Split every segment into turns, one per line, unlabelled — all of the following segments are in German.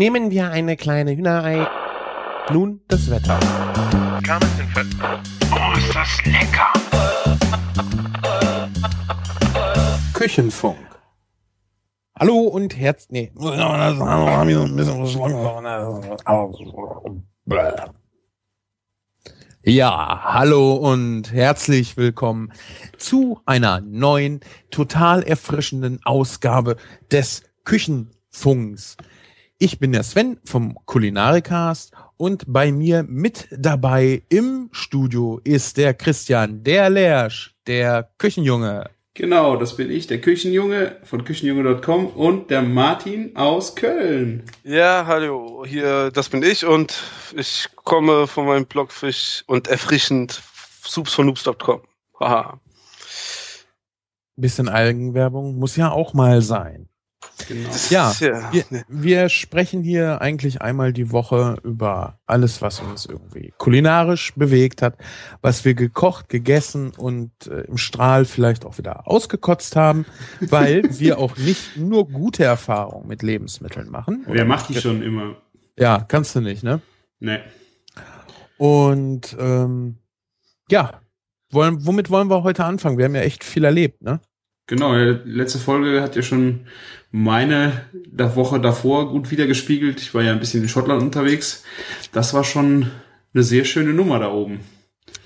Nehmen wir eine kleine Hühnerei. Nun das Wetter.
Oh, ist das lecker!
Küchenfunk. Hallo und herz... Nee. Ja, hallo und herzlich willkommen zu einer neuen, total erfrischenden Ausgabe des Küchenfunks. Ich bin der Sven vom Kulinarikast und bei mir mit dabei im Studio ist der Christian, der Lersch, der Küchenjunge.
Genau, das bin ich, der Küchenjunge von küchenjunge.com und der Martin aus Köln.
Ja, hallo, hier, das bin ich und ich komme von meinem Blog frisch und erfrischend soups von noobs.com. Haha.
Bisschen Algenwerbung muss ja auch mal sein.
Genau.
Ja,
Ja,
wir, wir sprechen hier eigentlich einmal die Woche über alles, was uns irgendwie kulinarisch bewegt hat, was wir gekocht, gegessen und äh, im Strahl vielleicht auch wieder ausgekotzt haben, weil wir auch nicht nur gute Erfahrungen mit Lebensmitteln machen.
Wer macht die schon immer?
Ja, kannst du nicht, ne?
Ne.
Und ähm, ja, wollen, womit wollen wir heute anfangen? Wir haben ja echt viel erlebt, ne?
Genau, letzte Folge hat ja schon meine der Woche davor gut wiedergespiegelt. Ich war ja ein bisschen in Schottland unterwegs. Das war schon eine sehr schöne Nummer da oben.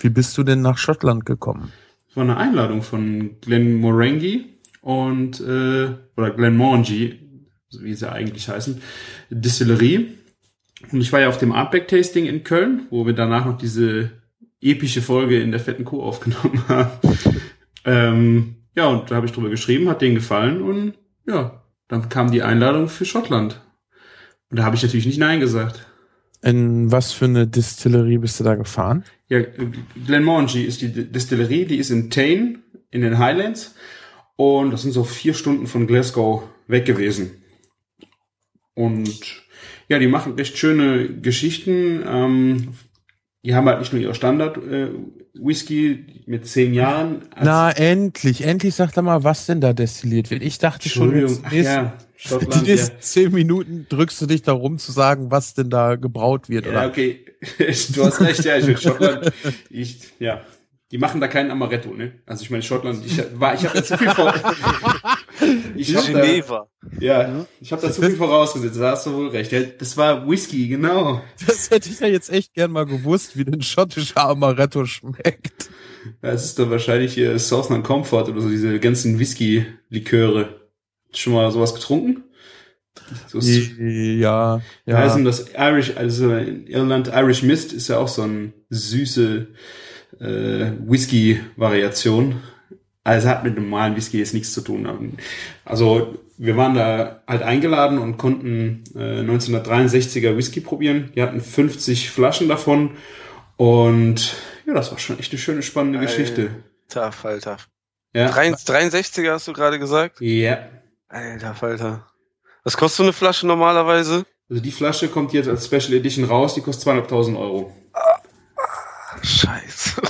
Wie bist du denn nach Schottland gekommen?
Es war eine Einladung von Glenn Morangi und äh, oder Glenn Morangi, wie sie eigentlich heißen, Distillerie. Und ich war ja auf dem Artback Tasting in Köln, wo wir danach noch diese epische Folge in der fetten Kuh aufgenommen haben. ähm, ja, und da habe ich drüber geschrieben, hat denen gefallen und ja, dann kam die Einladung für Schottland. Und da habe ich natürlich nicht Nein gesagt.
In was für eine Distillerie bist du da gefahren?
Ja, Glenmorangie ist die Distillerie, die ist in Tane in den Highlands und das sind so vier Stunden von Glasgow weg gewesen. Und ja, die machen recht schöne Geschichten. Ähm, die haben halt nicht nur ihre Standard äh, Whisky mit zehn Jahren.
Na, endlich, endlich sag doch mal, was denn da destilliert wird. Ich dachte schon,
Entschuldigung,
jetzt
ach
nächsten-
ja,
die zehn Minuten drückst du dich da rum zu sagen, was denn da gebraut wird,
ja,
oder?
okay, du hast recht, ja, ich will Schottland. Ich, ja, die machen da keinen Amaretto, ne? Also ich meine Schottland, ich war, ich habe zu viel vor. Ich hab da,
Geneva.
ja, ich habe da zu viel vorausgesetzt. Da hast du wohl recht. Das war Whisky, genau.
Das hätte ich ja jetzt echt gern mal gewusst, wie denn schottischer Amaretto schmeckt.
Ja, es ist dann wahrscheinlich hier Southern Comfort oder so diese ganzen Whisky-Liköre. Schon mal sowas getrunken? So
Ja,
Ja. heißen
ja.
das Irish, also in Irland Irish Mist ist ja auch so eine süße äh, Whisky-Variation. Also hat mit normalen Whisky jetzt nichts zu tun. Also wir waren da halt eingeladen und konnten äh, 1963er Whisky probieren. Die hatten 50 Flaschen davon und ja, das war schon echt eine schöne, spannende
Geil.
Geschichte.
Alter, Alter.
Ja.
63er hast du gerade gesagt?
ja.
Alter, Alter. Was kostet so eine Flasche normalerweise?
Also die Flasche kommt jetzt als Special Edition raus, die kostet 200.000 Euro.
Scheiße.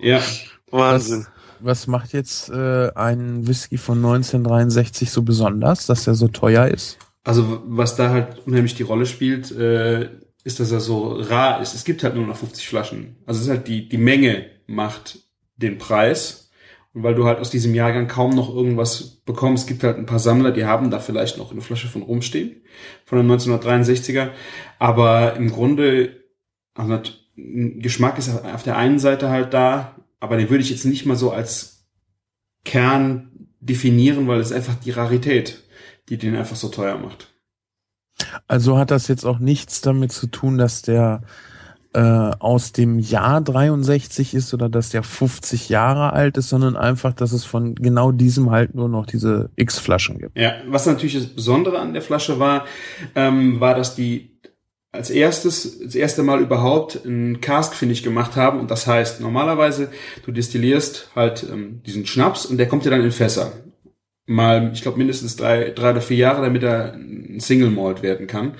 Ja.
Wahnsinn.
Was macht jetzt äh, ein Whisky von 1963 so besonders, dass er so teuer ist?
Also was da halt unheimlich die Rolle spielt, äh, ist, dass er so rar ist. Es gibt halt nur noch 50 Flaschen. Also es ist halt die, die Menge macht den Preis. Und weil du halt aus diesem Jahrgang kaum noch irgendwas bekommst, gibt halt ein paar Sammler, die haben da vielleicht noch eine Flasche von rumstehen, von einem 1963er. Aber im Grunde, also Geschmack ist auf der einen Seite halt da, aber den würde ich jetzt nicht mal so als Kern definieren, weil es einfach die Rarität, die den einfach so teuer macht.
Also hat das jetzt auch nichts damit zu tun, dass der äh, aus dem Jahr 63 ist oder dass der 50 Jahre alt ist, sondern einfach, dass es von genau diesem halt nur noch diese X-Flaschen gibt.
Ja, was natürlich das Besondere an der Flasche war, ähm, war, dass die als erstes, das erste Mal überhaupt ein Cask-Finish gemacht haben. Und das heißt, normalerweise, du destillierst halt ähm, diesen Schnaps und der kommt dir dann in Fässer. Mal, ich glaube, mindestens drei, drei oder vier Jahre, damit er ein Single Malt werden kann.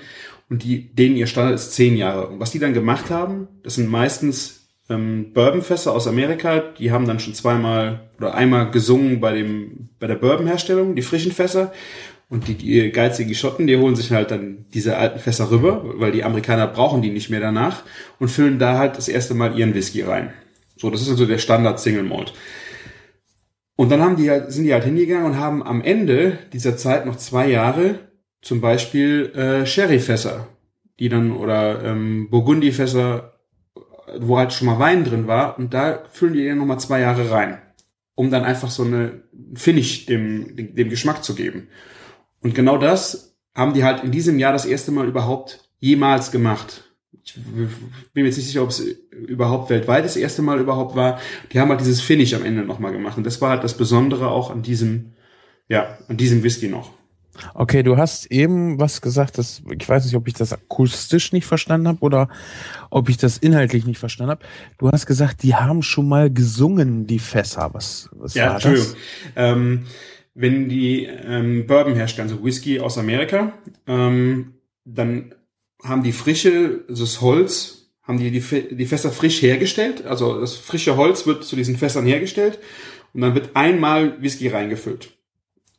Und die, denen ihr Standard ist zehn Jahre. Und was die dann gemacht haben, das sind meistens ähm, Bourbonfässer aus Amerika, die haben dann schon zweimal oder einmal gesungen bei dem, bei der Bourbonherstellung, die frischen Fässer. Und die, die geizigen Schotten, die holen sich halt dann diese alten Fässer rüber, weil die Amerikaner brauchen die nicht mehr danach und füllen da halt das erste Mal ihren Whisky rein. So, das ist also der Standard Single Malt. Und dann haben die halt, sind die halt hingegangen und haben am Ende dieser Zeit noch zwei Jahre zum Beispiel äh, Sherryfässer, die dann oder ähm, Burgundyfässer, wo halt schon mal Wein drin war und da füllen die dann noch mal zwei Jahre rein, um dann einfach so eine Finish dem, dem, dem Geschmack zu geben. Und genau das haben die halt in diesem Jahr das erste Mal überhaupt jemals gemacht. Ich bin mir jetzt nicht sicher, ob es überhaupt weltweit das erste Mal überhaupt war. Die haben halt dieses Finish am Ende nochmal gemacht. Und das war halt das Besondere auch an diesem, ja, an diesem Whisky noch.
Okay, du hast eben was gesagt, dass ich weiß nicht, ob ich das akustisch nicht verstanden habe oder ob ich das inhaltlich nicht verstanden habe. Du hast gesagt, die haben schon mal gesungen, die Fässer. Was, was
ja,
war
Entschuldigung.
das?
Ähm, wenn die ähm, Bourbon herstellen, also Whisky aus Amerika, ähm, dann haben die frische, also das Holz, haben die, die die Fässer frisch hergestellt. Also das frische Holz wird zu diesen Fässern hergestellt und dann wird einmal Whisky reingefüllt.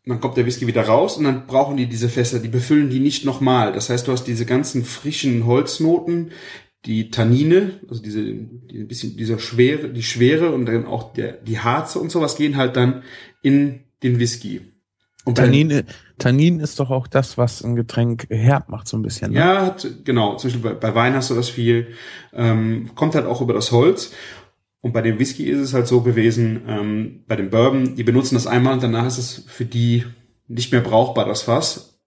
Und dann kommt der Whisky wieder raus und dann brauchen die diese Fässer, die befüllen die nicht nochmal. Das heißt, du hast diese ganzen frischen Holznoten, die Tannine, also diese, die bisschen dieser Schwere, die Schwere und dann auch der, die Harze und sowas gehen halt dann in den Whisky. Und
Tannin, Tannin ist doch auch das, was ein Getränk herb macht, so ein bisschen. Ne?
Ja, hat, genau. Zum Beispiel bei, bei Wein hast du das viel. Ähm, kommt halt auch über das Holz. Und bei dem Whisky ist es halt so gewesen, ähm, bei dem Bourbon, die benutzen das einmal und danach ist es für die nicht mehr brauchbar, das Fass.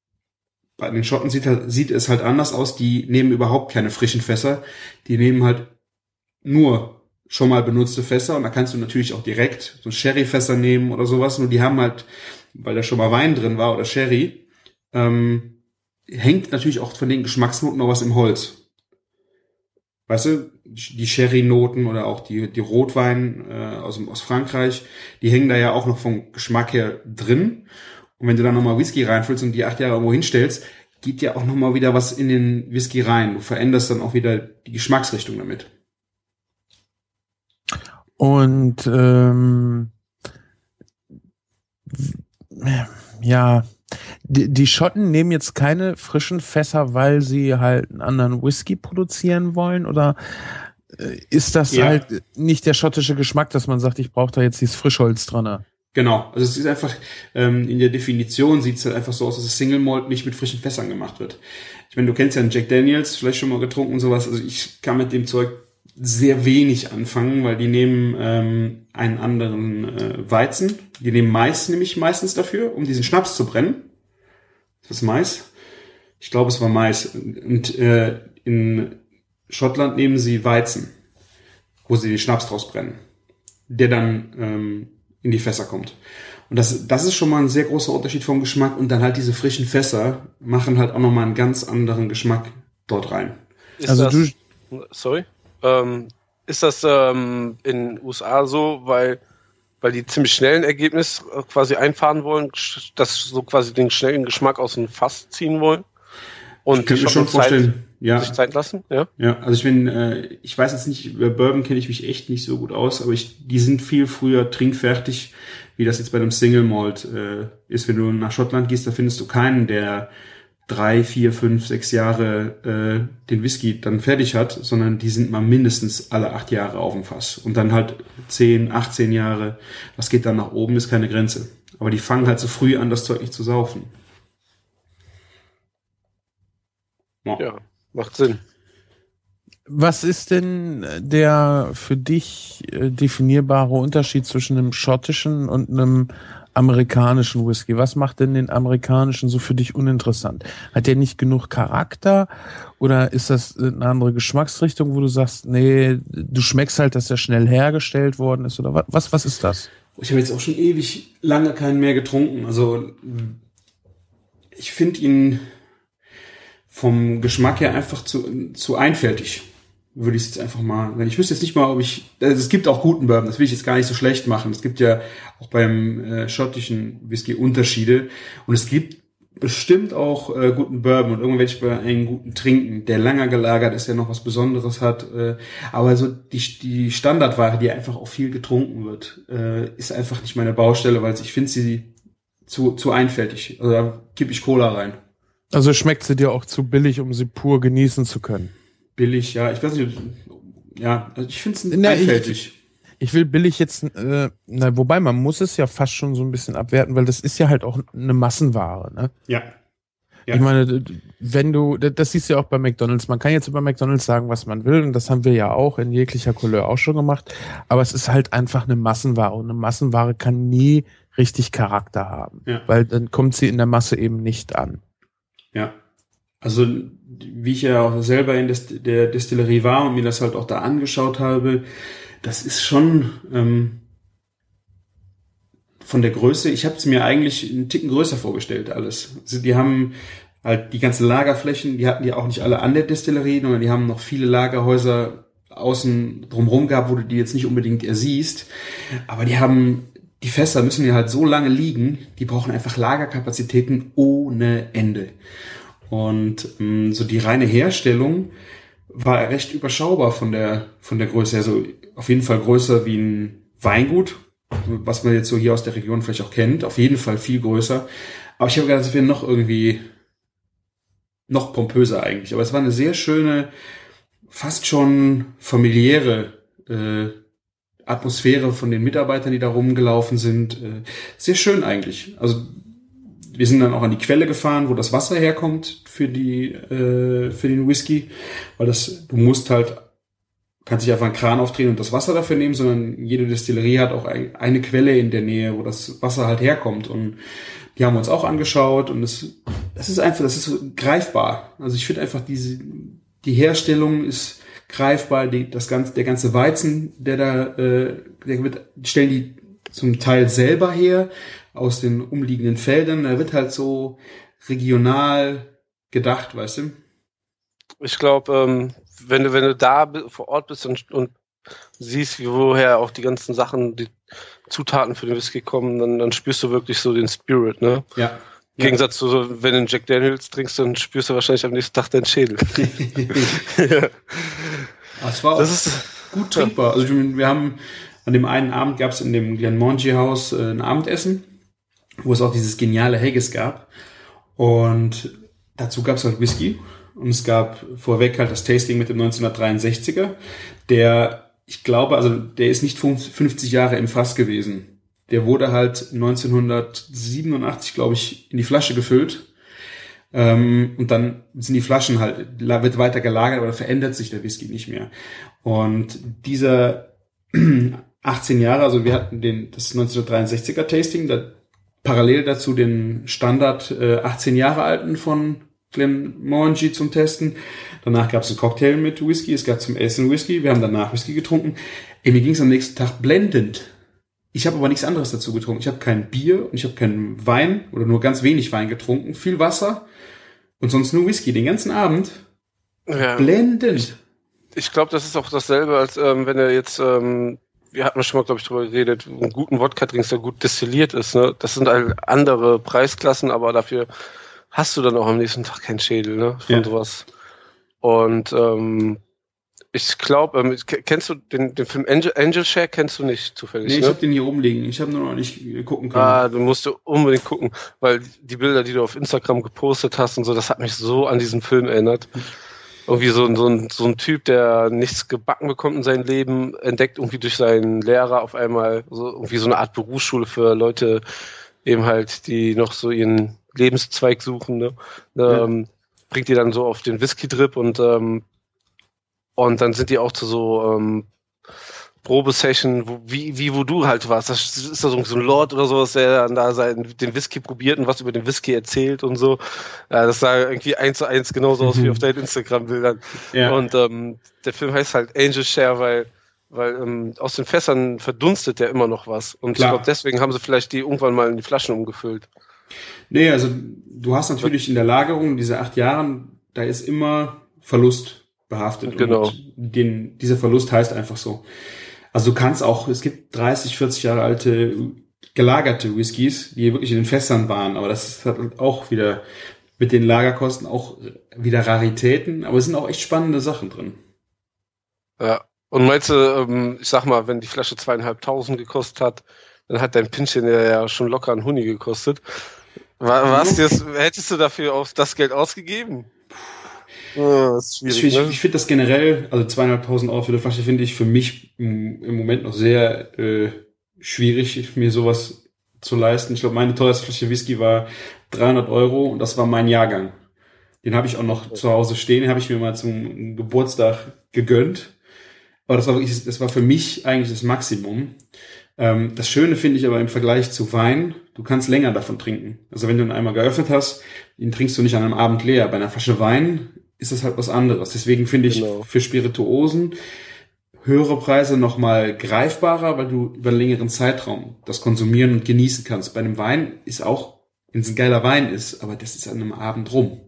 Bei den Schotten sieht, halt, sieht es halt anders aus. Die nehmen überhaupt keine frischen Fässer. Die nehmen halt nur schon mal benutzte Fässer. Und da kannst du natürlich auch direkt so Sherry-Fässer nehmen oder sowas. Nur die haben halt, weil da schon mal Wein drin war oder Sherry, ähm, hängt natürlich auch von den Geschmacksnoten noch was im Holz. Weißt du, die Sherry-Noten oder auch die, die Rotwein äh, aus, aus Frankreich, die hängen da ja auch noch vom Geschmack her drin. Und wenn du dann nochmal Whisky reinfüllst und die acht Jahre irgendwo hinstellst, geht ja auch nochmal wieder was in den Whisky rein. Du veränderst dann auch wieder die Geschmacksrichtung damit.
Und ähm, ja, die, die Schotten nehmen jetzt keine frischen Fässer, weil sie halt einen anderen Whisky produzieren wollen oder äh, ist das
Ja.
halt nicht der schottische Geschmack, dass man sagt, ich brauche da jetzt dieses Frischholz dran?
Genau, also es ist einfach, ähm, in der Definition sieht es halt einfach so aus, dass das Single Malt nicht mit frischen Fässern gemacht wird. Ich meine, du kennst ja einen Jack Daniels, vielleicht schon mal getrunken und sowas, also ich kann mit dem Zeug sehr wenig anfangen, weil die nehmen ähm, einen anderen äh, Weizen, die nehmen Mais nämlich meistens dafür, um diesen Schnaps zu brennen. Ist das Mais? Ich glaube, es war Mais. Und äh, in Schottland nehmen sie Weizen, wo sie den Schnaps draus brennen, der dann ähm, in die Fässer kommt. Und das, das ist schon mal ein sehr großer Unterschied vom Geschmack. Und dann halt diese frischen Fässer machen halt auch nochmal einen ganz anderen Geschmack dort rein.
Ist
Also
das,
du-
sorry, ähm, ist das ähm, in den USA so, weil weil die ziemlich schnell ein Ergebnis äh, quasi einfahren wollen, sch- das so quasi den schnellen Geschmack aus dem Fass ziehen wollen und
Ich könnte mir schon
Schotten Zeit,
vorstellen, ja,
sich Zeit lassen, ja?
ja, also ich bin, äh, ich weiß jetzt nicht, über Bourbon kenne ich mich echt nicht so gut aus, aber ich, die sind viel früher trinkfertig, wie das jetzt bei einem Single Malt äh, ist. Wenn du nach Schottland gehst, da findest du keinen, der drei, vier, fünf, sechs Jahre äh, den Whisky dann fertig hat, sondern die sind mal mindestens alle acht Jahre auf dem Fass. Und dann halt zehn, 18 Jahre, was geht dann nach oben, ist keine Grenze. Aber die fangen halt so früh an, das Zeug nicht zu saufen.
Ja, macht Sinn.
Was ist denn der für dich äh, definierbare Unterschied zwischen einem schottischen und einem amerikanischen Whisky? Was macht denn den amerikanischen so für dich uninteressant? Hat der nicht genug Charakter oder ist das eine andere Geschmacksrichtung, wo du sagst, nee, du schmeckst halt, dass der schnell hergestellt worden ist oder wa- was? Was ist das?
Ich habe jetzt auch schon ewig lange keinen mehr getrunken. Also ich finde ihn vom Geschmack her einfach zu, zu einfältig. Würde ich jetzt einfach mal sagen. Ich wüsste jetzt nicht mal, ob ich. Also es gibt auch guten Bourbon, das will ich jetzt gar nicht so schlecht machen. Es gibt ja auch beim äh, schottischen Whisky Unterschiede. Und es gibt bestimmt auch äh, guten Bourbon und irgendwann werde ich bei einem guten trinken, der länger gelagert ist, der noch was Besonderes hat. Äh, aber so die, die Standardware, die einfach auch viel getrunken wird, äh, ist einfach nicht meine Baustelle, weil ich finde sie zu, zu einfältig. Also da kipp ich Cola rein.
Also schmeckt sie dir auch zu billig, um sie pur genießen zu können.
Billig, ja. Ich weiß nicht, ja, also ich finde es einfältig.
Ich will billig jetzt, äh, na, wobei man muss es ja fast schon so ein bisschen abwerten, weil das ist ja halt auch eine Massenware, ne?
ja. Ja.
Ich meine, wenn du, das siehst du ja auch bei McDonalds. Man kann jetzt über McDonalds sagen, was man will, und das haben wir ja auch in jeglicher Couleur auch schon gemacht. Aber es ist halt einfach eine Massenware und eine Massenware kann nie richtig Charakter haben,
Ja.
weil dann kommt sie in der Masse eben nicht an.
Ja. Also, wie ich ja auch selber in der Destillerie war und mir das halt auch da angeschaut habe, das ist schon ähm, von der Größe, ich habe es mir eigentlich einen Ticken größer vorgestellt, alles. Also die haben halt die ganzen Lagerflächen, die hatten die auch nicht alle an der Destillerie, sondern die haben noch viele Lagerhäuser außen drumherum gehabt, wo du die jetzt nicht unbedingt ersiehst. Aber die haben, die Fässer müssen ja halt so lange liegen, die brauchen einfach Lagerkapazitäten ohne Ende. Und ähm, so die reine Herstellung war recht überschaubar von der von der Größe. Also auf jeden Fall größer wie ein Weingut, was man jetzt so hier aus der Region vielleicht auch kennt. Auf jeden Fall viel größer. Aber ich habe gedacht, es wäre noch irgendwie noch pompöser eigentlich. Aber es war eine sehr schöne, fast schon familiäre äh, Atmosphäre von den Mitarbeitern, die da rumgelaufen sind. Äh, sehr schön eigentlich. Also wir sind dann auch an die Quelle gefahren, wo das Wasser herkommt für die äh, für den Whisky, weil das du musst halt kannst nicht einfach einen Kran aufdrehen und das Wasser dafür nehmen, sondern jede Destillerie hat auch ein, eine Quelle in der Nähe, wo das Wasser halt herkommt und die haben wir uns auch angeschaut und das das ist einfach das ist so greifbar. Also ich finde einfach diese die Herstellung ist greifbar, die, das ganze der ganze Weizen, der da äh, der wird stellen die zum Teil selber her aus den umliegenden Feldern. Da wird halt so regional gedacht, weißt du?
Ich glaube, ähm, wenn du, wenn du da vor Ort bist und, und siehst, wie woher auch die ganzen Sachen, die Zutaten für den Whisky kommen, dann, dann spürst du wirklich so den Spirit, ne?
Ja.
Im Gegensatz zu so, wenn du einen Jack Daniels trinkst, dann spürst du wahrscheinlich am nächsten Tag deinen Schädel.
Ah, Es war auch
Das ist,
gut trinkbar. Also wir haben an dem einen Abend gab es in dem Glenmorangie Haus äh, ein Abendessen, wo es auch dieses geniale Haggis gab. Und dazu gab es halt Whisky. Und es gab vorweg halt das Tasting mit dem 1963er, der, ich glaube, also der ist nicht 50 Jahre im Fass gewesen. Der wurde halt 1987, glaube ich, in die Flasche gefüllt. Ähm, und dann sind die Flaschen halt, wird weiter gelagert, aber da verändert sich der Whisky nicht mehr. Und dieser 18 Jahre, also wir hatten den, das 1963er Tasting, da, parallel dazu den Standard äh, 18 Jahre alten von Glenmorangie zum Testen. Danach gab es einen Cocktail mit Whisky, es gab zum Essen Whisky, wir haben danach Whisky getrunken. Ey, mir ging es am nächsten Tag blendend. Ich habe aber nichts anderes dazu getrunken. Ich habe kein Bier und ich habe keinen Wein oder nur ganz wenig Wein getrunken, viel Wasser und sonst nur Whisky den ganzen Abend.
ja.
Blendend.
Ich glaube, das ist auch dasselbe, als ähm, wenn er jetzt, ähm, wir hatten schon mal, glaube ich, drüber geredet, einen guten Wodka trinkst, der gut destilliert ist. Ne? Das sind halt andere Preisklassen, aber dafür hast du dann auch am nächsten Tag keinen Schädel, ne? Von
Ja.
sowas. Und ähm, ich glaube, ähm, ke- kennst du den, den Film Angel, Angel Share? Kennst du nicht zufällig?
Nee, ich
ne?
habe den hier oben liegen. Ich habe nur noch nicht gucken können.
Ah, du musst du unbedingt gucken, weil die Bilder, die du auf Instagram gepostet hast und so, das hat mich so an diesen Film erinnert. Irgendwie so, ein- so, ein, so ein Typ, der nichts gebacken bekommt in seinem Leben, entdeckt irgendwie durch seinen Lehrer auf einmal so irgendwie so eine Art Berufsschule für Leute, eben halt, die noch so ihren Lebenszweig suchen, ne?
Ja.
Ähm, bringt die dann so auf den Whisky-Trip und ähm, und dann sind die auch zu so ähm, Probesession, wo, wie, wie wo du halt warst. Das ist da so ein Lord oder sowas, der dann da sein, den Whisky probiert und was über den Whisky erzählt und so. Ja, das sah irgendwie eins zu eins genauso aus wie auf deinen Instagram-Bildern.
ja.
Und ähm, der Film heißt halt Angel Share, weil, weil ähm, aus den Fässern verdunstet der immer noch was. Und
Klar.
ich glaube, deswegen haben sie vielleicht die irgendwann mal in die Flaschen umgefüllt.
Nee, also du hast natürlich in der Lagerung diese acht Jahren, da ist immer Verlust behaftet.
Genau.
Und den, dieser Verlust heißt einfach so. Also du kannst auch, es gibt 30, 40 Jahre alte gelagerte Whiskys, die wirklich in den Fässern waren, aber das ist halt auch wieder mit den Lagerkosten auch wieder Raritäten, aber es sind auch echt spannende Sachen drin.
Ja. Und meinst du, ähm, ich sag mal, wenn die Flasche zweieinhalbtausend gekostet hat, dann hat dein Pinchen ja schon locker einen Huni gekostet. War, warst das, hättest du dafür auch das Geld ausgegeben?
Oh, ich, ich, ne? ich finde das generell, also zweieinhalbtausend Euro für eine Flasche finde ich für mich im Moment noch sehr äh, schwierig, mir sowas zu leisten. Ich glaube, meine teuerste Flasche Whisky war 300 Euro und das war mein Jahrgang. Den habe ich auch noch zu Hause stehen, den habe ich mir mal zum Geburtstag gegönnt. Aber das war wirklich, das war für mich eigentlich das Maximum. Ähm, das Schöne finde ich aber im Vergleich zu Wein, du kannst länger davon trinken. Also wenn du ihn einmal geöffnet hast, den trinkst du nicht an einem Abend leer. Bei einer Flasche Wein ist das halt was anderes. Deswegen finde ich genau. für Spirituosen höhere Preise nochmal greifbarer, weil du über einen längeren Zeitraum das konsumieren und genießen kannst. Bei einem Wein ist auch, wenn es ein geiler Wein ist, aber das ist an einem Abend rum.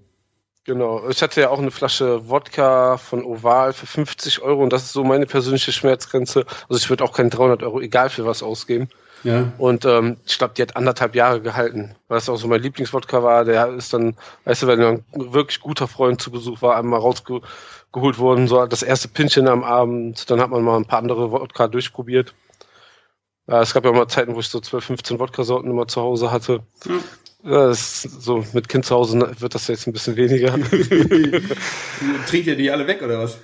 Genau, ich hatte ja auch eine Flasche Wodka von Oval für 50 Euro und das ist so meine persönliche Schmerzgrenze. Also ich würde auch keine 300 Euro, egal für was, ausgeben. Ja. Und ähm, ich glaube, die hat anderthalb Jahre gehalten, weil es auch so mein Lieblingswodka war. Der ist dann, weißt du, wenn ein wirklich guter Freund zu Besuch war, einmal rausgeholt worden, so das erste Pinchen am Abend, dann hat man mal ein paar andere Wodka durchprobiert. Ja, es gab ja mal Zeiten, wo ich so 12, 15 Wodka-Sorten immer zu Hause hatte. Ja. Ja, das so mit Kind zu Hause wird das jetzt ein bisschen weniger.
Trinkt ihr die alle weg oder was?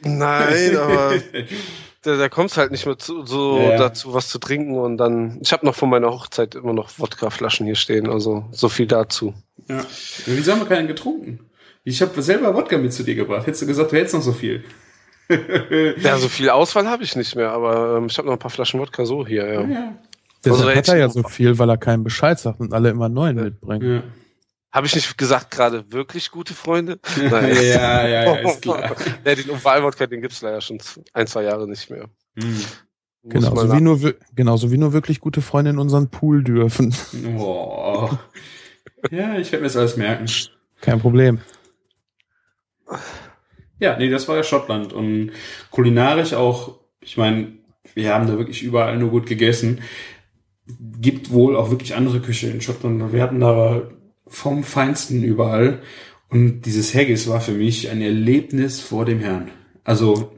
Nein, aber da, da kommt es halt nicht mehr zu, so ja. dazu, was zu trinken und dann. Ich habe noch von meiner Hochzeit immer noch Wodkaflaschen hier stehen, also so viel dazu.
Ja. Wieso haben wir keinen getrunken? Ich habe selber Wodka mit zu dir gebracht. Hättest du gesagt, du hättest noch so viel.
ja, so viel Auswahl habe ich nicht mehr, aber ähm, ich habe noch ein paar Flaschen Wodka so hier, ja. ja.
Deshalb also hat er ja so viel, weil er keinen Bescheid sagt und alle immer neuen ja. mitbringen.
Habe ich nicht gesagt, gerade wirklich gute Freunde?
Nein. ja, ja, ja, ist klar.
ja, den Ovalwodka, den gibt's leider schon ein, zwei Jahre nicht mehr. Mhm.
Genau, so wie nur, genauso wie nur wirklich gute Freunde in unseren Pool dürfen.
Boah. Ja, ich werde mir das alles merken.
Kein Problem.
Ja, nee, das war ja Schottland und kulinarisch auch, ich meine, wir haben da wirklich überall nur gut gegessen gibt wohl auch wirklich andere Küche in Schottland. Wir hatten da vom Feinsten überall. Und dieses Haggis war für mich ein Erlebnis vor dem Herrn. Also.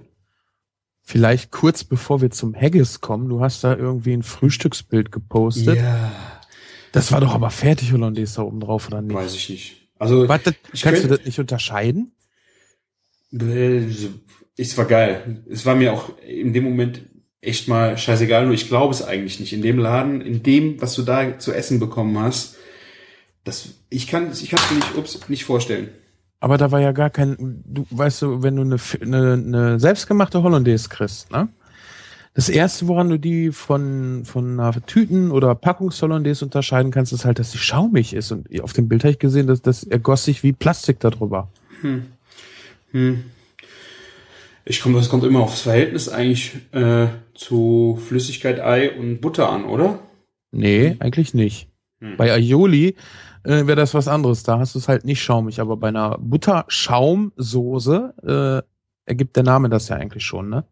Vielleicht kurz bevor wir zum Haggis kommen, du hast da irgendwie ein Frühstücksbild gepostet. Ja. Das war doch aber fertig Hollandaise da oben drauf, oder nicht?
Weiß ich nicht. Also.
Warte, kannst könnte, du das nicht unterscheiden?
Es war geil. Es war mir auch in dem Moment echt mal scheißegal, nur ich glaube es eigentlich nicht. In dem Laden, in dem, was du da zu essen bekommen hast, das, ich kann, ich es mir nicht, ups, nicht vorstellen.
Aber da war ja gar kein, du weißt du, wenn du eine, eine, eine selbstgemachte Hollandaise kriegst, ne? Das erste, woran du die von, von einer Tüten- oder Packungs-Hollandaise unterscheiden kannst, ist halt, dass sie schaumig ist. Und auf dem Bild habe ich gesehen, dass das ergoss sich wie Plastik darüber. Hm.
Hm. Ich komme, das kommt immer aufs Verhältnis eigentlich äh, zu Flüssigkeit, Ei und Butter an, oder?
Nee, eigentlich nicht. Hm. Bei Aioli äh, wäre das was anderes. Da hast du es halt nicht schaumig, aber bei einer Butterschaumsoße äh, ergibt der Name das ja eigentlich schon, ne?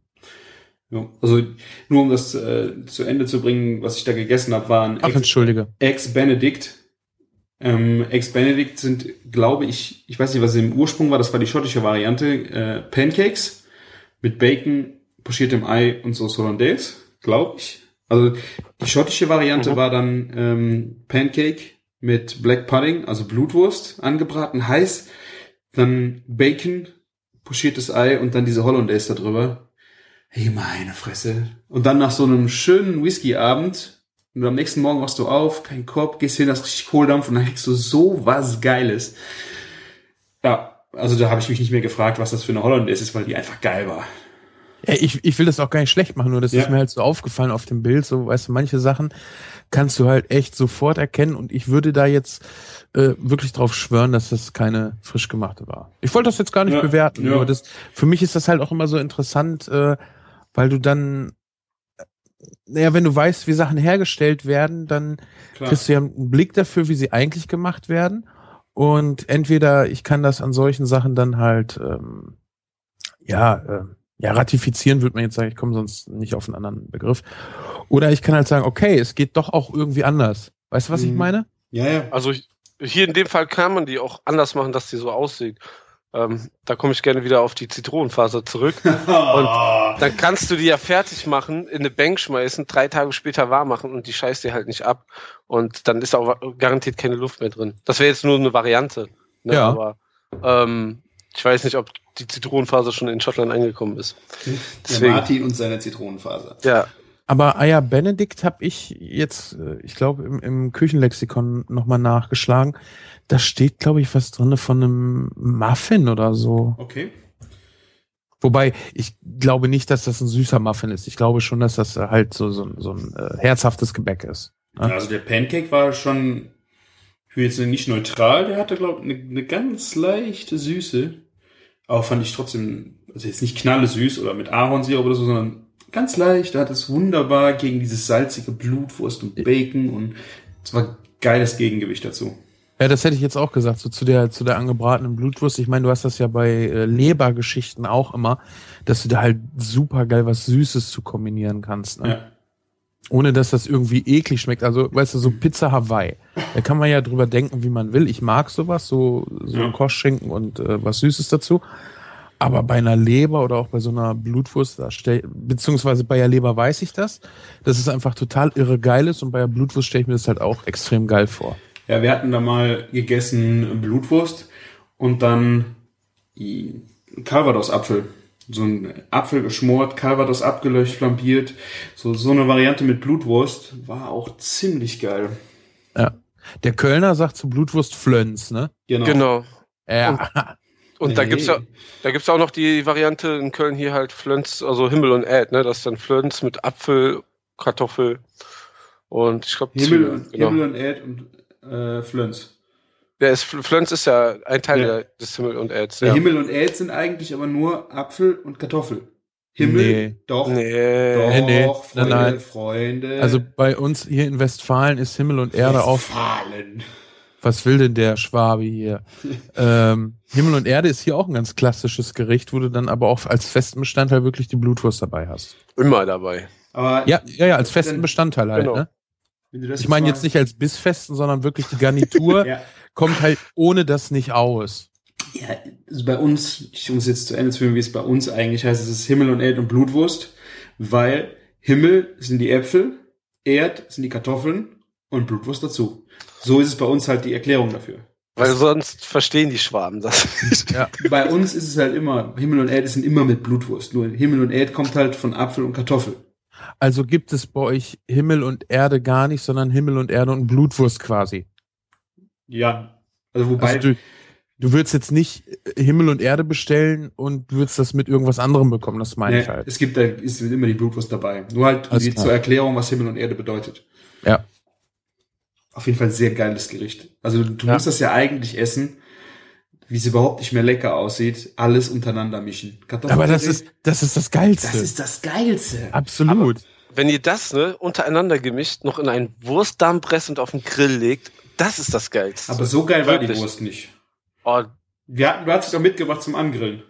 Ja, also nur um das äh, zu Ende zu bringen, was ich da gegessen habe, waren
Ach, entschuldige.
Ex Benedict. Ähm, Ex Benedict sind, glaube ich, ich weiß nicht, was im Ursprung war, das war die schottische Variante, äh, Pancakes mit Bacon, pochiertem Ei und Sauce Hollandaise, glaube ich. Also die schottische Variante mhm. war dann ähm, Pancake mit Black Pudding, also Blutwurst angebraten, heiß, dann Bacon, pochiertes Ei und dann diese Hollandaise da drüber. Hey, meine Fresse. Und dann nach so einem schönen Whisky-Abend und am nächsten Morgen wachst du auf, kein Korb, gehst hin, hast richtig Kohldampf und dann kriegst du so was Geiles. Ja, also da habe ich mich nicht mehr gefragt, was das für eine Hollandaise ist, weil die einfach geil war.
Ja, ich, ich will das auch gar nicht schlecht machen, nur das ja. ist mir halt so aufgefallen auf dem Bild. So, weißt du, manche Sachen kannst du halt echt sofort erkennen und ich würde da jetzt äh, wirklich drauf schwören, dass das keine frisch gemachte war. Ich wollte das jetzt gar nicht ja, bewerten, ja. nur das, für mich ist das halt auch immer so interessant, äh, weil du dann, äh, naja, wenn du weißt, wie Sachen hergestellt werden, dann Klar. kriegst du ja einen Blick dafür, wie sie eigentlich gemacht werden. Und entweder ich kann das an solchen Sachen dann halt, ähm, ja, äh, ja, ratifizieren würde man jetzt sagen, ich komme sonst nicht auf einen anderen Begriff. Oder ich kann halt sagen, okay, es geht doch auch irgendwie anders. Weißt du, was mhm. ich meine?
Ja, ja. Also hier in dem Fall kann man die auch anders machen, dass die so aussieht. Ähm, da komme ich gerne wieder auf die Zitronenfaser zurück. Und dann kannst du die ja fertig machen, in eine Bank schmeißen, drei Tage später warm machen und die scheißt dir halt nicht ab. Und dann ist auch garantiert keine Luft mehr drin. Das wäre jetzt nur eine Variante. Ne?
Ja.
Aber ähm, ich weiß nicht, ob die Zitronenfaser schon in Schottland angekommen ist.
Der
Deswegen.
Martin und seine Zitronenfaser.
Ja,
Aber Eier Benedikt habe ich jetzt, äh, ich glaube, im, im Küchenlexikon nochmal nachgeschlagen. Da steht, glaube ich, was drinne von einem Muffin oder so.
Okay.
Wobei, ich glaube nicht, dass das ein süßer Muffin ist. Ich glaube schon, dass das äh, halt so, so, so ein äh, herzhaftes Gebäck ist. Ja.
Also der Pancake war schon für jetzt nicht neutral, der hatte, glaube ich, eine, eine ganz leichte Süße. Aber fand ich trotzdem, also jetzt nicht knalle süß oder mit Ahornsirup oder so, sondern ganz leicht. Da hat es wunderbar gegen dieses salzige Blutwurst und Bacon und es war geiles Gegengewicht dazu.
Ja, das hätte ich jetzt auch gesagt, so zu der, zu der angebratenen Blutwurst. Ich meine, du hast das ja bei äh, Lebergeschichten auch immer, dass du da halt super geil was Süßes zu kombinieren kannst. Ne?
Ja.
Ohne dass das irgendwie eklig schmeckt. Also, weißt du, so Pizza Hawaii. Da kann man ja drüber denken, wie man will. Ich mag sowas, so, so
Ja.
ein Kochschinken und äh, was Süßes dazu. Aber bei einer Leber oder auch bei so einer Blutwurst, da stell, beziehungsweise bei der Leber weiß ich das, dass es einfach total irre geil ist und bei der Blutwurst stelle ich mir das halt auch extrem geil vor.
Ja, wir hatten da mal gegessen Blutwurst und dann Calvados-Apfel. So ein Apfel geschmort, Calvados abgelöscht, flambiert. So, so eine Variante mit Blutwurst war auch ziemlich geil.
Ja. Der Kölner sagt zu Blutwurst Flöns, ne?
genau.
Ja.
Und da
Nee.
gibt's ja, da gibt's auch noch die Variante in Köln hier halt Flöns, also Himmel und Erd, ne? Das ist dann Flöns mit Apfel, Kartoffel und ich glaube
Himmel,
genau.
Himmel und Erd und äh, Flöns.
Der ist, Flöns ist ja ein Teil
Ja.
des Himmel und.
Der
Ja.
Himmel und Erd sind eigentlich aber nur Apfel und Kartoffel. Himmel,
Nee.
doch,
Nee.
doch,
Nee, nee.
Freunde,
Nein, nein.
Freunde.
Also bei uns hier in Westfalen ist Himmel und Erde auch.
Westfalen.
Was will denn der Schwabe hier? ähm, Himmel und Erde ist hier auch ein ganz klassisches Gericht, wo du dann aber auch als festen Bestandteil wirklich die Blutwurst dabei hast.
Immer dabei.
Aber
Ja, ja, ja, als festen
Dann-
Bestandteil halt.
genau.
Ne?
Wenn du das
Ich meine jetzt nicht als bissfesten, sondern wirklich die Garnitur
Ja.
kommt halt ohne das nicht aus.
Ja, also bei uns, ich muss jetzt zu Ende führen, wie es bei uns eigentlich heißt, es ist Himmel und Erd und Blutwurst, weil Himmel sind die Äpfel, Erd sind die Kartoffeln und Blutwurst dazu. So ist es bei uns halt die Erklärung dafür.
Weil sonst verstehen die Schwaben das nicht.
Ja.
Bei uns ist es halt immer, Himmel und Erd sind immer mit Blutwurst. Nur Himmel und Erd kommt halt von Apfel und Kartoffel.
Also gibt es bei euch Himmel und Erde gar nicht, sondern Himmel und Erde und Blutwurst quasi.
Ja. Also wobei,
Also du, du würdest jetzt nicht Himmel und Erde bestellen und würdest das mit irgendwas anderem bekommen, das meine
ne,
ich halt.
es gibt da, ist immer die Blutwurst dabei. Nur halt
klar.
zur Erklärung, was Himmel und Erde bedeutet.
Ja.
Auf jeden Fall ein sehr geiles Gericht. Also du
Ja.
musst das ja eigentlich essen, wie es überhaupt nicht mehr lecker aussieht, alles untereinander mischen.
Aber das ist, das ist das Geilste.
das ist das Geilste.
Absolut.
Wenn ihr das ne, untereinander gemischt noch in einen Wurstdarm presst und auf den Grill legt, das ist das Geilste.
Aber so geil war die
Wirklich.
Wurst nicht.
oh,
Wir hatten, du hast sie doch mitgebracht zum Angrillen.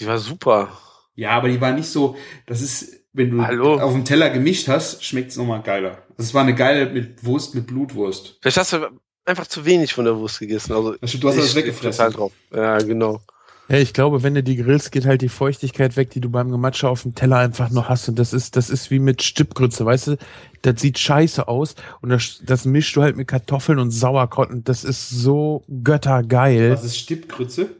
die war super.
Ja, aber die war nicht so, das ist, wenn du
Hallo?
auf dem Teller gemischt hast, schmeckt es nochmal geiler. Also es war eine geile mit Wurst, mit Blutwurst.
Vielleicht hast du einfach zu wenig von der Wurst gegessen. Also
du hast
ich
alles weggefressen.
total drauf. Ja, genau.
Ja, ich glaube, wenn du die grillst, geht halt die Feuchtigkeit weg, die du beim Gematsche auf dem Teller einfach noch hast. Und das ist, das ist wie mit Stippgrütze, weißt du? Das sieht scheiße aus. Und das, das mischst du halt mit Kartoffeln und Sauerkraut. Und das ist so göttergeil.
Was ist Stippgrütze?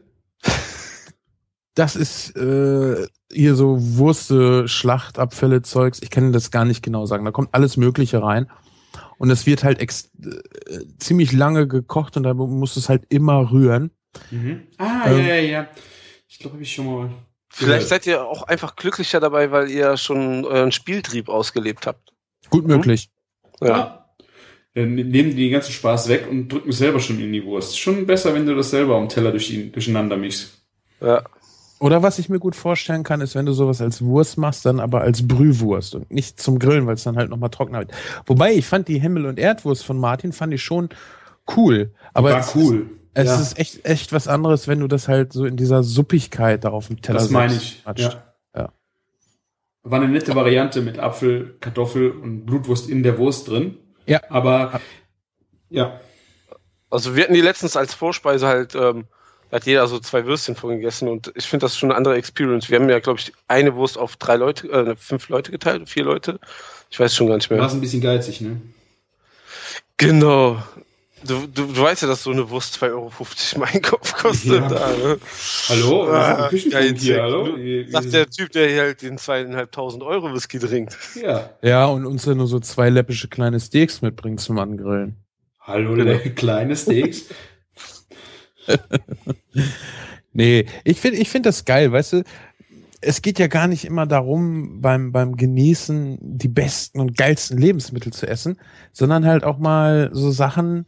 Das ist äh, hier so Wurste, Schlachtabfälle, Zeugs. Ich kann das gar nicht genau sagen. Da kommt alles Mögliche rein. Und es wird halt ex äh, ziemlich lange gekocht und da musst du es halt immer rühren.
Mhm. Ah,
Ähm.
ja, ja, ja. Ich glaube, habe ich schon mal.
Vielleicht seid ihr auch einfach glücklicher dabei, weil ihr schon euren Spieltrieb ausgelebt habt.
Gut möglich.
Ja.
Ja. Dann nehmen die den ganzen Spaß weg und drücken es selber schon in die Wurst. Schon besser, wenn du das selber am Teller durch ihn, durcheinander mischst.
ja.
Oder was ich mir gut vorstellen kann, ist, wenn du sowas als Wurst machst, dann aber als Brühwurst und nicht zum Grillen, weil es dann halt nochmal trockener wird. Wobei, ich fand die Himmel- und Erdwurst von Martin, fand ich schon cool. Aber
War
es
cool.
Ist, es
Ja.
ist echt, echt was anderes, wenn du das halt so in dieser Suppigkeit da auf dem Teller
Das meine ich. Ja.
Ja.
War eine nette Variante mit Apfel, Kartoffel und Blutwurst in der Wurst drin.
Ja.
Aber ja,
Also wir hatten die letztens als Vorspeise halt ähm, hat jeder so zwei Würstchen von gegessen und ich finde das schon eine andere Experience. Wir haben ja, glaube ich, eine Wurst auf drei Leute, äh, fünf Leute geteilt, vier Leute. Ich weiß schon gar nicht mehr.
War ein bisschen geizig, ne?
Genau. Du, du, du weißt ja, dass so eine Wurst 2,50 Euro mein Kopf kostet.
Ja.
Da, ne?
Hallo?
Ah,
Das ist hier, hallo?
du- Sagt der Typ, der hier halt den zweieinhalbtausend Euro Whisky trinkt.
Ja.
Ja, und uns ja nur so zwei läppische kleine Steaks mitbringen zum Angrillen.
Hallo,
Genau.
kleine Steaks.
Nee, ich finde ich finde das geil, weißt du, es geht ja gar nicht immer darum, beim, beim Genießen die besten und geilsten Lebensmittel zu essen, sondern halt auch mal so Sachen,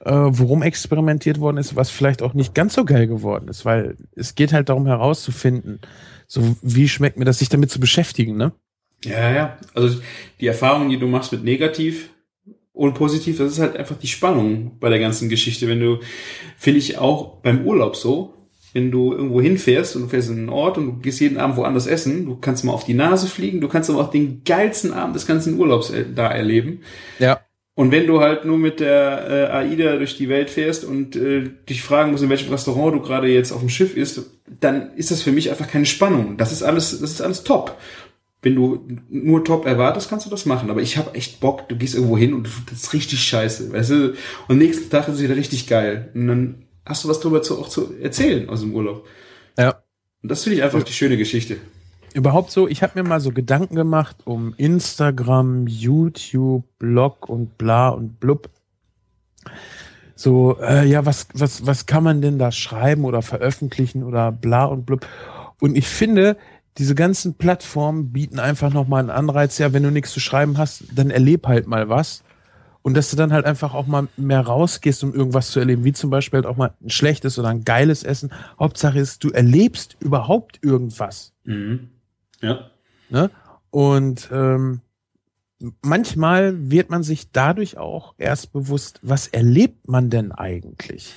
äh, worum experimentiert worden ist, was vielleicht auch nicht ganz so geil geworden ist, weil es geht halt darum herauszufinden, so wie schmeckt mir das, sich damit zu beschäftigen, ne?
Ja, ja. Also die Erfahrung, die du machst mit negativ und positiv, das ist halt einfach die Spannung bei der ganzen Geschichte. Wenn du, finde ich auch beim Urlaub so, wenn du irgendwo hinfährst und du fährst in einen Ort und du gehst jeden Abend woanders essen, du kannst mal auf die Nase fliegen, du kannst aber auch den geilsten Abend des ganzen Urlaubs äh, da erleben.
Ja.
Und wenn du halt nur mit der äh, AIDA durch die Welt fährst und äh, dich fragen musst, in welchem Restaurant du gerade jetzt auf dem Schiff isst, dann ist das für mich einfach keine Spannung. Das ist alles, das ist alles top. Wenn du nur top erwartest, kannst du das machen. Aber ich habe echt Bock, du gehst irgendwo hin und das ist richtig scheiße, weißt du? Und nächsten Tag ist es wieder richtig geil. Und dann hast du was drüber zu, auch zu erzählen aus dem Urlaub.
Ja.
Und das finde ich einfach die schöne Geschichte.
Überhaupt so, ich habe mir mal so Gedanken gemacht um Instagram, YouTube, Blog und bla und blub. So, äh, ja, was, was, was kann man denn da schreiben oder veröffentlichen oder bla und blub. Und ich finde, diese ganzen Plattformen bieten einfach nochmal einen Anreiz, ja, wenn du nichts zu schreiben hast, dann erleb halt mal was. Und dass du dann halt einfach auch mal mehr rausgehst, um irgendwas zu erleben, wie zum Beispiel halt auch mal ein schlechtes oder ein geiles Essen. Hauptsache ist, du erlebst überhaupt irgendwas.
Mhm. Ja.
Ne? Und ähm, manchmal wird man sich dadurch auch erst bewusst, was erlebt man denn eigentlich?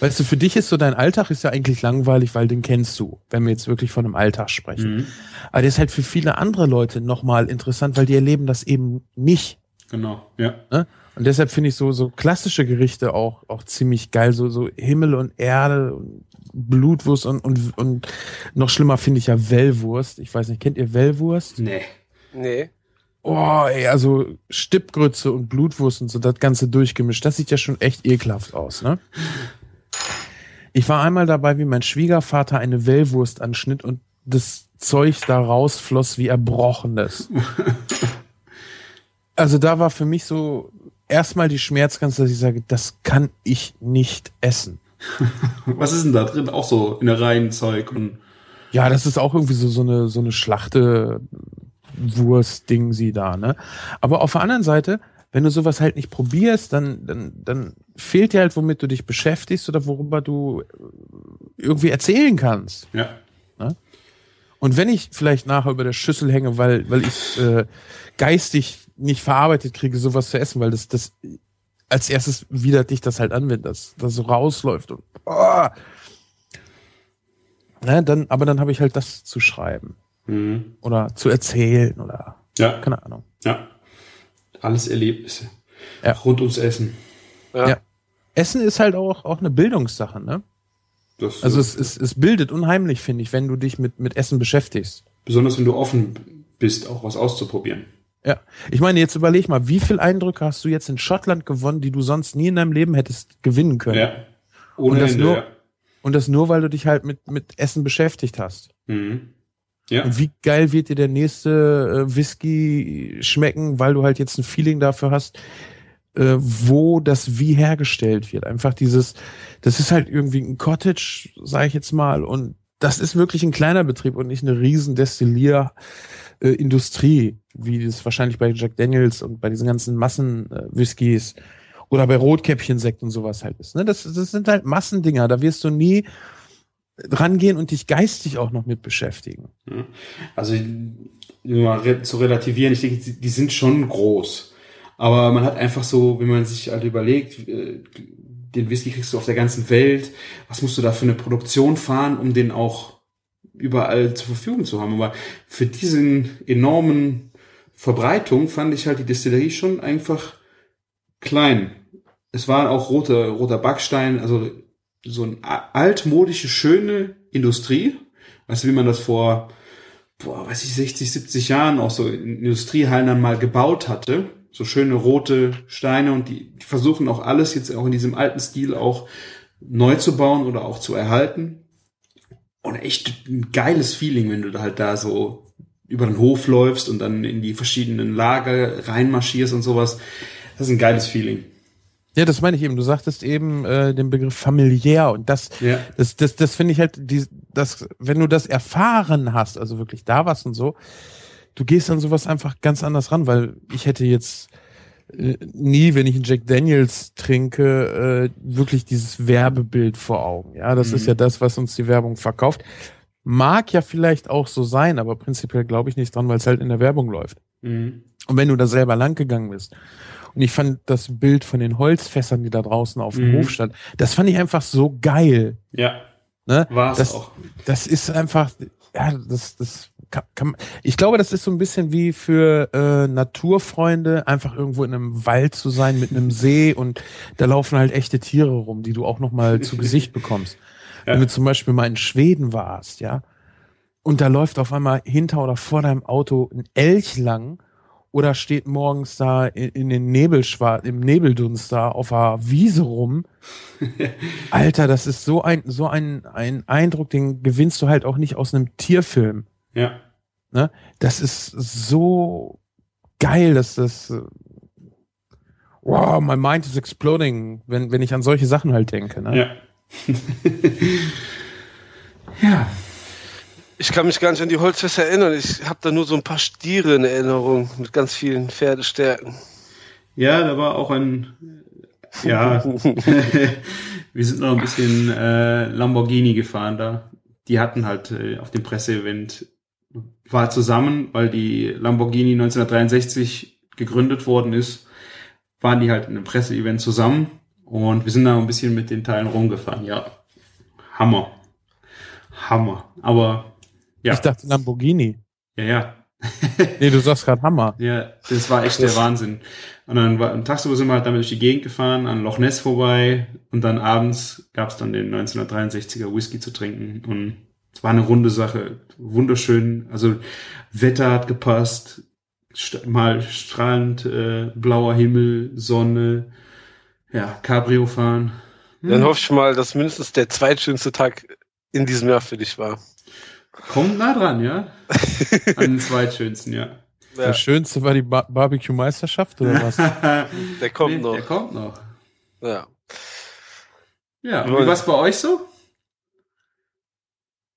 Weißt du, für dich ist so dein Alltag ist ja eigentlich langweilig, weil den kennst du, wenn wir jetzt wirklich von einem Alltag sprechen.
Mhm.
Aber der ist halt für viele andere Leute nochmal interessant, weil die erleben das eben nicht.
Genau. Ja.
Ne? Und deshalb finde ich so, so klassische Gerichte auch, auch ziemlich geil, so, so Himmel und Erde und Blutwurst und, und, und noch schlimmer finde ich ja Wellwurst. Ich weiß nicht, kennt ihr Wellwurst?
Nee.
Nee.
Oh, ey, also Stippgrütze und Blutwurst und so, das Ganze durchgemischt, das sieht ja schon echt ekelhaft aus, ne? Ich war einmal dabei, wie mein Schwiegervater eine Wellwurst anschnitt und das Zeug da rausfloss wie Erbrochenes. Also da war für mich so erstmal die Schmerzgrenze, dass ich sage, das kann ich nicht essen.
Was ist denn da drin? Auch so Innereienzeug und
Ja, das ist auch irgendwie so, so eine, so eine Schlachte Wurst-Ding sie da, ne? Aber auf der anderen Seite, wenn du sowas halt nicht probierst, dann, dann, dann fehlt dir halt, womit du dich beschäftigst oder worüber du irgendwie erzählen kannst.
ja.
Und wenn ich vielleicht nachher über der Schüssel hänge, weil, weil ich äh, geistig nicht verarbeitet kriege, sowas zu essen, weil das, das als erstes widert dich das halt an, wenn das, das so rausläuft und oh. ne, dann, aber dann habe ich halt das zu schreiben
Mhm.
oder zu erzählen oder
Ja.
keine Ahnung.
Ja. Alles Erlebnisse.
Ja.
Rund ums Essen.
Ja.
Ja. Essen ist halt auch, auch eine Bildungssache, ne?
Das,
Also es, es, es bildet unheimlich, finde ich, wenn du dich mit, mit Essen beschäftigst.
besonders wenn du offen bist, auch was auszuprobieren.
Ja. Ich meine, jetzt überleg mal, wie viel Eindrücke hast du jetzt in Schottland gewonnen, die du sonst nie in deinem Leben hättest gewinnen können?
Ja. Ohne
Und das
Ende,
nur-
ja.
Und das nur, weil du dich halt mit, mit Essen beschäftigt hast.
Mhm. Ja.
Und wie geil wird dir der nächste äh, Whisky schmecken, weil du halt jetzt ein Feeling dafür hast, äh, wo das wie hergestellt wird. Einfach dieses, das ist halt irgendwie ein Cottage, sage ich jetzt mal, und das ist wirklich ein kleiner Betrieb und nicht eine riesen Destillierindustrie, äh, wie das wahrscheinlich bei Jack Daniels und bei diesen ganzen Massen-Whiskys oder bei Rotkäppchensekt und sowas halt ist. Ne? Das, das sind halt Massendinger, da wirst du nie rangehen und dich geistig auch noch mit beschäftigen.
Ja. Also mal zu relativieren, ich denke, die sind schon groß. Aber man hat einfach so, wenn man sich halt überlegt, äh, den Whisky kriegst du auf der ganzen Welt, was musst du da für eine Produktion fahren, um den auch überall zur Verfügung zu haben. Aber für diesen enormen Verbreitung fand ich halt die Destillerie schon einfach klein. Es war auch roter, roter Backstein, also so eine altmodische, schöne Industrie. Weißt du, wie man das vor, boah, weiß ich, 60, 70 Jahren auch so in Industriehallen dann mal gebaut hatte. So schöne rote Steine und die, die versuchen auch alles jetzt auch in diesem alten Stil auch neu zu bauen oder auch zu erhalten. Und echt ein geiles Feeling, wenn du da halt da so über den Hof läufst und dann in die verschiedenen Lager reinmarschierst und sowas. Das ist ein geiles Feeling.
Ja, das meine ich eben. Du sagtest eben äh, den Begriff familiär und das,
Ja.
das, das, das finde ich halt, die, das, wenn du das erfahren hast, also wirklich da warst und so, du gehst an sowas einfach ganz anders ran, weil ich hätte jetzt äh, nie, wenn ich einen Jack Daniels trinke, äh, wirklich dieses Werbebild vor Augen. Ja, das
Mhm.
ist ja das, was uns die Werbung verkauft. Mag ja vielleicht auch so sein, aber prinzipiell glaube ich nicht dran, weil es halt in der Werbung läuft.
Mhm.
Und wenn du da selber lang gegangen bist. Und ich fand das Bild von den Holzfässern, die da draußen auf dem
Mhm.
Hof stand, das fand ich einfach so geil.
Ja,
Ne?
war es auch.
Das ist einfach, ja, das, das kann, kann, ich glaube, das ist so ein bisschen wie für äh, Naturfreunde, einfach irgendwo in einem Wald zu sein mit einem See und da laufen halt echte Tiere rum, die du auch nochmal zu Gesicht bekommst.
Ja.
Wenn du zum Beispiel mal in Schweden warst, ja, und da läuft auf einmal hinter oder vor deinem Auto ein Elch lang oder steht morgens da in, in den Nebelschwar im Nebeldunst da auf der Wiese rum. Alter, das ist so ein, so ein, ein Eindruck, den gewinnst du halt auch nicht aus einem Tierfilm.
Ja.
Ne? Das ist so geil, dass das, äh, wow, my mind is exploding, wenn, wenn ich an solche Sachen halt denke. Ne?
Ja. ja.
Ich kann mich gar nicht an die Holzfässer erinnern. Ich habe da nur so ein paar Stiere in Erinnerung mit ganz vielen Pferdestärken.
Ja, da war auch ein, ja, wir sind noch ein bisschen äh, Lamborghini gefahren da. Die hatten halt äh, auf dem Presseevent, war zusammen, weil die Lamborghini 1963 gegründet worden ist, waren die halt in einem Presseevent zusammen und wir sind da ein bisschen mit den Teilen rumgefahren. Ja, Hammer. Hammer. Aber ja,
Ich dachte Lamborghini.
ja, ja.
Nee, du sagst gerade Hammer.
Ja, das war echt der Wahnsinn. Und dann war, tagsüber sind wir halt damit durch die Gegend gefahren, an Loch Ness vorbei und dann abends gab's dann den 1963er Whisky zu trinken und es war eine runde Sache, wunderschön. Also Wetter hat gepasst, st mal strahlend äh, blauer Himmel, Sonne, ja, Cabrio fahren.
Dann hoffe ich mal, dass mindestens der zweitschönste Tag in diesem Jahr für dich war.
Kommt nah dran, ja? An den zweitschönsten, ja.
Ja,
Das Schönste war die ba Barbecue-Meisterschaft oder was?
der kommt
Nee,
noch.
Der kommt noch.
Ja.
Ja, und wie war's bei euch so?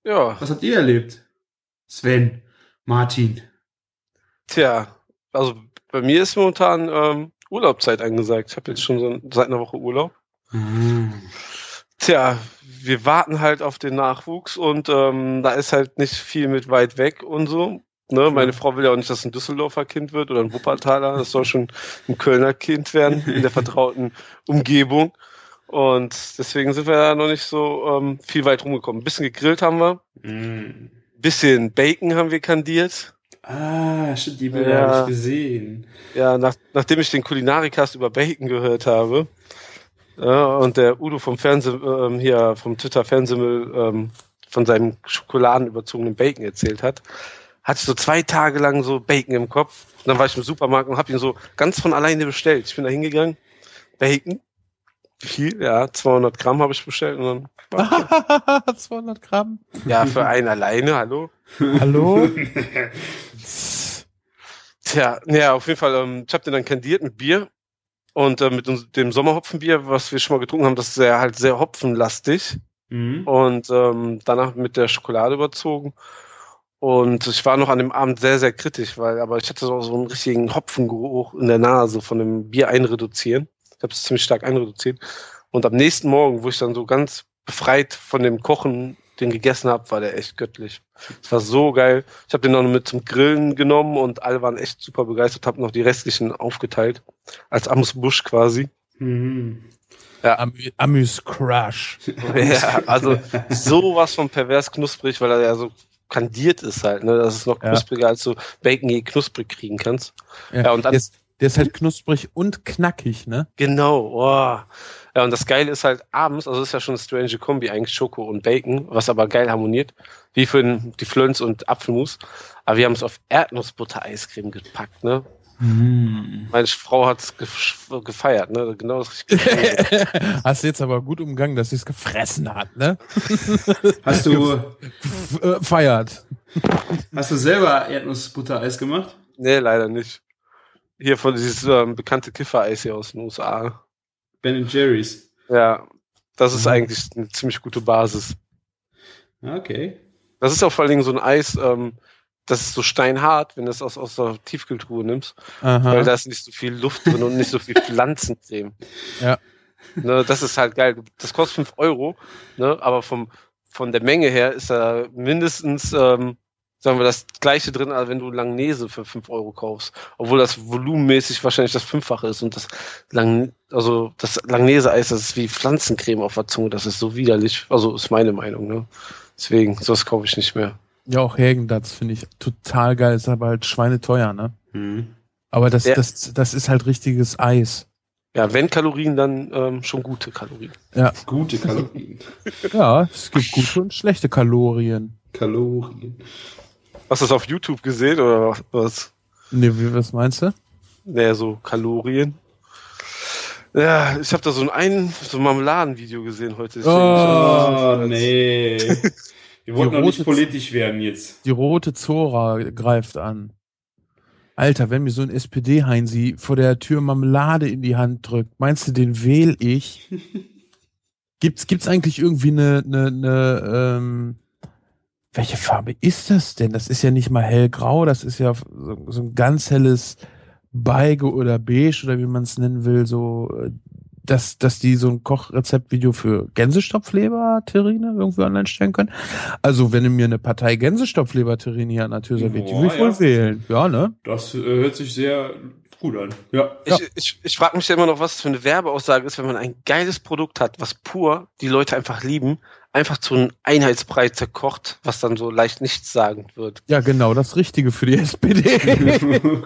Ja,
Was habt ihr erlebt? Sven, Martin.
tja, also bei mir ist momentan ähm, Urlaubzeit angesagt. Ich habe jetzt schon so seit einer Woche Urlaub. Tja, wir warten halt auf den Nachwuchs und ähm, da ist halt nicht viel mit weit weg und so. Ne, meine Frau will ja auch nicht, dass ein Düsseldorfer Kind wird oder ein Wuppertaler. Das soll schon ein Kölner Kind werden in der vertrauten Umgebung. Und deswegen sind wir da noch nicht so ähm, viel weit rumgekommen. Ein bisschen gegrillt haben wir,
Mm.
bisschen Bacon haben wir kandiert.
Ah, stimmt, die Bilder
Ja.
habe ich gesehen.
Ja, nach, nachdem ich den Kulinarikast über Bacon gehört habe ja, und der Udo vom Fernseh, ähm, hier vom Twitter Fernsehmüll ähm, von seinem schokoladenüberzogenen Bacon erzählt hat, hatte ich so zwei Tage lang so Bacon im Kopf. Und dann war ich im Supermarkt und habe ihn so ganz von alleine bestellt. Ich bin da hingegangen, Bacon, viel? Ja, 200 Gramm habe ich bestellt und dann war
200 Gramm.
ja für einen alleine, hallo.
Hallo?
Tja, ja, auf jeden Fall, ähm, ich habe den dann kandiert mit Bier und äh, mit uns, dem Sommerhopfenbier, was wir schon mal getrunken haben, das ist sehr, halt sehr hopfenlastig
Mhm.
und ähm, danach mit der Schokolade überzogen. Und ich war noch an dem Abend sehr, sehr kritisch, weil, aber ich hatte so, so einen richtigen Hopfengeruch in der Nase von dem Bier einreduzieren. Ich habe es ziemlich stark einreduziert. Und am nächsten Morgen, wo ich dann so ganz befreit von dem Kochen den gegessen habe, war der echt göttlich. Es war so geil. Ich habe den noch mit zum Grillen genommen und alle waren echt super begeistert, habe noch die restlichen aufgeteilt. Als Amos Busch quasi.
Mhm.
Am Amüs Crush.
Ja, also sowas von pervers knusprig, weil er ja so kandiert ist halt, ne? Das ist noch
Ja.
knuspriger, als du Bacon je knusprig kriegen kannst. Ja, und dann-
ist, der ist halt knusprig und knackig, ne?
Genau, oh. Ja, und das Geile ist halt abends, also ist ja schon eine strange Kombi, eigentlich Schoko und Bacon, was aber geil harmoniert, wie für die Flöns und Apfelmus. Aber wir haben es auf Erdnussbutter-Eiscreme gepackt, ne?
Mm.
Meine Frau hat es gefeiert, ne? Genau das richtig.
Hast du jetzt aber gut umgangen, dass sie es gefressen hat, ne?
Hast du,
äh, feiert.
hast du selber Erdnussbutter-Eis gemacht?
nee, leider nicht. Hier von dieses ähm, bekannte Kiffer-Eis hier aus den USA.
Ben Jerry's.
Ja, das ist
Mhm.
eigentlich eine ziemlich gute Basis.
Okay.
Das ist auch vor allen Dingen so ein Eis, ähm, das ist so steinhart, wenn du es aus, aus der Tiefkühltruhe nimmst, weil
Aha.
da ist nicht so viel Luft drin und nicht so viel Pflanzencreme.
Ja.
Ne, das ist halt geil. Das kostet 5 Euro, ne, aber vom, von der Menge her ist da mindestens, ähm, sagen wir, das gleiche drin, als wenn du Langnese für 5 Euro kaufst. Obwohl das volumenmäßig wahrscheinlich das Fünffache ist und das Lang, also das Langnese-Eis, das ist wie Pflanzencreme auf der Zunge, das ist so widerlich. Also ist meine Meinung, ne. Deswegen, sowas kaufe ich nicht mehr.
Ja, auch Hägendatz finde ich total geil, ist aber halt schweineteuer, ne?
Hm.
Aber das,
Ja.
das, das ist halt richtiges Eis.
Ja, wenn Kalorien, dann ähm, schon gute Kalorien.
Ja,
Gute Kalorien.
ja, es gibt gute und schlechte Kalorien.
Kalorien.
Hast du das auf YouTube gesehen oder was?
Ne, wie, was meinst du?
Naja, so Kalorien. Ja, ich habe da so ein, ein so ein Marmeladenvideo gesehen heute. deswegen-
Oh, nee. Wir wollten
Die
doch nicht
rote-
politisch werden jetzt.
Die rote Zora greift an. Alter, wenn mir so ein SPD-Heinsi vor der Tür Marmelade in die Hand drückt, meinst du, den wähl ich? Gibt's, gibt's eigentlich irgendwie eine, eine, eine ähm, welche Farbe ist das denn? Das ist ja nicht mal hellgrau, das ist ja so, so ein ganz helles Beige oder Beige oder wie man es nennen will, so, äh, dass, dass die so ein Kochrezeptvideo für Gänsestopfleber-Terrine irgendwie online stellen können. Also, wenn du mir eine Partei Gänsestopfleber-Terrine hier an der Tür serviert, die will ich
Boah,
wohl
ja.
wählen. Ja, ne?
Das äh, hört sich sehr gut an. Ja.
Ich, ich, ich frage mich ja immer noch, was das für eine Werbeaussage ist, wenn man ein geiles Produkt hat, was pur die Leute einfach lieben, einfach zu einem Einheitsbrei zerkocht, was dann so leicht nichtssagend wird.
Ja, genau, das Richtige für die SPD.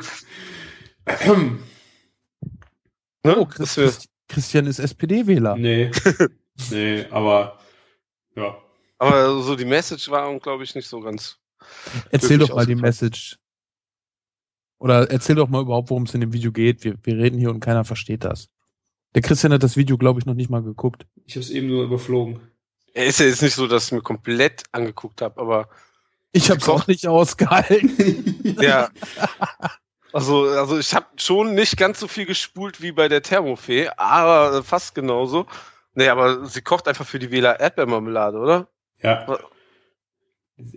Ne?
oh,
Das
Chris,
wär-
Christ- Christian ist SPD-Wähler.
nee. Nee, aber ja.
aber so die Message war, glaube ich, nicht so ganz.
Erzähl doch mal die. Message. Oder erzähl doch mal überhaupt, worum es in dem Video geht. Wir, wir reden hier und keiner versteht das. Der Christian hat das Video, glaube ich, noch nicht mal geguckt.
Ich habe es eben nur überflogen.
Er ist ja jetzt nicht so, dass ich mir komplett angeguckt habe, aber
Ich habe es auch nicht ausgehalten.
ja. Also, also ich habe schon nicht ganz so viel gespult wie bei der Thermofee, aber fast genauso. Nee, aber sie kocht einfach für die Wähler Erdbeermarmelade, oder?
Ja.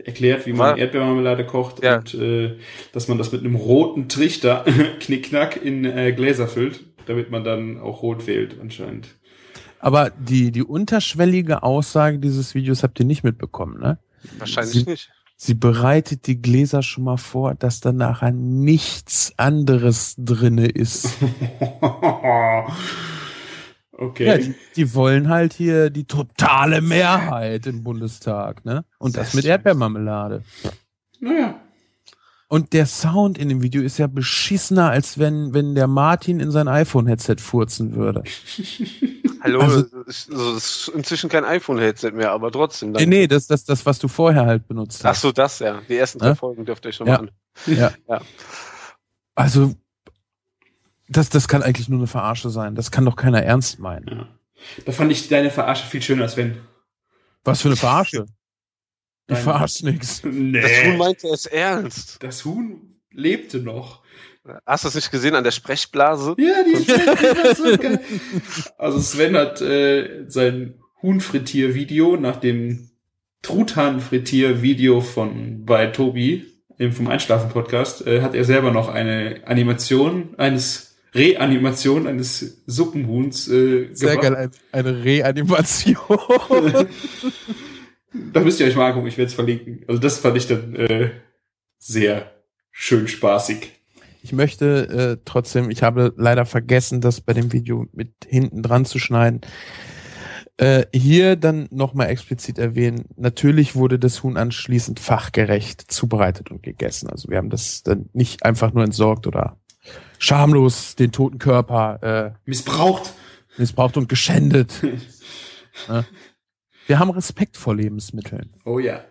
Erklärt, wie man Erdbeermarmelade kocht
Ja.
und äh, dass man das mit einem roten Trichter knickknack in äh, Gläser füllt, damit man dann auch rot wählt anscheinend.
Aber die, die unterschwellige Aussage dieses Videos habt ihr nicht mitbekommen, ne?
Wahrscheinlich
Sie-
nicht.
Sie bereitet die Gläser schon mal vor, dass da nachher nichts anderes drinne ist.
okay.
Ja, die, die wollen halt hier die totale Mehrheit im Bundestag, ne? Und das mit. Erdbeermarmelade.
naja.
Und der Sound in dem Video ist ja beschissener, als wenn, wenn der Martin in sein iPhone-Headset furzen würde.
Hallo,
Also-
ist, also das ist inzwischen kein iPhone-Headset mehr, aber trotzdem.
Nee, nee, das, das, das, was du vorher halt benutzt
Ach
hast.
so, das ja. Die ersten drei
Ja?
Folgen dürft ihr euch schon
Ja.
mal an.
Also, das, das kann eigentlich nur eine Verarsche sein. Das kann doch keiner ernst meinen.
Ja. Da fand ich deine Verarsche viel schöner, Sven.
Was für eine Verarsche? Ich
Nein.
verarsche nix.
Nee.
Das Huhn meinte es ernst.
Das Huhn lebte noch.
Hast du es nicht gesehen an der Sprechblase?
Ja, die war so geil. Also Sven hat äh, sein Huhnfrittier-Video nach dem Truthahn-Frittier-Video von bei Tobi im vom Einschlafen-Podcast äh, hat er selber noch eine Animation eines Reanimation eines Suppenhuhns äh,
Sehr
gebracht.
geil, ein- eine Reanimation.
Da müsst ihr euch mal angucken, ich werde es verlinken. Also das fand ich dann äh, sehr schön spaßig.
Ich möchte äh, trotzdem, ich habe leider vergessen, das bei dem Video mit hinten dran zu schneiden. Äh, hier dann nochmal explizit erwähnen, natürlich wurde das Huhn anschließend fachgerecht zubereitet und gegessen. Also wir haben das dann nicht einfach nur entsorgt oder schamlos den toten Körper.
Missbraucht.
missbraucht und geschändet. ja. Wir haben Respekt vor Lebensmitteln.
Oh ja.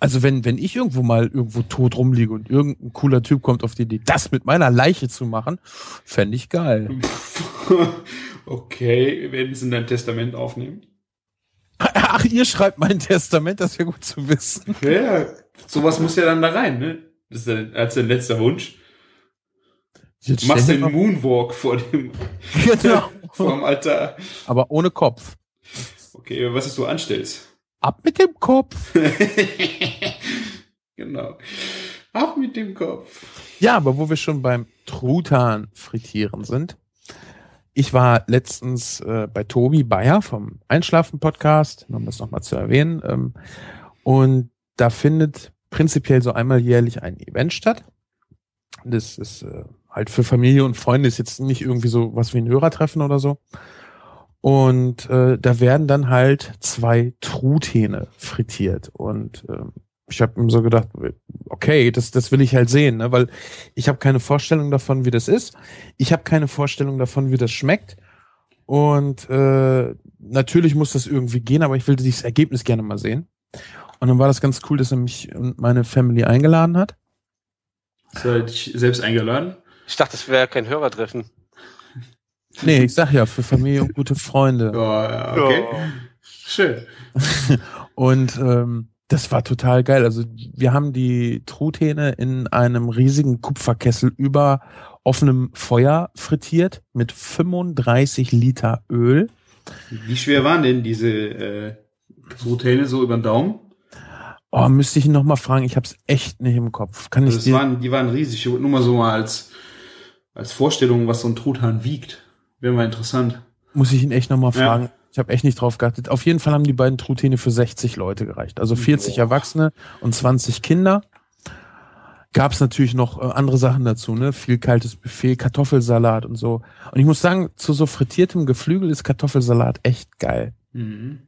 Also wenn, wenn ich irgendwo mal irgendwo tot rumliege und irgendein cooler Typ kommt auf die Idee, das mit meiner Leiche zu machen, fände ich geil.
okay, wir werden es in dein Testament aufnehmen.
Ach, ihr schreibt mein Testament, das wäre gut zu wissen.
Ja, sowas muss ja dann da rein, ne? Das ist dein, als dein letzter Wunsch. Du machst den Moonwalk vor dem, genau. vor dem Altar.
Aber ohne Kopf.
Okay, was du anstellst.
Ab mit dem Kopf.
genau. Ab mit dem Kopf.
Ja, aber wo wir schon beim Truthahn frittieren sind. Ich war letztens äh, bei Tobi Bayer vom Einschlafen-Podcast, um das nochmal zu erwähnen. Ähm, und da findet prinzipiell so einmal jährlich ein Event statt. Das ist äh, halt für Familie und Freunde, ist jetzt nicht irgendwie so was wie ein Hörertreffen oder so. Und äh, da werden dann halt zwei Truthähne frittiert. Und äh, ich habe mir so gedacht, okay, das, das will ich halt sehen, ne? weil ich habe keine Vorstellung davon, wie das ist. Ich habe keine Vorstellung davon, wie das schmeckt. Und äh, natürlich muss das irgendwie gehen, aber ich will dieses Ergebnis gerne mal sehen. Und dann war das ganz cool, dass er mich und meine Family eingeladen hat.
Du dich selbst eingeladen?
Ich dachte, das wäre kein Hörertreffen.
Nee, ich sag ja, für Familie und gute Freunde.
Oh, ja, okay. Oh. Schön.
und ähm, das war total geil. Also wir haben die Truthähne in einem riesigen Kupferkessel über offenem Feuer frittiert mit 35 Liter Öl.
Wie schwer waren denn diese äh, Truthähne so über den Daumen?
Oh, müsste ich ihn noch mal fragen. Ich habe es echt nicht im Kopf. Kann also ich
dir waren, die waren riesig. Nur mal so mal als als Vorstellung, was so ein Truthahn wiegt. Wäre mal interessant.
Muss ich ihn echt noch mal fragen. Ja. Ich habe echt nicht drauf geachtet. Auf jeden Fall haben die beiden Truthähne für 60 Leute gereicht. Also 40 Boah. Erwachsene und 20 Kinder. Gab es natürlich noch äh, andere Sachen dazu, ne? Viel kaltes Buffet, Kartoffelsalat und so. Und ich muss sagen, zu so frittiertem Geflügel ist Kartoffelsalat echt geil. Mhm.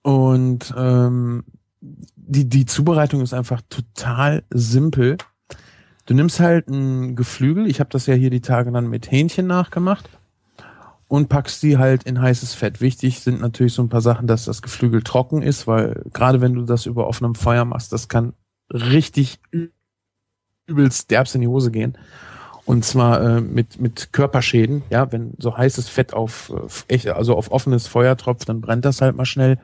Und ähm, die, die Zubereitung ist einfach total simpel. Du nimmst halt ein Geflügel, ich habe das ja hier die Tage dann mit Hähnchen nachgemacht und packst die halt in heißes Fett. Wichtig sind natürlich so ein paar Sachen, dass das Geflügel trocken ist, weil gerade wenn du das über offenem Feuer machst, das kann richtig übelst derbst in die Hose gehen. Und zwar äh, mit, mit Körperschäden, ja, wenn so heißes Fett auf äh, also auf offenes Feuer tropft, dann brennt das halt mal schnell.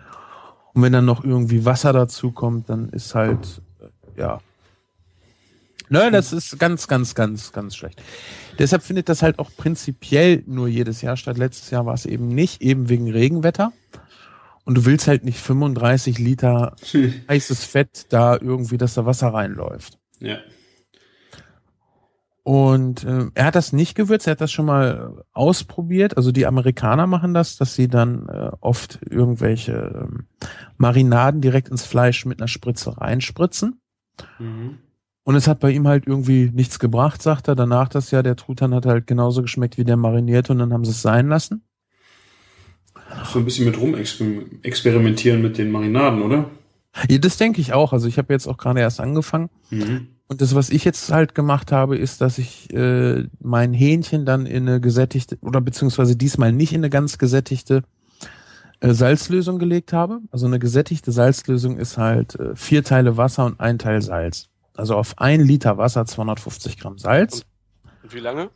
Und wenn dann noch irgendwie Wasser dazu kommt, dann ist halt, äh, ja. Ne, das ist ganz, ganz, ganz, ganz schlecht. Deshalb findet das halt auch prinzipiell nur jedes Jahr statt. Letztes Jahr war es eben nicht, eben wegen Regenwetter. Und du willst halt nicht 35 Liter heißes Fett da irgendwie, dass da Wasser reinläuft.
Ja.
Und äh, er hat das nicht gewürzt, er hat das schon mal ausprobiert. Also die Amerikaner machen das, dass sie dann äh, oft irgendwelche ähm, Marinaden direkt ins Fleisch mit einer Spritze reinspritzen. Mhm. Und es hat bei ihm halt irgendwie nichts gebracht, sagt er. Danach das ja, der Truthahn hat halt genauso geschmeckt wie der marinierte und dann haben sie es sein lassen.
So ein bisschen mit rum experimentieren mit den Marinaden, oder?
Ja, das denke ich auch. Also ich habe jetzt auch gerade erst angefangen. Mhm. Und das, was ich jetzt halt gemacht habe, ist, dass ich äh, mein Hähnchen dann in eine gesättigte, oder beziehungsweise diesmal nicht in eine ganz gesättigte äh, Salzlösung gelegt habe. Also eine gesättigte Salzlösung ist halt äh, vier Teile Wasser und ein Teil Salz. Also auf ein Liter Wasser 250 Gramm Salz.
Und wie lange?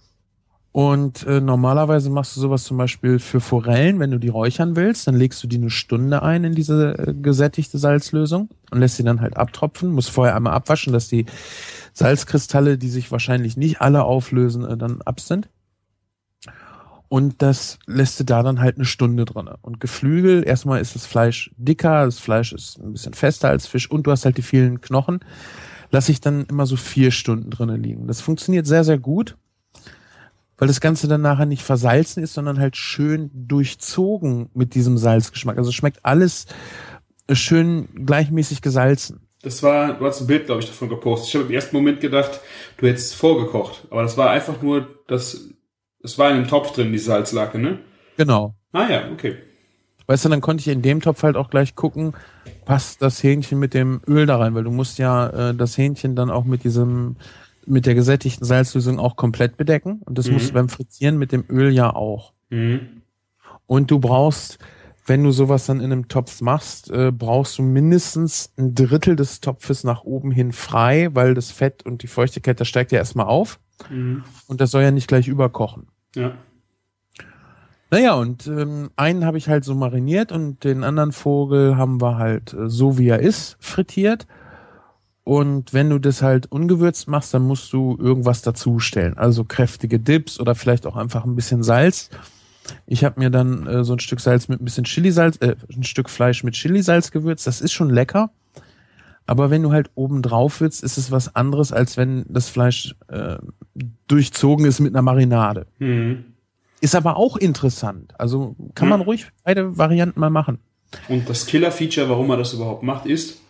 Und äh, normalerweise machst du sowas zum Beispiel für Forellen, wenn du die räuchern willst, dann legst du die eine Stunde ein in diese äh, gesättigte Salzlösung und lässt sie dann halt abtropfen, musst vorher einmal abwaschen, dass die Salzkristalle, die sich wahrscheinlich nicht alle auflösen, äh, dann ab sind. Und das lässt du da dann halt eine Stunde drin. Und Geflügel, erstmal ist das Fleisch dicker, das Fleisch ist ein bisschen fester als Fisch und du hast halt die vielen Knochen lasse ich dann immer so vier Stunden drinnen liegen. Das funktioniert sehr, sehr gut, weil das Ganze dann nachher nicht versalzen ist, sondern halt schön durchzogen mit diesem Salzgeschmack. Also schmeckt alles schön gleichmäßig gesalzen.
Das war, du hast ein Bild, glaube ich, davon gepostet. Ich habe im ersten Moment gedacht, du hättest vorgekocht. Aber das war einfach nur, das, es war in einem Topf drin, die Salzlake, ne?
Genau.
Ah ja, okay.
Weißt du, dann konnte ich in dem Topf halt auch gleich gucken, passt das Hähnchen mit dem Öl da rein, weil du musst ja äh, das Hähnchen dann auch mit diesem, mit der gesättigten Salzlösung auch komplett bedecken. Und das mhm. musst du beim Frittieren mit dem Öl ja auch.
Mhm.
Und du brauchst, wenn du sowas dann in einem Topf machst, äh, brauchst du mindestens ein Drittel des Topfes nach oben hin frei, weil das Fett und die Feuchtigkeit, das steigt ja erstmal auf.
Mhm.
Und das soll ja nicht gleich überkochen.
Ja.
Naja, und ähm, einen habe ich halt so mariniert und den anderen Vogel haben wir halt äh, so wie er ist frittiert. Und wenn du das halt ungewürzt machst, dann musst du irgendwas dazustellen. Also kräftige Dips oder vielleicht auch einfach ein bisschen Salz. Ich habe mir dann äh, so ein Stück Salz mit ein bisschen Chilisalz, äh, ein Stück Fleisch mit Chilisalz gewürzt. Das ist schon lecker. Aber wenn du halt oben drauf willst, ist es was anderes, als wenn das Fleisch äh, durchzogen ist mit einer Marinade.
Mhm.
Ist aber auch interessant. Also kann man
Ja.
ruhig beide Varianten mal machen.
Und das Killer-Feature, warum man das überhaupt macht, ist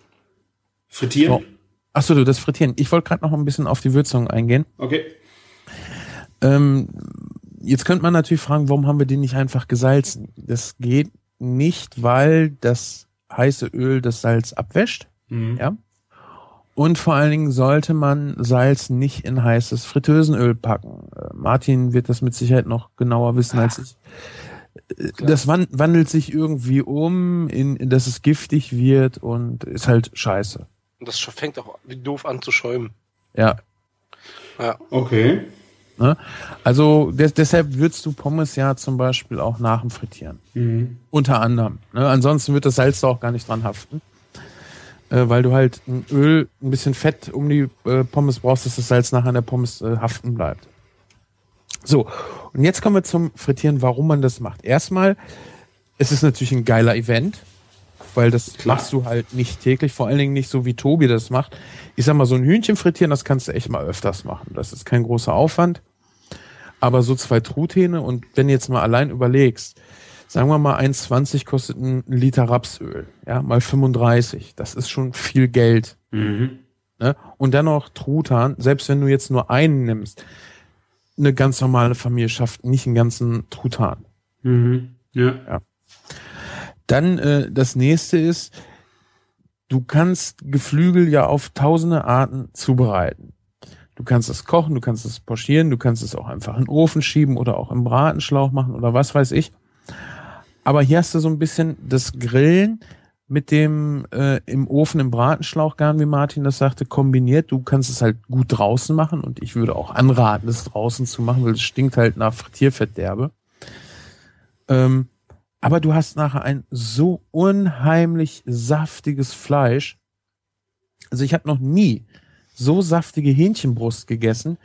frittieren.
Oh. Achso, du, das Frittieren. Ich wollte gerade noch ein bisschen auf die Würzung eingehen.
Okay.
Ähm, jetzt könnte man natürlich fragen, warum haben wir den nicht einfach gesalzen? Das geht nicht, weil das heiße Öl das Salz abwäscht.
Mhm.
Ja. Und vor allen Dingen sollte man Salz nicht in heißes Fritteusenöl packen. Äh, Martin wird das mit Sicherheit noch genauer wissen als ich. Äh, Das wan wandelt sich irgendwie um, in, in dass es giftig wird und ist halt scheiße.
Und das fängt auch wie doof an zu schäumen.
Ja.
Ja.
Okay.
Ne? Also des deshalb würzt du Pommes ja zum Beispiel auch nach dem Frittieren.
Mhm.
Unter anderem. Ne? Ansonsten wird das Salz da auch gar nicht dran haften. Äh, weil du halt ein Öl, ein bisschen Fett um die äh, Pommes brauchst, dass das Salz nachher an der Pommes äh, haften bleibt. So, und jetzt kommen wir zum Frittieren, warum man das macht. Erstmal, es ist natürlich ein geiler Event, weil das
Klar.
machst du halt nicht täglich, vor allen Dingen nicht so wie Tobi das macht. Ich sag mal, so ein Hühnchen frittieren, das kannst du echt mal öfters machen. Das ist kein großer Aufwand. Aber so zwei Truthähne und wenn du jetzt mal allein überlegst, sagen wir mal 1,20 kostet ein Liter Rapsöl, ja, mal 35. Das ist schon viel Geld.
Mhm.
Ne? Und dann noch Truthahn, selbst wenn du jetzt nur einen nimmst, eine ganz normale Familie schafft nicht einen ganzen Truthahn.
Mhm. Ja.
Dann äh, das nächste ist, du kannst Geflügel ja auf tausende Arten zubereiten. Du kannst es kochen, du kannst es pochieren, du kannst es auch einfach in den Ofen schieben oder auch im Bratenschlauch machen oder was weiß ich. Aber hier hast du so ein bisschen das Grillen mit dem äh, im Ofen im Bratenschlauchgarn, wie Martin das sagte, kombiniert. Du kannst es halt gut draußen machen und ich würde auch anraten, es draußen zu machen, weil es stinkt halt nach Frittierfettderbe. Ähm, aber du hast nachher ein so unheimlich saftiges Fleisch. Also ich habe noch nie so saftige Hähnchenbrust gegessen,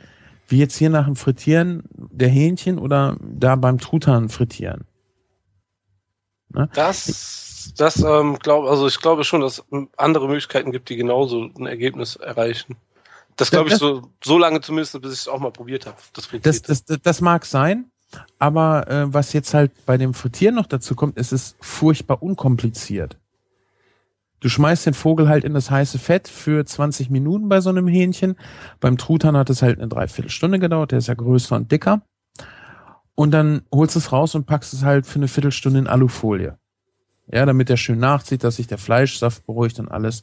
wie jetzt hier nach dem Frittieren der Hähnchen oder da beim Truthahn frittieren.
Das, das ähm, glaube, also ich glaube schon, dass es andere Möglichkeiten gibt, die genauso ein Ergebnis erreichen. Das glaube ich so, so lange zumindest, bis ich es auch mal probiert habe. Das,
das, das, das mag sein, aber äh, was jetzt halt bei dem Frittieren noch dazu kommt, ist es furchtbar unkompliziert. Du schmeißt den Vogel halt in das heiße Fett für 20 Minuten bei so einem Hähnchen. Beim Truthahn hat es halt eine Dreiviertelstunde gedauert, der ist ja größer und dicker. Und dann holst du es raus und packst es halt für eine Viertelstunde in Alufolie. Ja, damit der schön nachzieht, dass sich der Fleischsaft beruhigt und alles.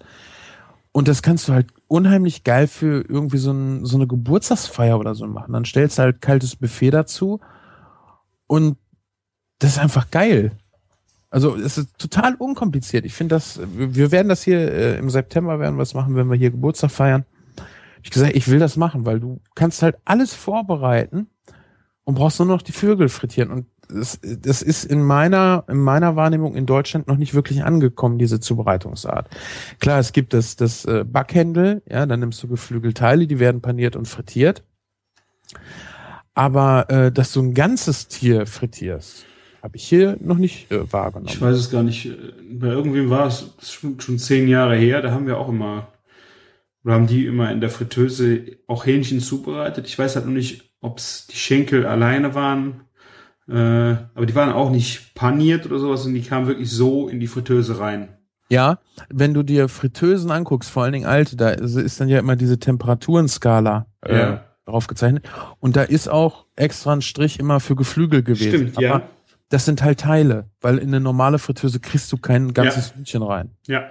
Und das kannst du halt unheimlich geil für irgendwie so, ein, so eine Geburtstagsfeier oder so machen. Dann stellst du halt kaltes Buffet dazu und das ist einfach geil. Also es ist total unkompliziert. Ich finde das, wir werden das hier äh, im September werden es machen, wenn wir hier Geburtstag feiern. Ich gesagt, ich will das machen, weil du kannst halt alles vorbereiten und brauchst nur noch die Vögel frittieren. Und das, das ist in meiner, in meiner Wahrnehmung in Deutschland noch nicht wirklich angekommen, diese Zubereitungsart. Klar, es gibt das, das äh, Backhändel, ja, dann nimmst du Geflügelteile, die werden paniert und frittiert. Aber äh, dass du ein ganzes Tier frittierst, habe ich hier noch nicht äh, wahrgenommen.
Ich weiß es gar nicht. Bei irgendwem war es schon, schon zehn Jahre her. Da haben wir auch immer, oder haben die immer in der Fritteuse auch Hähnchen zubereitet. Ich weiß halt noch nicht, ob es die Schenkel alleine waren. Äh, aber die waren auch nicht paniert oder sowas und die kamen wirklich so in die Fritteuse rein.
Ja, wenn du dir Fritteusen anguckst, vor allen Dingen alte, da ist- dann ja immer diese Temperaturenskala äh,
Ja.
drauf gezeichnet. Und da ist auch extra ein Strich immer für Geflügel gewesen.
Stimmt,
Aber
ja.
das sind halt Teile, weil in eine normale Fritteuse kriegst du kein ganzes Hühnchen rein.
Ja.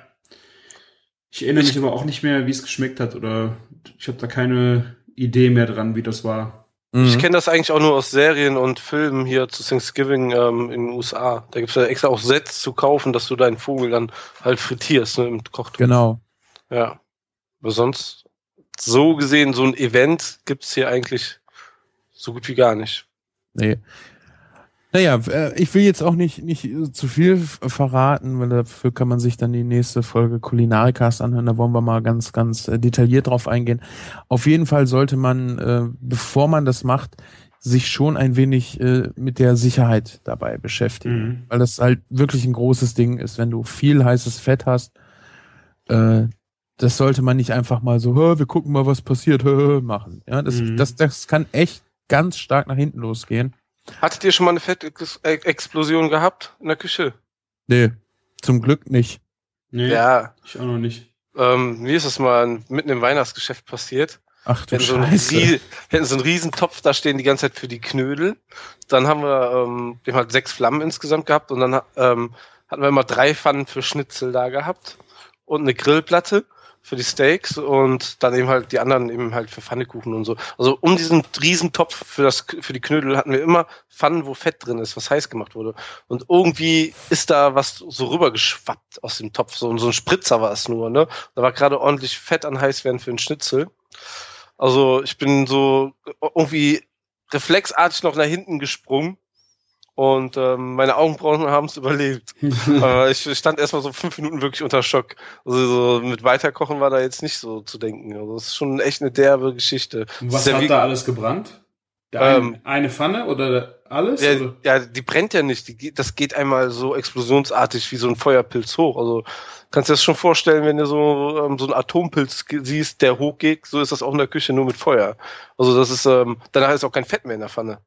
Ich erinnere mich aber auch nicht mehr, wie es geschmeckt hat oder ich habe da keine Idee mehr dran, wie das war.
Mhm. Ich kenne das eigentlich auch nur aus Serien und Filmen hier zu Thanksgiving ähm, in den USA. Da gibt es ja extra auch Sets zu kaufen, dass du deinen Vogel dann halt frittierst ne, im Kochtuch.
Genau.
Ja. Aber sonst, so gesehen, so ein Event gibt's hier eigentlich so gut wie gar nicht.
Nee. Naja, äh, ich will jetzt auch nicht, nicht zu viel verraten, weil dafür kann man sich dann die nächste Folge Kulinarikast anhören. Da wollen wir mal ganz, ganz äh, detailliert drauf eingehen. Auf jeden Fall sollte man, äh, bevor man das macht, sich schon ein wenig mit der Sicherheit dabei beschäftigen. Mhm. Weil das halt wirklich ein großes Ding ist, wenn du viel heißes Fett hast. das sollte man nicht einfach mal so, wir gucken mal, was passiert, machen. Ja, das, mhm. das, das kann echt ganz stark nach hinten losgehen.
Hattet ihr schon mal eine Fettexplosion gehabt in der Küche?
Nee, zum Glück nicht.
Nee, ja. ich auch noch nicht.
Ähm, mir ist das mal mitten im Weihnachtsgeschäft passiert.
Ach du
wir so
Scheiße.
wir hatten so einen riesen Topf da stehen die ganze Zeit für die Knödel. Dann haben wir, ähm, wir haben halt sechs Flammen insgesamt gehabt und dann ähm, hatten wir immer drei Pfannen für Schnitzel da gehabt und eine Grillplatte für die Steaks und dann eben halt die anderen eben halt für Pfannekuchen und so. Also um diesen Riesentopf für das für die Knödel hatten wir immer Pfannen, wo Fett drin ist, was heiß gemacht wurde. Und irgendwie ist da was so rübergeschwappt aus dem Topf, so, so ein Spritzer war es nur, ne? Da war gerade ordentlich Fett an heiß werden für einen Schnitzel. Also ich bin so irgendwie reflexartig noch nach hinten gesprungen und ähm, meine Augenbrauen haben es überlebt. Aber ich stand erstmal so fünf Minuten wirklich unter Schock. Also so mit Weiterkochen war da jetzt nicht so zu denken. Also es ist schon echt eine derbe Geschichte.
Und was hat da alles gebrannt? Ähm, eine, Pfanne oder alles?
Ja,
oder?
ja, die brennt ja nicht. Die, das geht einmal so explosionsartig wie so ein Feuerpilz hoch. Also kannst du dir das schon vorstellen, wenn du so ähm, so einen Atompilz siehst, der hochgeht, so ist das auch in der Küche nur mit Feuer. Also das ist ähm, danach ist auch kein Fett mehr in der Pfanne.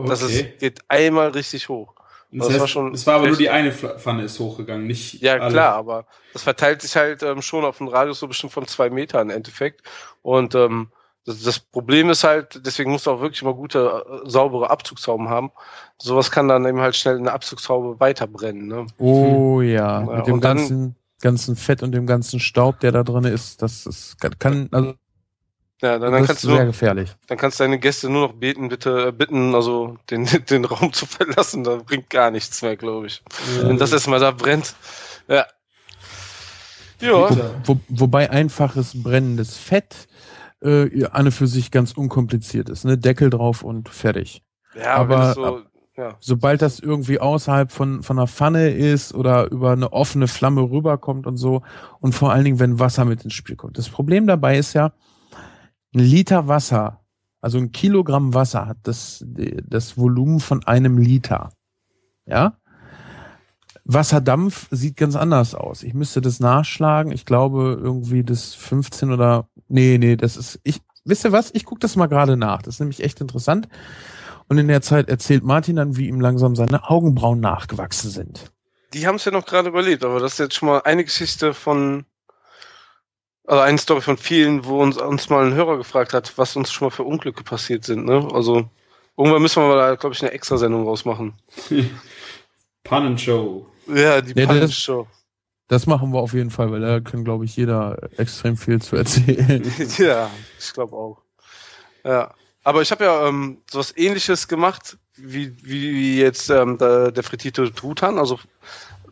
Okay. Das ist, geht einmal richtig hoch.
Das, das heißt, war schon. Es war aber nur die eine Pfanne ist hochgegangen, nicht.
Ja, alle. klar, aber das verteilt sich halt ähm, schon auf einen Radius so bestimmt von zwei Metern im Endeffekt. Und ähm, das, das Problem ist halt, deswegen musst du auch wirklich mal gute, äh, saubere Abzugshauben haben. Sowas kann dann eben halt schnell in der Abzugshaube weiterbrennen. Ne?
Oh ja, ja mit dem ganzen, ganzen Fett und dem ganzen Staub, der da drin ist, das ist, kann, also
ja, dann, dann kannst du
sehr gefährlich.
Dann kannst du deine Gäste nur noch beten, bitte äh, bitten, also den, den Raum zu verlassen. Da bringt gar nichts mehr, glaube ich. Ja. Wenn das erstmal da brennt. Ja.
Ja. Wo, wo, wobei einfaches brennendes Fett äh, an für sich ganz unkompliziert ist. Ne? Deckel drauf und fertig.
Ja, aber so, ja.
sobald das irgendwie außerhalb von, von einer Pfanne ist oder über eine offene Flamme rüberkommt und so und vor allen Dingen, wenn Wasser mit ins Spiel kommt. Das Problem dabei ist ja, ein Liter Wasser, also ein Kilogramm Wasser hat das, das Volumen von einem Liter. Ja? Wasserdampf sieht ganz anders aus. Ich müsste das nachschlagen. Ich glaube irgendwie das 15 oder nee, nee, das ist ich wisst ihr was? Ich gucke das mal gerade nach. Das ist nämlich echt interessant. Und in der Zeit erzählt Martin dann, wie ihm langsam seine Augenbrauen nachgewachsen sind.
Die haben es ja noch gerade überlebt, aber das ist jetzt schon mal eine Geschichte von also eine Story von vielen, wo uns, uns mal ein Hörer gefragt hat, was uns schon mal für Unglücke passiert sind. Ne? Also irgendwann müssen wir mal da, glaube ich, eine Extrasendung rausmachen.
Pannenshow.
Ja, die nee, Pannenshow.
Das, das machen wir auf jeden Fall, weil da kann, glaube ich, jeder extrem viel zu erzählen.
ja, ich glaube auch. Ja. Aber ich habe ja ähm, sowas ähnliches gemacht, wie, wie jetzt ähm, der, der frittierte Truthahn. Also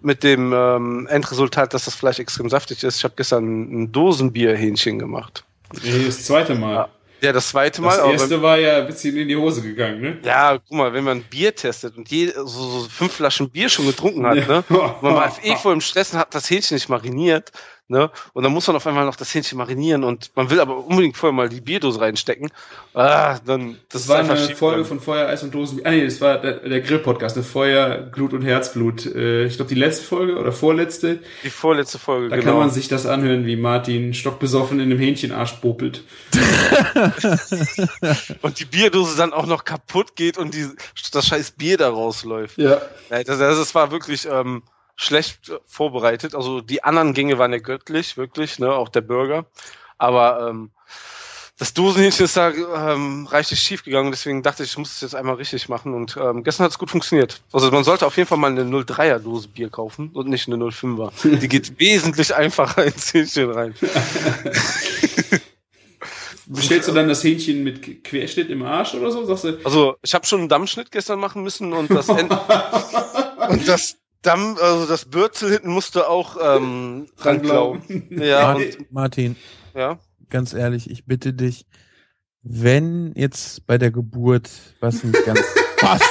mit dem ähm, Endresultat, dass das Fleisch extrem saftig ist. Ich habe gestern ein Dosenbierhähnchen gemacht.
Nee, das zweite Mal.
Ja, das zweite Mal.
Das erste war ja ein bisschen in die Hose gegangen, ne?
Ja, guck mal, wenn man Bier testet und je, so, so fünf Flaschen Bier schon getrunken hat, ne? Und man war eh voll im Stress und hat das Hähnchen nicht mariniert, Ne? Und dann muss man auf einmal noch das Hähnchen marinieren und man will aber unbedingt vorher mal die Bierdose reinstecken. Ah, dann,
das, das war eine Folge von Feuer, Eis und Dosen. Ah nee, das war der, der Grill-Podcast, ne? Feuer, Glut und Herzblut. Äh, ich glaube die letzte Folge oder vorletzte.
Die vorletzte Folge,
Da genau. kann man sich das anhören, wie Martin stockbesoffen in einem Hähnchenarsch popelt.
und die Bierdose dann auch noch kaputt geht und die, das scheiß Bier da rausläuft.
Ja.
Das, das war wirklich, ähm, schlecht vorbereitet. Also die anderen Gänge waren ja göttlich, wirklich, ne, auch der Burger. Aber ähm, das Dosenhähnchen ist da ähm, reichlich schief gegangen, deswegen dachte ich, ich muss es jetzt einmal richtig machen. Und ähm, gestern hat es gut funktioniert. Also man sollte auf jeden Fall mal eine 03er Dose Bier kaufen und nicht eine 05er. Die geht wesentlich einfacher ins Hähnchen rein.
bestellst du dann das Hähnchen mit Querschnitt im Arsch oder so? Du,
Also ich habe schon einen Dammschnitt gestern machen müssen und das End und das Damm, also das Bürzel hinten musste auch ähm, dran glauben. Ja,
Martin,
und,
Martin,
ja.
ganz ehrlich, ich bitte dich, wenn jetzt bei der Geburt was nicht ganz passt,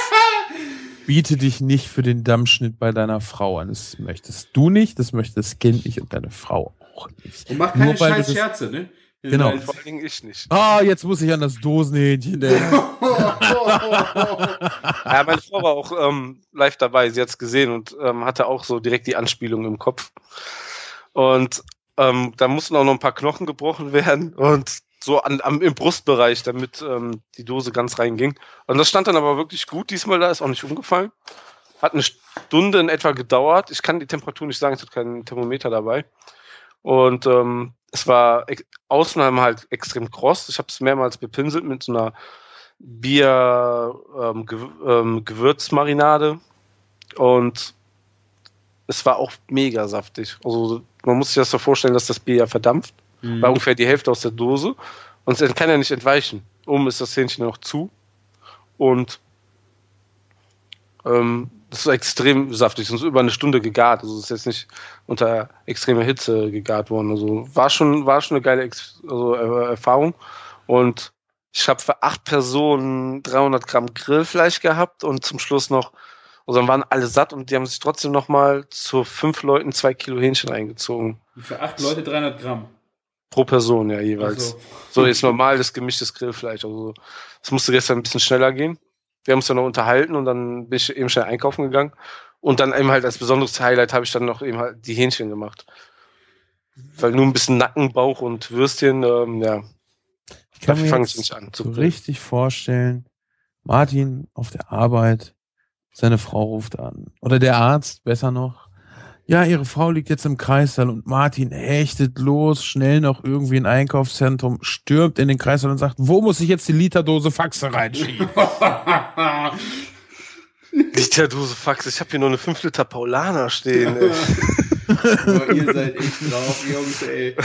biete dich nicht für den Dammschnitt bei deiner Frau an. Das möchtest du nicht, das möchte das Kind nicht und deine Frau auch nicht.
und mach keine scheiß Scherze, ne?
Genau.
du
Vor allen Dingen ich nicht.
Ah, jetzt muss ich an das Dosenhähnchen denken.
Ja, meine Frau war auch ähm, live dabei, sie hat's gesehen und ähm, hatte auch so direkt die Anspielung im Kopf. Und ähm, da mussten auch noch ein paar Knochen gebrochen werden und so an, am, im Brustbereich, damit ähm, die Dose ganz reinging. Und das stand dann aber wirklich gut diesmal da, ist auch nicht umgefallen. Hat eine Stunde in etwa gedauert. Ich kann die Temperatur nicht sagen, ich hatte keinen Thermometer dabei. Und ähm, es war außen halt extrem kross. Ich habe es mehrmals bepinselt mit so einer Bier ähm, ähm, und es war auch mega saftig. Also man muss sich das so vorstellen, dass das Bier ja verdampft,
Mhm.
war ungefähr die Hälfte aus der Dose und es kann ja nicht entweichen. Oben ist das Hähnchen noch zu und ähm, das ist extrem saftig. Es ist über eine Stunde gegart. Also es ist jetzt nicht unter extremer Hitze gegart worden. Also war schon, war schon eine geile Ex also, äh, Erfahrung. Und ich habe für acht Personen 300 Gramm Grillfleisch gehabt und zum Schluss noch, also dann waren alle satt und die haben sich trotzdem noch mal zu fünf Leuten zwei Kilo Hähnchen reingezogen.
Für acht Leute 300 Gramm.
Pro Person ja jeweils.
Also,
So jetzt normales gemischtes Grillfleisch. Also es musste gestern ein bisschen schneller gehen. Wir haben uns dann noch unterhalten und dann bin ich eben schnell einkaufen gegangen. Und dann eben halt als besonderes Highlight habe ich dann noch eben halt die Hähnchen gemacht. Weil nur ein bisschen Nacken, Bauch und Würstchen, ähm, ja,
Ich kann mir jetzt
nicht an.
so richtig vorstellen, Martin auf der Arbeit, seine Frau ruft an. Oder der Arzt, besser noch. Ja, ihre Frau liegt jetzt im Kreissaal und Martin hechtet los, schnell noch irgendwie in ein Einkaufszentrum, stürmt in den Kreissaal und sagt, wo muss ich jetzt die Literdose Faxe reinschieben?
Literdose Fax, ich habe hier nur eine 5 Liter Paulaner stehen. ey.
Boah, ihr seid echt drauf, Jungs, ey.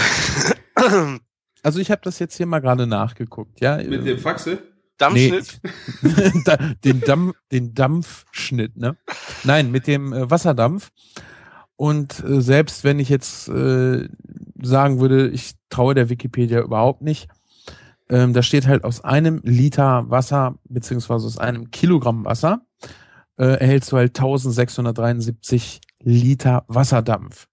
Also ich habe das jetzt hier mal gerade nachgeguckt, ja.
Mit dem Faxe?
Dammschnitt.
Da- den, Dampf, den Dampfschnitt, ne? Nein, mit dem äh, Wasserdampf. Und äh, selbst wenn ich jetzt äh, sagen würde, ich traue der Wikipedia überhaupt nicht, ähm, da steht halt aus einem Liter Wasser, beziehungsweise aus einem Kilogramm Wasser, äh, erhältst du halt 1673 Liter Wasserdampf.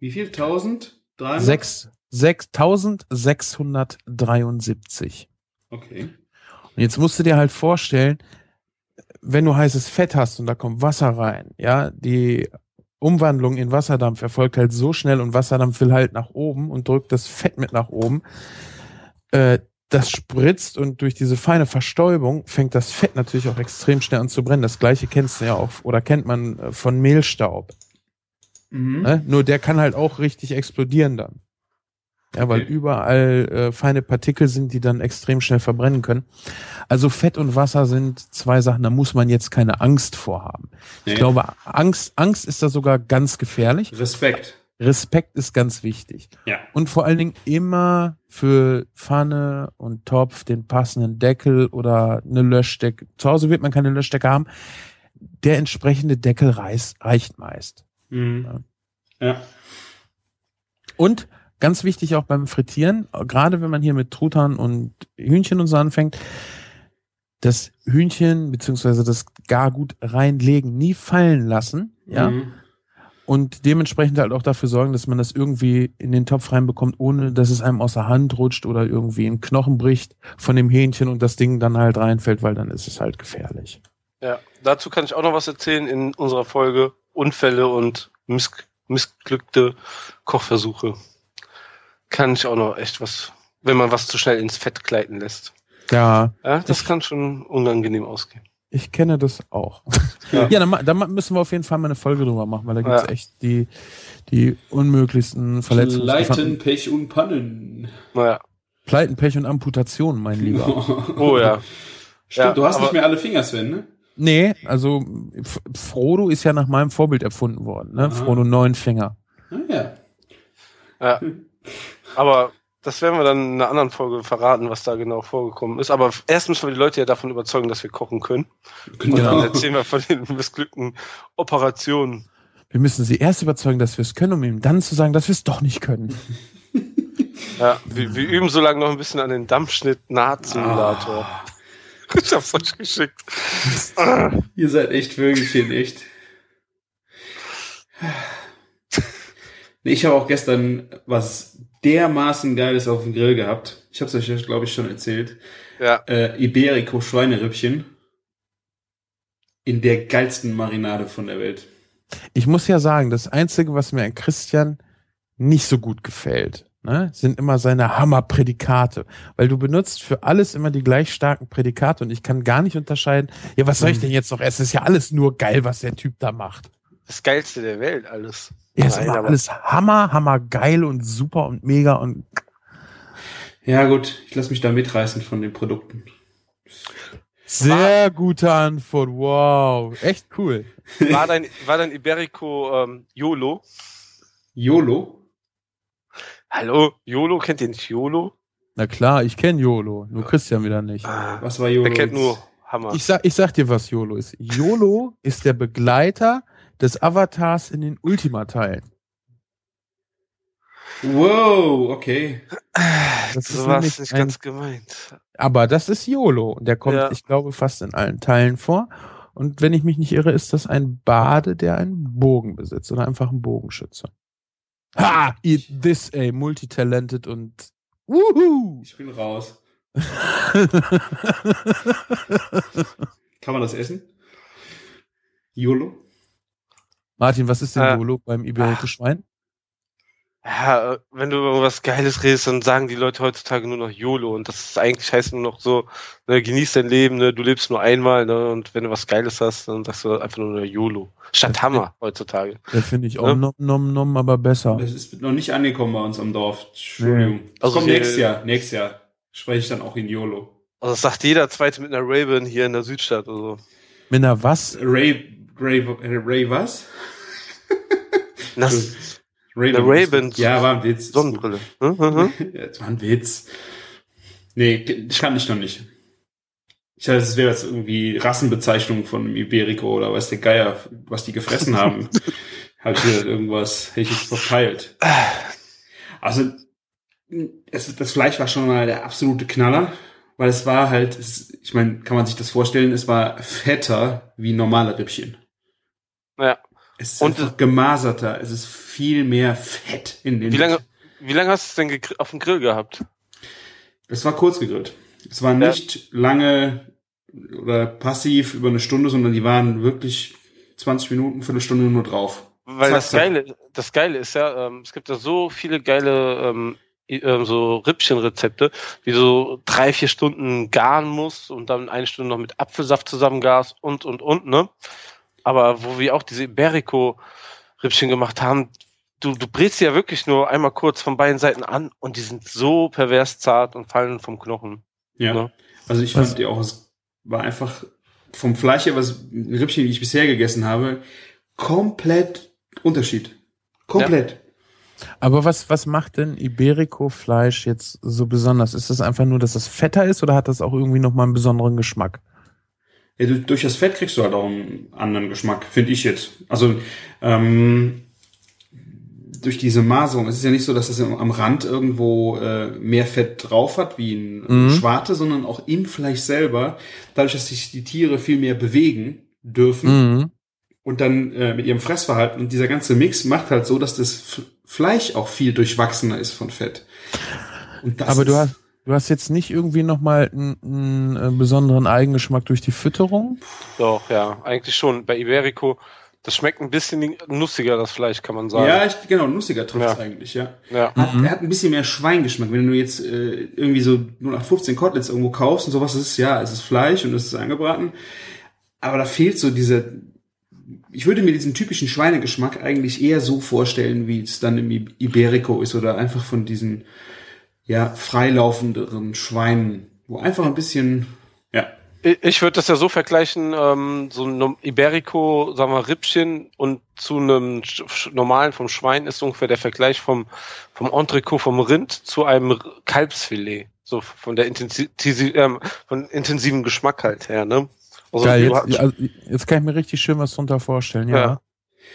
Wie viel? 1000? 300?
Sechs, sechs, 1673.
Okay.
Und jetzt musst du dir halt vorstellen, wenn du heißes Fett hast und da kommt Wasser rein, ja, die Umwandlung in Wasserdampf erfolgt halt so schnell und Wasserdampf will halt nach oben und drückt das Fett mit nach oben. Äh, das spritzt und durch diese feine Verstäubung fängt das Fett natürlich auch extrem schnell an zu brennen. Das gleiche kennst du ja auch oder kennt man äh, von Mehlstaub.
Mhm.
Ne? Nur der kann halt auch richtig explodieren dann. Ja, weil
Okay.
überall äh, feine Partikel sind, die dann extrem schnell verbrennen können. Also Fett und Wasser sind zwei Sachen, da muss man jetzt keine Angst vorhaben. Ich
Nee.
glaube, Angst, Angst ist da sogar ganz gefährlich.
Respekt.
Respekt ist ganz wichtig.
Ja.
Und vor allen Dingen immer für Pfanne und Topf den passenden Deckel oder eine Löschdecke. Zu Hause wird man keine Löschdecke haben. Der entsprechende Deckel reicht meist.
Mhm. Ja.
Und ganz wichtig auch beim Frittieren, gerade wenn man hier mit Truthahn und Hühnchen und so anfängt, das Hühnchen beziehungsweise das Gargut reinlegen, nie fallen lassen, ja,
Mhm.
und dementsprechend halt auch dafür sorgen, dass man das irgendwie in den Topf reinbekommt, ohne dass es einem aus der Hand rutscht oder irgendwie ein Knochen bricht von dem Hähnchen und das Ding dann halt reinfällt, weil dann ist es halt gefährlich.
Ja, dazu kann ich auch noch was erzählen in unserer Folge Unfälle und miss missglückte Kochversuche. Kann ich auch noch echt was, wenn man was zu schnell ins Fett gleiten lässt.
Ja,
Ja, das
Ich-
kann schon unangenehm ausgehen.
ich kenne das auch.
Ja.
Ja, dann, dann müssen wir auf jeden Fall mal eine Folge drüber machen, weil da gibt's
Ja.
echt die, die unmöglichsten Verletzungen.
Leiten, Pech und Pannen.
Naja.
Pleiten, Pech und Amputationen, mein Lieber.
Oh ja.
Stimmt,
Ja,
du hast
aber-
nicht mehr alle Finger, Sven, ne?
Nee, also F Frodo ist ja nach meinem Vorbild erfunden worden, ne?
Ah.
Frodo Neunfinger.
Ah, ja.
Ja. Aber das werden wir dann in einer anderen Folge verraten, was da genau vorgekommen ist. Aber erst müssen wir die Leute ja davon überzeugen, dass wir kochen können. Und dann erzählen wir von den missglückten Operationen.
Wir müssen sie erst überzeugen, dass wir es können, um ihm dann zu sagen, dass wir es doch nicht können.
Ja, wir, wir üben so lange noch ein bisschen an den Dampfschnitt-Naht-Simulator. Ich hab's euch geschickt.
Ihr seid echt Vögelchen, echt. Ich habe auch gestern was dermaßen Geiles auf dem Grill gehabt. Ich habe es euch, glaube ich, schon erzählt.
Ja,
Äh, Iberico Schweinerippchen. In der geilsten Marinade von der Welt.
Ich muss ja sagen, das Einzige, was mir an Christian nicht so gut gefällt, ne, sind immer seine Hammerprädikate. Weil du benutzt für alles immer die gleich starken Prädikate und ich kann gar nicht unterscheiden, ja, was soll ich denn jetzt noch essen? Es ist ja alles nur geil, was der Typ da macht.
Das Geilste der Welt, alles.
Ja, ist
Nein, aber-
alles Hammer, Hammer geil und super und mega und
Ja gut, ich lasse mich da mitreißen von den Produkten.
sehr gute Antwort. Wow, echt cool.
War dein, war dein Iberico ähm, YOLO?
YOLO?
Hallo? YOLO? Kennt ihr nicht YOLO?
Na klar, ich kenne YOLO, nur Christian wieder nicht.
Ah,
Was war YOLO?
der kennt nur Hammer.
Ich sag, ich sag dir, was YOLO ist. YOLO ist der Begleiter des Avatars in den Ultima-Teilen.
Wow, okay.
Das ist
so
nämlich
nicht
ein-
ganz gemeint.
Aber das ist YOLO und der kommt,
Ja.
ich glaube, fast in allen Teilen vor. Und wenn ich mich nicht irre, ist das ein Bade, der einen Bogen besitzt oder einfach ein Bogenschütze. Ha! Eat this, ey, multitalented und Wuhu!
Ich bin raus. Kann man das essen? YOLO?
Martin, was ist denn
Äh,
YOLO beim Iberico Schwein?
Ja, wenn du über was Geiles redest, dann sagen die Leute heutzutage nur noch YOLO und das ist eigentlich heißt nur noch so, ne, genieß dein Leben, ne, du lebst nur einmal, ne, und wenn du was Geiles hast, dann sagst du einfach nur noch YOLO. Statt Hammer heutzutage.
Der finde ich auch
Ja.
nom, nom, nom, aber besser.
Das ist noch nicht angekommen bei uns am Dorf. Entschuldigung. Das
Also
kommt nächstes Jahr. Nächstes Jahr spreche ich dann auch in YOLO.
Also das sagt jeder Zweite mit einer Raven hier in der Südstadt, also.
Mit einer was?
Ray, Ray, äh, Ray was?
Das
Ray
Eine Ray-Ban-
Ja, war ein Witz.
Sonnenbrille. Hm, hm, hm.
Das war ein Witz. Nee, das kann ich noch nicht. Ich dachte, es wäre jetzt irgendwie Rassenbezeichnung von Iberico oder weiß der Geier, was die gefressen haben. halt hier irgendwas, hätte ich jetzt verpeilt. Also, es, das Fleisch war schon mal der absolute Knaller, weil es war halt, es, ich meine, kann man sich das vorstellen, es war fetter wie normale Rippchen.
Ja.
Es ist
Und
einfach gemaserter, es ist viel mehr Fett in den
Wie lange, wie lange hast du es denn auf dem Grill gehabt?
Es war kurz gegrillt. Es war nicht lange oder passiv über eine Stunde, sondern die waren wirklich 20 Minuten, Viertelstunde nur drauf.
Weil
Zack,
das
zack.
Geile, das Geile ist ja, ähm, es gibt ja so viele geile ähm, ähm, so Rippchenrezepte, wie du so drei, vier Stunden garen musst und dann eine Stunde noch mit Apfelsaft zusammengarst und, und, und, ne? Aber wo wir auch diese Iberico-Rippchen gemacht haben, du, du brätst sie ja wirklich nur einmal kurz von beiden Seiten an und die sind so pervers zart und fallen vom Knochen.
Ja.
Ja.
Also ich fand die auch, es war einfach vom Fleisch her, was Rippchen, die ich bisher gegessen habe, komplett Unterschied. Komplett.
Aber was, was macht denn Iberico-Fleisch jetzt so besonders? Ist das einfach nur, dass es fetter ist oder hat das auch irgendwie nochmal einen besonderen Geschmack?
Ja, du, durch das Fett kriegst du halt auch einen anderen Geschmack, finde ich jetzt. Also ähm, durch diese Maserung, es ist ja nicht so, dass es am Rand irgendwo äh, mehr Fett drauf hat, wie ein
Mhm.
Schwarte, sondern auch im Fleisch selber, dadurch, dass sich die Tiere viel mehr bewegen dürfen
Mhm.
und dann äh, mit ihrem Fressverhalten und dieser ganze Mix macht halt so, dass das F Fleisch auch viel durchwachsener ist von Fett. Und das
Aber du hast, du hast jetzt nicht irgendwie nochmal einen, einen äh, besonderen Eigengeschmack durch die Fütterung?
Doch, ja, eigentlich schon. Bei Iberico, das schmeckt ein bisschen nussiger, das Fleisch, kann man sagen.
ja, ich, genau, nussiger trifft
Ja.
eigentlich, ja.
ja.
Hat, Er hat ein bisschen mehr Schweingeschmack. Wenn du jetzt äh, irgendwie so 0815 Koteletts irgendwo kaufst und sowas, ist es ja, es ist Fleisch und es ist angebraten. Aber da fehlt so diese. Ich würde mir diesen typischen Schweinegeschmack eigentlich eher so vorstellen, wie es dann im Iberico ist oder einfach von diesen ja freilaufenderen Schweinen, wo einfach ein bisschen ja
Ich, ich würde das ja so vergleichen, ähm, so ein Iberico, sagen wir, Rippchen und zu einem normalen vom Schwein ist ungefähr der Vergleich vom, vom Entrecot vom Rind zu einem Kalbsfilet. So von der intensi ähm, von intensiven Geschmack halt her, ne? Also,
Geil, jetzt, also, jetzt kann ich mir richtig schön was drunter vorstellen, ja.
Ja.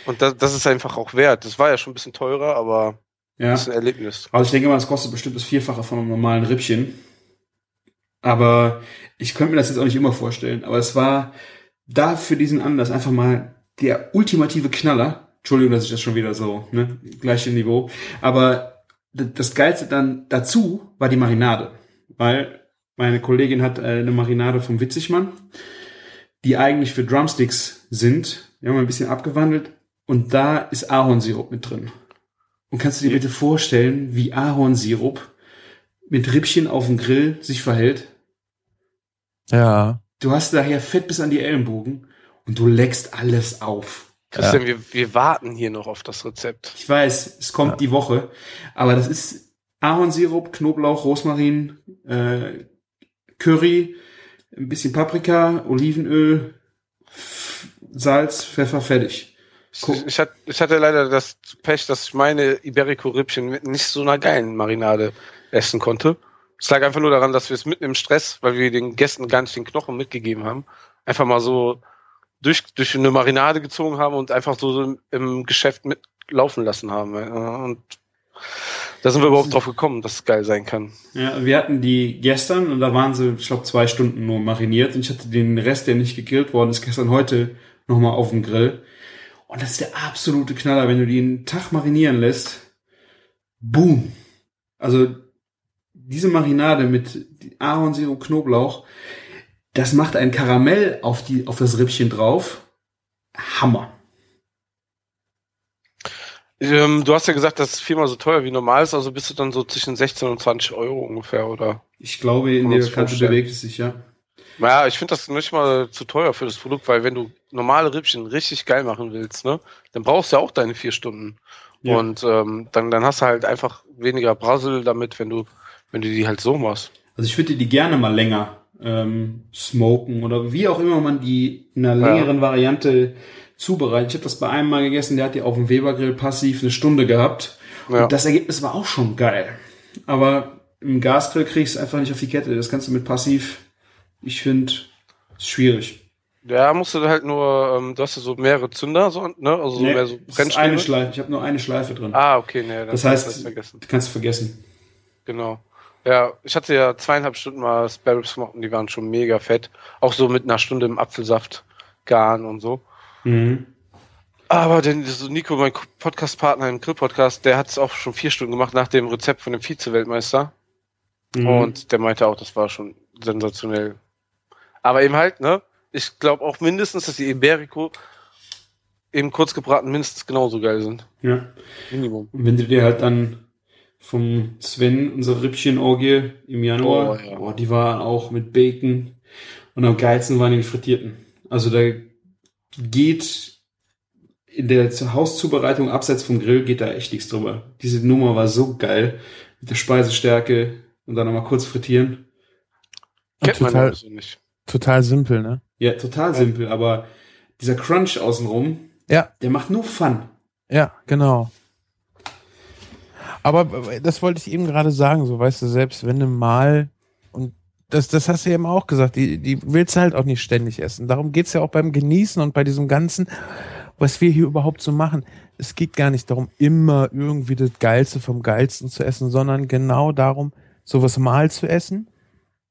Und das, das ist einfach auch wert. Das war ja schon ein bisschen teurer, aber
Ja.
das ist ein Erlebnis.
Also ich denke mal, es kostet bestimmt das Vierfache von einem normalen Rippchen. Aber ich könnte mir das jetzt auch nicht immer vorstellen. Aber es war da für diesen Anlass einfach mal der ultimative Knaller. Entschuldigung, dass ich das schon wieder so, ne, gleiche Niveau. Aber das Geilste dann dazu war die Marinade. Weil meine Kollegin hat äh, eine Marinade vom Witzigmann, die eigentlich für Drumsticks sind. Wir haben ein bisschen abgewandelt. Und da ist Ahornsirup mit drin. Und kannst du dir bitte vorstellen, wie Ahornsirup mit Rippchen auf dem Grill sich verhält?
Ja.
Du hast daher Fett bis an die Ellenbogen und du leckst alles auf.
Christian, wir, wir warten hier noch auf das Rezept.
Ich weiß, es kommt die Woche, aber das ist Ahornsirup, Knoblauch, Rosmarin, äh, Curry, ein bisschen Paprika, Olivenöl, Salz, Pfeffer, fertig. Cool.
Ich, ich, hatte, ich hatte leider das Pech, dass ich meine Iberico-Rippchen mit nicht so einer geilen Marinade essen konnte. Es lag einfach nur daran, dass wir es mitten im Stress, weil wir den Gästen gar nicht den Knochen mitgegeben haben, einfach mal so durch, durch eine Marinade gezogen haben und einfach so im, im Geschäft mitlaufen lassen haben. Und da sind wir überhaupt drauf gekommen, dass es geil sein kann.
Ja, wir hatten die gestern und da waren sie, ich glaube, zwei Stunden nur mariniert und ich hatte den Rest, der nicht gegrillt worden ist, gestern heute nochmal auf dem Grill. Und das ist der absolute Knaller, wenn du die einen Tag marinieren lässt. Boom. Also diese Marinade mit Ahornsirup, Knoblauch, das macht ein Karamell auf die auf das Rippchen drauf. Hammer.
Ähm, du hast ja gesagt, das ist viermal so teuer wie normal ist, also bist du dann so zwischen 16 und 20 Euro ungefähr, oder?
Ich glaube, in der Kante bewegt es sich, ja.
Naja, ich finde das nicht mal zu teuer für das Produkt, weil wenn du normale Rippchen richtig geil machen willst, ne, dann brauchst du ja auch deine vier Stunden.
Ja.
Und ähm, dann, dann hast du halt einfach weniger Brassel damit, wenn du, wenn du die halt so machst.
Also ich würde die gerne mal länger ähm, smoken oder wie auch immer man die in einer
Ja.
längeren Variante zubereitet. Ich habe das bei einem mal gegessen, der hat die auf dem Webergrill passiv eine Stunde gehabt.
Ja.
Und das Ergebnis war auch schon geil. Aber im Gasgrill kriegst du einfach nicht auf die Kette. Das kannst du mit passiv, ich finde, ist schwierig.
Ja, musst du halt nur, ähm, du hast ja so mehrere Zünder, so, ne? Also so
Nee,
mehr so
ist eine
Brennstäbe.
Schleife. Ich habe nur eine Schleife drin.
Ah, okay, ne, dann
das heißt,
vergessen.
du kannst vergessen.
Genau. Ja, ich hatte ja zweieinhalb Stunden mal Spare Ribs gemacht und die waren schon mega fett. Auch so mit einer Stunde im Apfelsaft garen und so.
Mhm.
Aber denn so Nico, mein Podcast-Partner im Grill-Podcast, der hat es auch schon vier Stunden gemacht nach dem Rezept von dem Vize-Weltmeister.
Mhm.
Und der meinte auch, das war schon sensationell. Aber eben halt, ne? Ich glaube auch mindestens, dass die Iberico eben kurz gebraten mindestens genauso geil sind.
ja.
Minimum.
Und wenn du dir halt dann vom Sven, unsere Rippchen-Orgie im Januar,
Oh, ja.
oh, die war auch mit Bacon und am geilsten waren die frittierten. Also da geht in der Hauszubereitung abseits vom Grill geht da echt nichts drüber. Diese Nummer war so geil mit der Speisestärke und dann nochmal kurz frittieren.
Kennt man
total,
nicht.
Total simpel, ne?
Ja, total simpel, aber dieser Crunch außenrum,
Ja,
der macht nur Fun.
ja, genau. Aber das wollte ich eben gerade sagen, so weißt du, selbst wenn du mal, und das, das hast du eben auch gesagt, die, die willst du halt auch nicht ständig essen. Darum geht's ja auch beim Genießen und bei diesem Ganzen, was wir hier überhaupt so machen. Es geht gar nicht darum, immer irgendwie das Geilste vom Geilsten zu essen, sondern genau darum, sowas mal zu essen.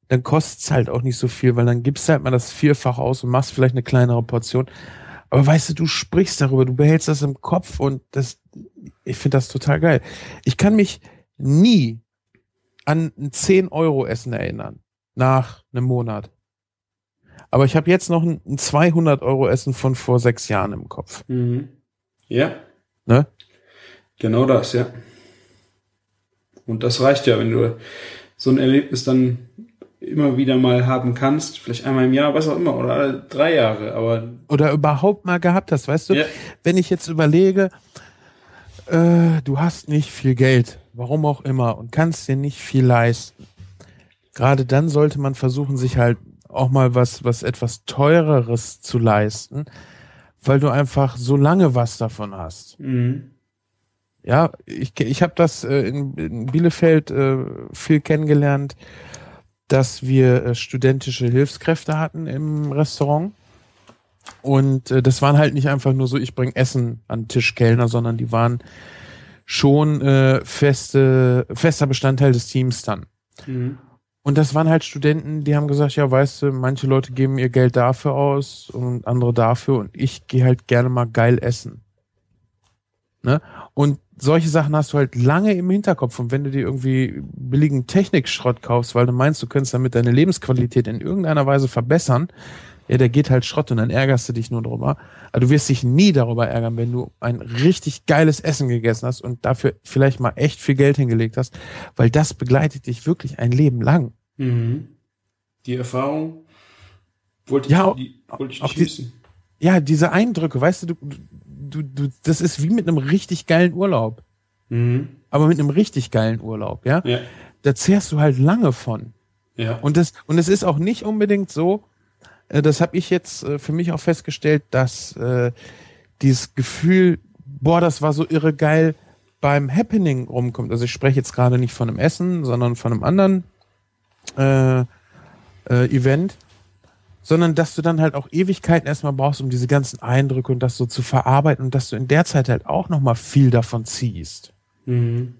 Dann kostet's halt auch nicht so viel, weil dann gibst du halt mal das Vierfach aus und machst vielleicht eine kleinere Portion. Aber weißt du, du sprichst darüber, du behältst das im Kopf und das, ich finde das total geil. Ich kann mich nie an ein 10 Euro Essen erinnern nach einem Monat. Aber ich habe jetzt noch ein ein 200 Euro Essen von vor sechs Jahren im Kopf.
Mhm. Ja,
Ne?
Genau das, ja. Und das reicht ja, wenn du so ein Erlebnis dann immer wieder mal haben kannst, vielleicht einmal im Jahr, was auch immer, oder alle drei Jahre, aber
Oder überhaupt mal gehabt hast, weißt du?
Ja.
Wenn ich jetzt überlege, äh, du hast nicht viel Geld, warum auch immer, und kannst dir nicht viel leisten. Gerade dann sollte man versuchen, sich halt auch mal was, was etwas teureres zu leisten, weil du einfach so lange was davon hast.
Mhm.
Ja, ich, ich habe das äh, in, in Bielefeld äh, viel kennengelernt, dass wir äh, studentische Hilfskräfte hatten im Restaurant. Und äh, das waren halt nicht einfach nur so, ich bring Essen an den Tisch, Kellner, sondern die waren schon äh, feste, fester Bestandteil des Teams dann.
Mhm.
Und das waren halt Studenten, die haben gesagt, ja, weißt du, manche Leute geben ihr Geld dafür aus und andere dafür und ich gehe halt gerne mal geil essen. Ne? Und solche Sachen hast du halt lange im Hinterkopf und wenn du dir irgendwie billigen Technikschrott kaufst, weil du meinst, du könntest damit deine Lebensqualität in irgendeiner Weise verbessern, ja, der geht halt Schrott und dann ärgerst du dich nur drüber. Aber du wirst dich nie darüber ärgern, wenn du ein richtig geiles Essen gegessen hast und dafür vielleicht mal echt viel Geld hingelegt hast, weil das begleitet dich wirklich ein Leben lang.
Mhm. Die Erfahrung wollte
Ja,
ich, die, wollte ich
auch
nicht
die-
wissen.
Ja, diese Eindrücke, weißt du, du, du, du, das ist wie mit einem richtig geilen Urlaub.
Mhm.
Aber mit einem richtig geilen Urlaub, ja?
Ja,
Da zehrst du halt lange von.
ja.
Und das, und es ist auch nicht unbedingt so, äh, das habe ich jetzt äh, für mich auch festgestellt, dass äh, dieses Gefühl, boah, das war so irre geil, beim Happening rumkommt. Also ich spreche jetzt gerade nicht von einem Essen, sondern von einem anderen äh, äh, Event, sondern dass du dann halt auch Ewigkeiten erstmal brauchst, um diese ganzen Eindrücke und das so zu verarbeiten und dass du in der Zeit halt auch nochmal viel davon ziehst.
Mhm.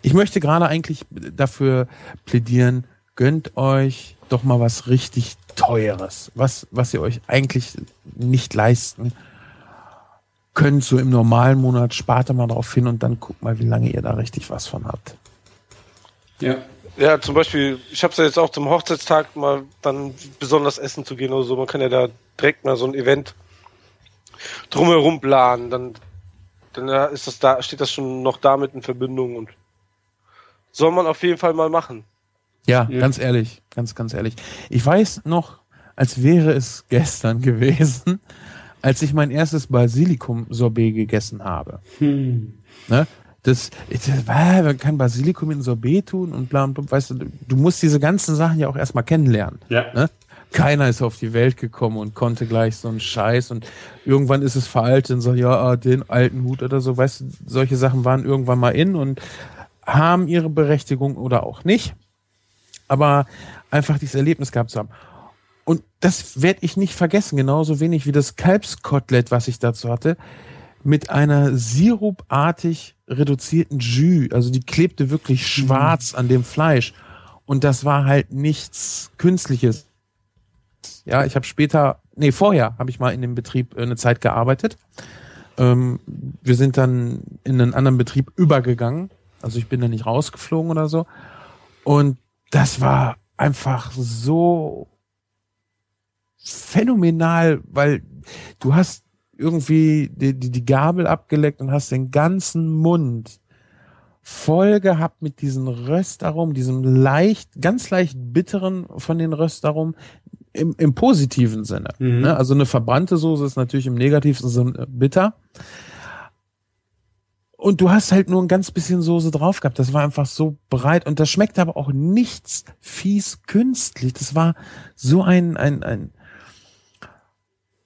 Ich möchte gerade eigentlich dafür plädieren, gönnt euch doch mal was richtig Teures, was, was ihr euch eigentlich nicht leisten könnt, so im normalen Monat, spart da mal drauf hin und dann guckt mal, wie lange ihr da richtig was von habt.
Ja.
Ja, zum Beispiel, ich habe es ja jetzt auch zum Hochzeitstag mal dann besonders essen zu gehen oder so. Man kann ja da direkt mal so ein Event drumherum planen. Dann, dann ja, ist das da, steht das schon noch damit in Verbindung und soll man auf jeden Fall mal machen.
Ja,
Ja.
ganz ehrlich, ganz, ganz ehrlich. Ich weiß noch, als wäre es gestern gewesen, als ich mein erstes Basilikum-Sorbet gegessen habe.
Hm.
Ne? Das, das war, man kann Basilikum in Sorbet tun und bla, und bla, weißt du, du musst diese ganzen Sachen ja auch erstmal kennenlernen.
Ja.
Ne? Keiner ist auf die Welt gekommen und konnte gleich so einen Scheiß und irgendwann ist es veraltet und so, ja, ah, den alten Hut oder so, weißt du, solche Sachen waren irgendwann mal in und haben ihre Berechtigung oder auch nicht. Aber einfach dieses Erlebnis gehabt zu haben. Und das werde ich nicht vergessen, genauso wenig wie das Kalbskotelett, was ich dazu hatte, mit einer sirupartig reduzierten Jus. Also die klebte wirklich schwarz an dem Fleisch. Und das war halt nichts Künstliches. Ja, ich habe später, nee, vorher habe ich mal in dem Betrieb äh, eine Zeit gearbeitet. Ähm, wir sind dann in einen anderen Betrieb übergegangen. Also ich bin da nicht rausgeflogen oder so. Und das war einfach so phänomenal, weil du hast irgendwie die, die, die Gabel abgeleckt und hast den ganzen Mund voll gehabt mit diesen Röstaromen, diesem leicht, ganz leicht bitteren von den Röstaromen im, im positiven Sinne.
Mhm.
Ne? Also eine verbrannte Soße ist natürlich im negativsten Sinne bitter. Und du hast halt nur ein ganz bisschen Soße drauf gehabt. Das war einfach so breit und das schmeckt aber auch nichts fies künstlich. Das war so ein, ein, ein,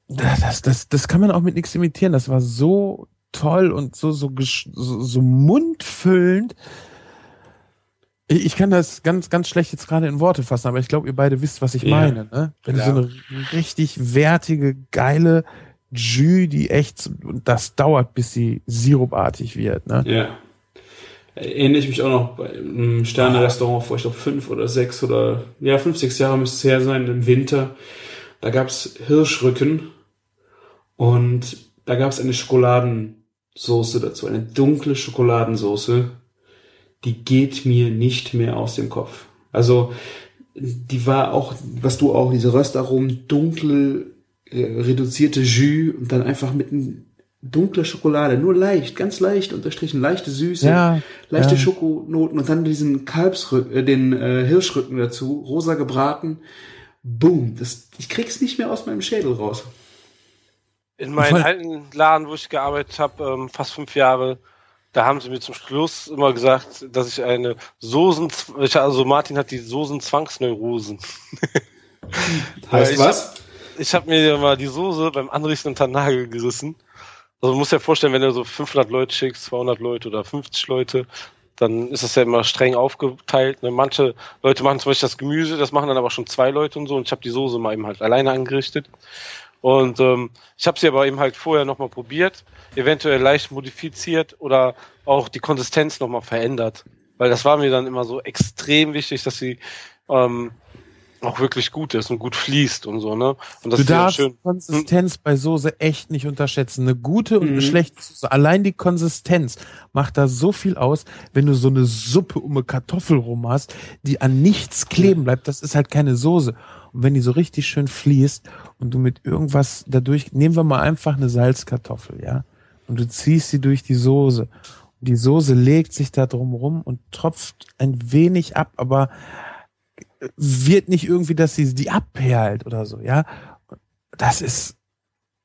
das, das, das kann man auch mit nichts imitieren. Das war so toll und so, so, so, so mundfüllend. Ich kann das ganz, ganz schlecht jetzt gerade in Worte fassen, aber ich glaube, ihr beide wisst, was ich
Ja.
meine. Ne? Wenn du so eine richtig wertige, geile Jus, die echt, und das dauert, bis sie sirupartig wird. Ne?
Ja. Erinnere ich mich auch noch bei einem Sterne-Restaurant vor, ich glaube, fünf oder sechs oder, ja, fünf, sechs Jahre müsste es her sein, im Winter. Da gab's Hirschrücken und da gab's eine Schokoladensoße dazu, eine dunkle Schokoladensoße. Die geht mir nicht mehr aus dem Kopf. Also, die war auch, was du auch, diese Röstaromen, dunkel, äh, reduzierte Jus und dann einfach mit einem dunkle Schokolade, nur leicht, ganz leicht unterstrichen, leichte Süße,
Ja,
leichte
ja.
Schokonoten und dann diesen Kalbsrücken, äh, den äh, Hirschrücken dazu, rosa gebraten. Boom, das, ich krieg's nicht mehr aus meinem Schädel raus.
In meinem
Voll.
alten Laden, wo ich gearbeitet habe, ähm, fast fünf Jahre, da haben sie mir zum Schluss immer gesagt, dass ich eine Soßen, also Martin hat die Soßen-Zwangsneurosen.
Heißt
ich
was?
Hab, ich habe mir mal die Soße beim Anrichten unter den Nagel gerissen. Also du musst dir vorstellen, wenn du so 500 Leute schickst, 200 Leute oder 50 Leute, dann ist das ja immer streng aufgeteilt. Ne? Manche Leute machen zum Beispiel das Gemüse, das machen dann aber schon zwei Leute und so. Und ich habe die Soße mal eben halt alleine angerichtet. Und ähm, ich habe sie aber eben halt vorher nochmal probiert, eventuell leicht modifiziert oder auch die Konsistenz nochmal verändert. Weil das war mir dann immer so extrem wichtig, dass sie ähm, auch wirklich gut ist und gut fließt und so, ne? Und das
du
ist
darfst
schön.
Konsistenz bei Soße echt nicht unterschätzen. Eine gute und eine
Mhm.
schlechte Soße. Allein die Konsistenz macht da so viel aus, wenn du so eine Suppe um eine Kartoffel rum hast, die an nichts kleben bleibt. Das ist halt keine Soße. Und wenn die so richtig schön fließt und du mit irgendwas dadurch, nehmen wir mal einfach eine Salzkartoffel, ja? Und du ziehst sie durch die Soße. Und die Soße legt sich da drum rum und tropft ein wenig ab, aber wird nicht irgendwie, dass sie die abperlt oder so, ja. Das ist,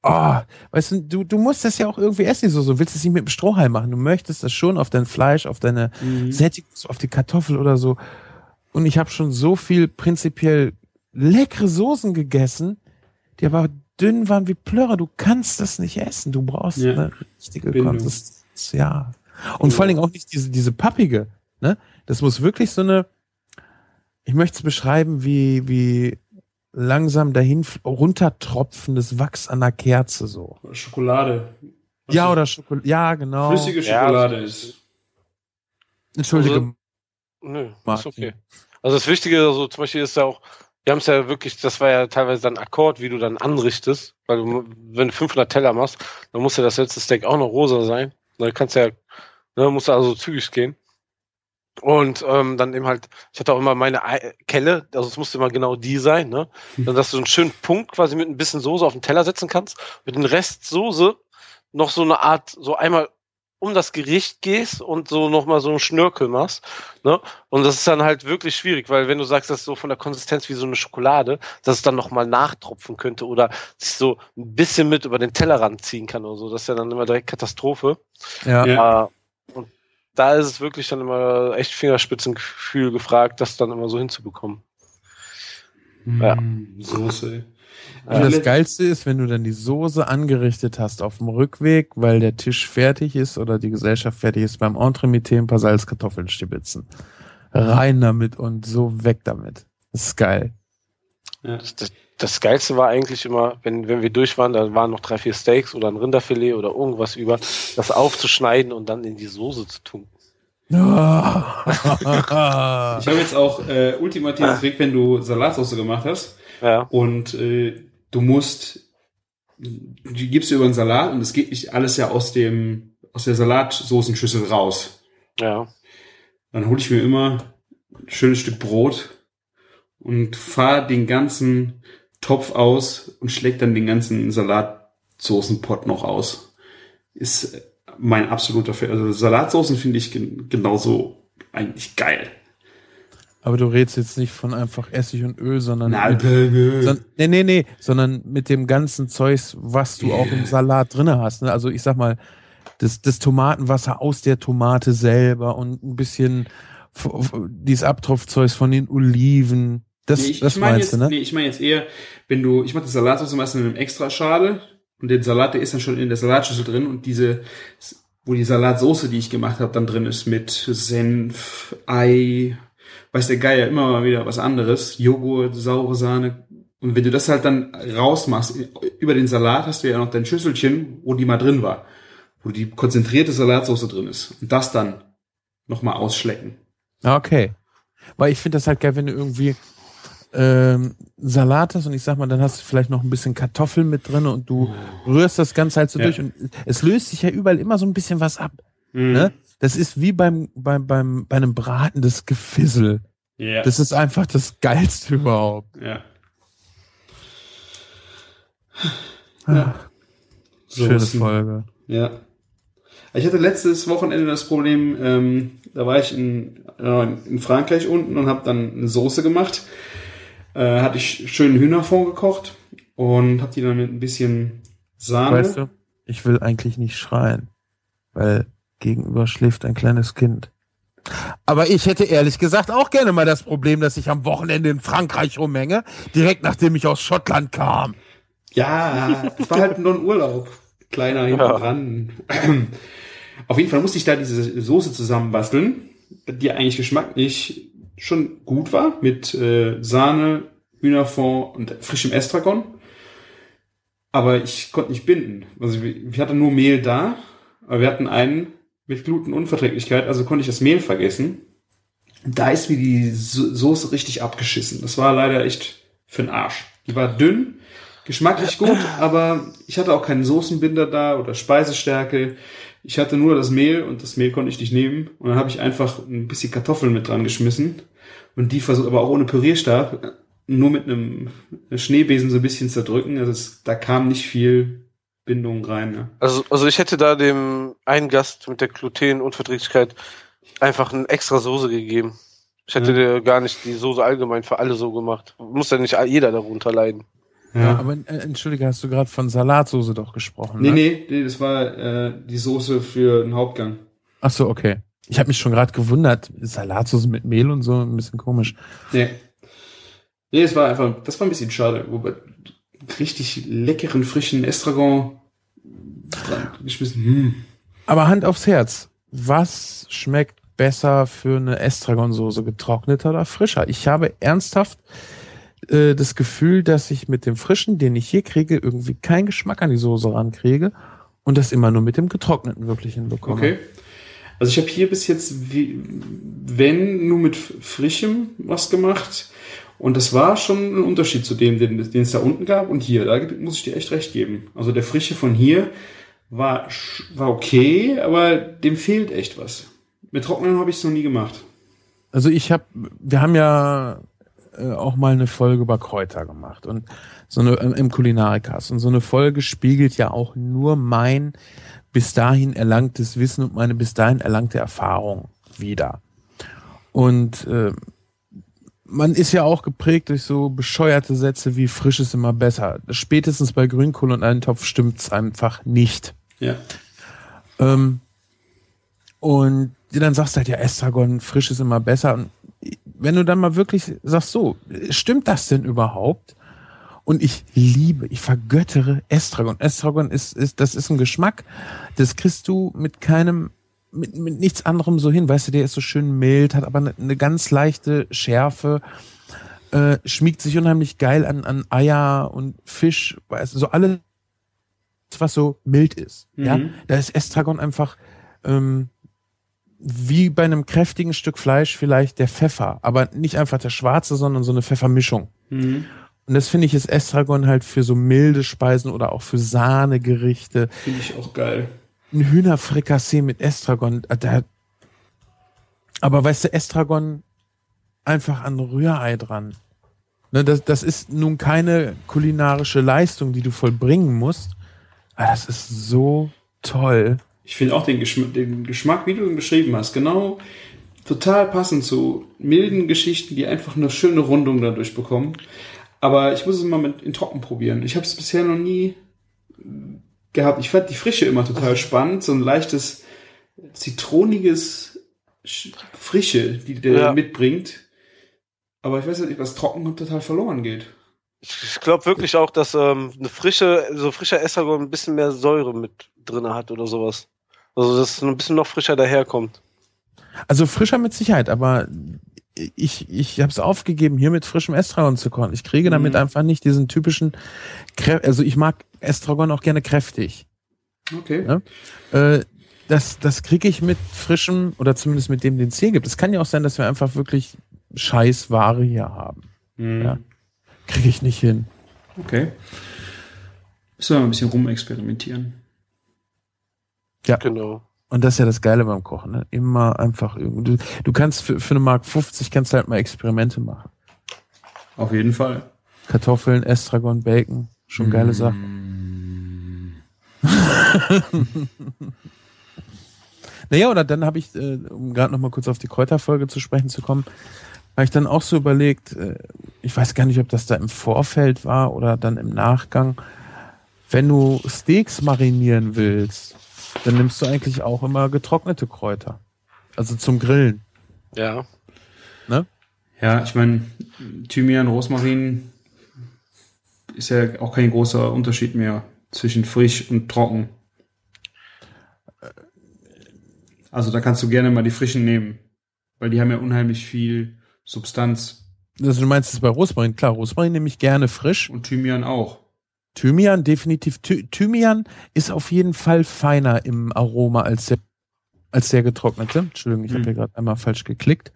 oh, weißt du, du, du musst das ja auch irgendwie essen, so, so willst es nicht mit dem Strohhalm machen. Du möchtest das schon auf dein Fleisch, auf deine
Mhm.
Sättigung, auf die Kartoffel oder so. Und ich habe schon so viel prinzipiell leckere Soßen gegessen, die aber dünn waren wie Plörrer. Du kannst das nicht essen. Du brauchst
Ja.
eine richtige
Bindung.
Konsistenz, ja. Und vor allen Dingen auch nicht diese, diese pappige, ne? Das muss wirklich so eine, ich möchte es beschreiben wie, wie langsam dahin runtertropfendes Wachs an der Kerze so.
Schokolade. Was
Ja,
ist-
oder Schokolade. Ja, genau.
Flüssige
Ja,
Schokolade
so-
ist.
Entschuldige.
Also- Nö, ist okay. Also das Wichtige, also zum Beispiel ist ja auch, wir haben es ja wirklich, das war ja teilweise dann Akkord, wie du dann anrichtest, weil du, wenn du 500 Teller machst, dann muss ja das letzte Steak auch noch rosa sein. Dann kannst ja, ne, muss also zügig gehen. Und ähm, dann eben halt, ich hatte auch immer meine Ei- Kelle, also es musste immer genau die sein, ne? Dann, dass du einen schönen Punkt quasi mit ein bisschen Soße auf den Teller setzen kannst, mit dem Rest Soße noch so eine Art, so einmal um das Gericht gehst und so nochmal so einen Schnörkel machst, ne? Und das ist dann halt wirklich schwierig, weil wenn du sagst, das ist so von der Konsistenz wie so eine Schokolade, dass es dann nochmal nachtropfen könnte oder sich so ein bisschen mit über den Tellerrand ziehen kann oder so, das ist ja dann immer direkt Katastrophe.
Ja.
Ja.
Äh, und da ist es wirklich dann immer echt Fingerspitzengefühl gefragt, das dann immer so hinzubekommen. Ja.
Mm, Soße.
Und das Geilste ist, wenn du dann die Soße angerichtet hast auf dem Rückweg, weil der Tisch fertig ist oder die Gesellschaft fertig ist, beim Entremetier ein paar Salzkartoffeln stibitzen. Rein damit und so weg damit. Das ist geil.
Ja.
Das, das, das Geilste war eigentlich immer, wenn, wenn wir durch waren, da waren noch drei, vier Steaks oder ein Rinderfilet oder irgendwas über, das aufzuschneiden und dann in die Soße zu tun.
Ich habe jetzt auch äh, ultimativen Trick, wenn du Salatsauce gemacht hast
Ja,
und äh, du musst, die gibst du über den Salat und es geht nicht alles ja aus dem aus der Salatsoßenschüssel raus.
ja.
Dann hole ich mir immer ein schönes Stück Brot und fahre den ganzen Topf aus und schlägt dann den ganzen Salatsoßenpott noch aus. Ist mein absoluter Fan. Also Salatsoßen finde ich gen genauso eigentlich geil.
Aber du redest jetzt nicht von einfach Essig und Öl, sondern
Nein,
mit, son, nee, nee, nee, sondern mit dem ganzen Zeugs, was du auch im Salat drinne hast. Ne? Also ich sag mal, das, das Tomatenwasser aus der Tomate selber und ein bisschen dieses Abtropfzeugs von den Oliven. Das,
nee, ich,
das
ich meine
meinst
jetzt,
du, ne?
nee, ich meine jetzt eher, wenn du, ich mache die Salatsauce meistens in einem Extraschale und den Salat, der ist dann schon in der Salatschüssel drin und diese, wo die Salatsoße, die ich gemacht habe, dann drin ist mit Senf, Ei, weiß der Geier, immer mal wieder was anderes, Joghurt, saure Sahne. Und wenn du das halt dann rausmachst, über den Salat hast du ja noch dein Schüsselchen, wo die mal drin war, wo die konzentrierte Salatsauce drin ist. Und das dann nochmal ausschlecken.
Okay. Weil ich finde das halt geil, wenn du irgendwie ähm, Salat hast und ich sag mal, dann hast du vielleicht noch ein bisschen Kartoffeln mit drin und du rührst das Ganze halt so
Ja.
durch und es löst sich ja überall immer so ein bisschen was ab. Ne? Das ist wie beim, beim, beim, bei einem Braten das Gefissel.
Ja.
Das ist einfach das Geilste überhaupt.
ja.
Ah,
So
Schöne Folge.
Ja. Ich hatte letztes Wochenende das Problem, ähm, da war ich in, äh, in Frankreich unten und habe dann eine Soße gemacht. Äh, hatte ich schönen Hühnerfond gekocht und habe die dann mit ein bisschen Sahne.
Weißt du, ich will eigentlich nicht schreien, weil Gegenüber schläft ein kleines Kind. Aber ich hätte ehrlich gesagt auch gerne mal das Problem, dass ich am Wochenende in Frankreich rumhänge, direkt nachdem ich aus Schottland kam.
Ja, es war halt nur ein Urlaub. Kleiner hinten
Ja.
dran. Auf jeden Fall musste ich da diese Soße zusammenbasteln, die eigentlich geschmacklich schon gut war, mit äh, Sahne, Hühnerfond und frischem Estragon. Aber ich konnte nicht binden. Also wir, hatten nur Mehl da, aber wir hatten einen mit Glutenunverträglichkeit, also konnte ich das Mehl vergessen. Da ist mir die So- Soße richtig abgeschissen. Das war leider echt für den Arsch. Die war dünn, geschmacklich gut, aber ich hatte auch keinen Soßenbinder da oder Speisestärke. Ich hatte nur das Mehl und das Mehl konnte ich nicht nehmen. Und dann habe ich einfach ein bisschen Kartoffeln mit dran geschmissen und die versucht, aber auch ohne Pürierstab, nur mit einem Schneebesen so ein bisschen zerdrücken. Also es, da kam nicht viel Bindung rein. Ne?
Also, also ich hätte da dem einen Gast mit der Glutenunverträglichkeit einfach eine extra Soße gegeben. Ich hätte
Ja.
dir gar nicht die Soße allgemein für alle so gemacht. Muss ja nicht jeder darunter leiden.
Ja, aber äh, entschuldige, hast du gerade von Salatsoße doch gesprochen?
Nee,
ne?
nee, nee, das war äh, die Soße für den Hauptgang.
Ach so, okay. Ich habe mich schon gerade gewundert, Salatsoße mit Mehl und so, ein bisschen komisch.
Nee. Nee, es war einfach, das war ein bisschen schade. Wobei, richtig leckeren, frischen Estragon geschmissen. Hm.
Aber Hand aufs Herz, was schmeckt besser für eine Estragonsoße, getrockneter oder frischer? Ich habe ernsthaft äh, das Gefühl, dass ich mit dem frischen, den ich hier kriege, irgendwie keinen Geschmack an die Soße rankriege und das immer nur mit dem getrockneten wirklich hinbekomme.
Okay. Also ich habe hier bis jetzt, wie, wenn, nur mit frischem was gemacht. Und das war schon ein Unterschied zu dem, den, den es da unten gab und hier. Da muss ich dir echt recht geben. Also der frische von hier war, war okay, aber dem fehlt echt was. Mit Trocknen habe ich es noch nie gemacht.
Also ich habe, wir haben ja äh, auch mal eine Folge über Kräuter gemacht und so eine ähm, im Kulinarikas und so eine Folge spiegelt ja auch nur mein bis dahin erlangtes Wissen und meine bis dahin erlangte Erfahrung wider. Und äh, man ist ja auch geprägt durch so bescheuerte Sätze wie frisch ist immer besser. Spätestens bei Grünkohl und einen Topf stimmt's einfach nicht.
Ja.
Ähm, und dann sagst du halt, ja, Estragon, frisch ist immer besser. Und wenn du dann mal wirklich sagst, so, stimmt das denn überhaupt? Und ich liebe, ich vergöttere Estragon. Estragon ist, ist, das ist ein Geschmack, das kriegst du mit keinem, mit, mit nichts anderem so hin. Weißt du, der ist so schön mild, hat aber eine, eine ganz leichte Schärfe, äh, schmiegt sich unheimlich geil an, an Eier und Fisch, weißt du, so alles, was so mild ist. Ja,
Mhm.
da ist Estragon einfach, ähm, wie bei einem kräftigen Stück Fleisch vielleicht der Pfeffer, aber nicht einfach der schwarze, sondern so eine Pfeffermischung.
Mhm.
Und das finde ich ist Estragon halt für so milde Speisen oder auch für Sahnegerichte.
Finde ich auch geil.
Ein Hühnerfrikassee mit Estragon, äh, da, aber weißt du, Estragon einfach an Rührei dran. Ne, das, das ist nun keine kulinarische Leistung, die du vollbringen musst. Aber das ist so toll.
Ich finde auch den, Geschm den Geschmack, wie du ihn beschrieben hast, genau total passend zu milden Geschichten, die einfach eine schöne Rundung dadurch bekommen. Aber ich muss es mal mit in Trocken probieren. Ich habe es bisher noch nie gehabt. Ich fand die Frische immer total spannend, so ein leichtes zitroniges Sch- Frische, die der
Ja.
mitbringt. Aber ich weiß nicht, was trocken total verloren geht.
Ich, ich glaube wirklich auch, dass ähm, eine frische, so frischer Estragon ein bisschen mehr Säure mit drin hat oder sowas. Also dass es ein bisschen noch frischer daherkommt.
Also frischer mit Sicherheit, aber ich, ich habe es aufgegeben, hier mit frischem Estragon zu kochen. Ich kriege damit
Mhm.
einfach nicht diesen typischen, Krä also ich mag Estragon auch gerne kräftig.
Okay.
Ja. Äh, das das kriege ich mit frischem oder zumindest mit dem, den es hier gibt. Es kann ja auch sein, dass wir einfach wirklich Scheißware hier haben.
Mhm.
Ja. Kriege ich nicht hin.
Okay. Müssen wir mal ein bisschen rumexperimentieren.
Genau.
Und das ist ja das Geile beim Kochen. Ne? Immer einfach irgendwie. Du, du kannst für, für eine Mark 50 kannst du halt mal Experimente machen.
Auf jeden Fall.
Kartoffeln, Estragon, Bacon. Schon geile Sache. Naja, oder dann habe ich, äh, um gerade noch mal kurz auf die Kräuterfolge zu sprechen zu kommen, habe ich dann auch so überlegt, äh, ich weiß gar nicht, ob das da im Vorfeld war oder dann im Nachgang, wenn du Steaks marinieren willst, dann nimmst du eigentlich auch immer getrocknete Kräuter. Also zum Grillen.
Ja.
Ne?
Ja, ich meine, Thymian, Rosmarin ist ja auch kein großer Unterschied mehr zwischen frisch und trocken. Also da kannst du gerne mal die frischen nehmen, weil die haben ja unheimlich viel Substanz.
Also du meinst es bei Rosmarin? Klar, Rosmarin nehme ich gerne frisch.
Und Thymian auch.
Thymian, definitiv. Thy Thymian ist auf jeden Fall feiner im Aroma als der, als der getrocknete. Entschuldigung, ich
Hm.
habe hier gerade einmal falsch geklickt.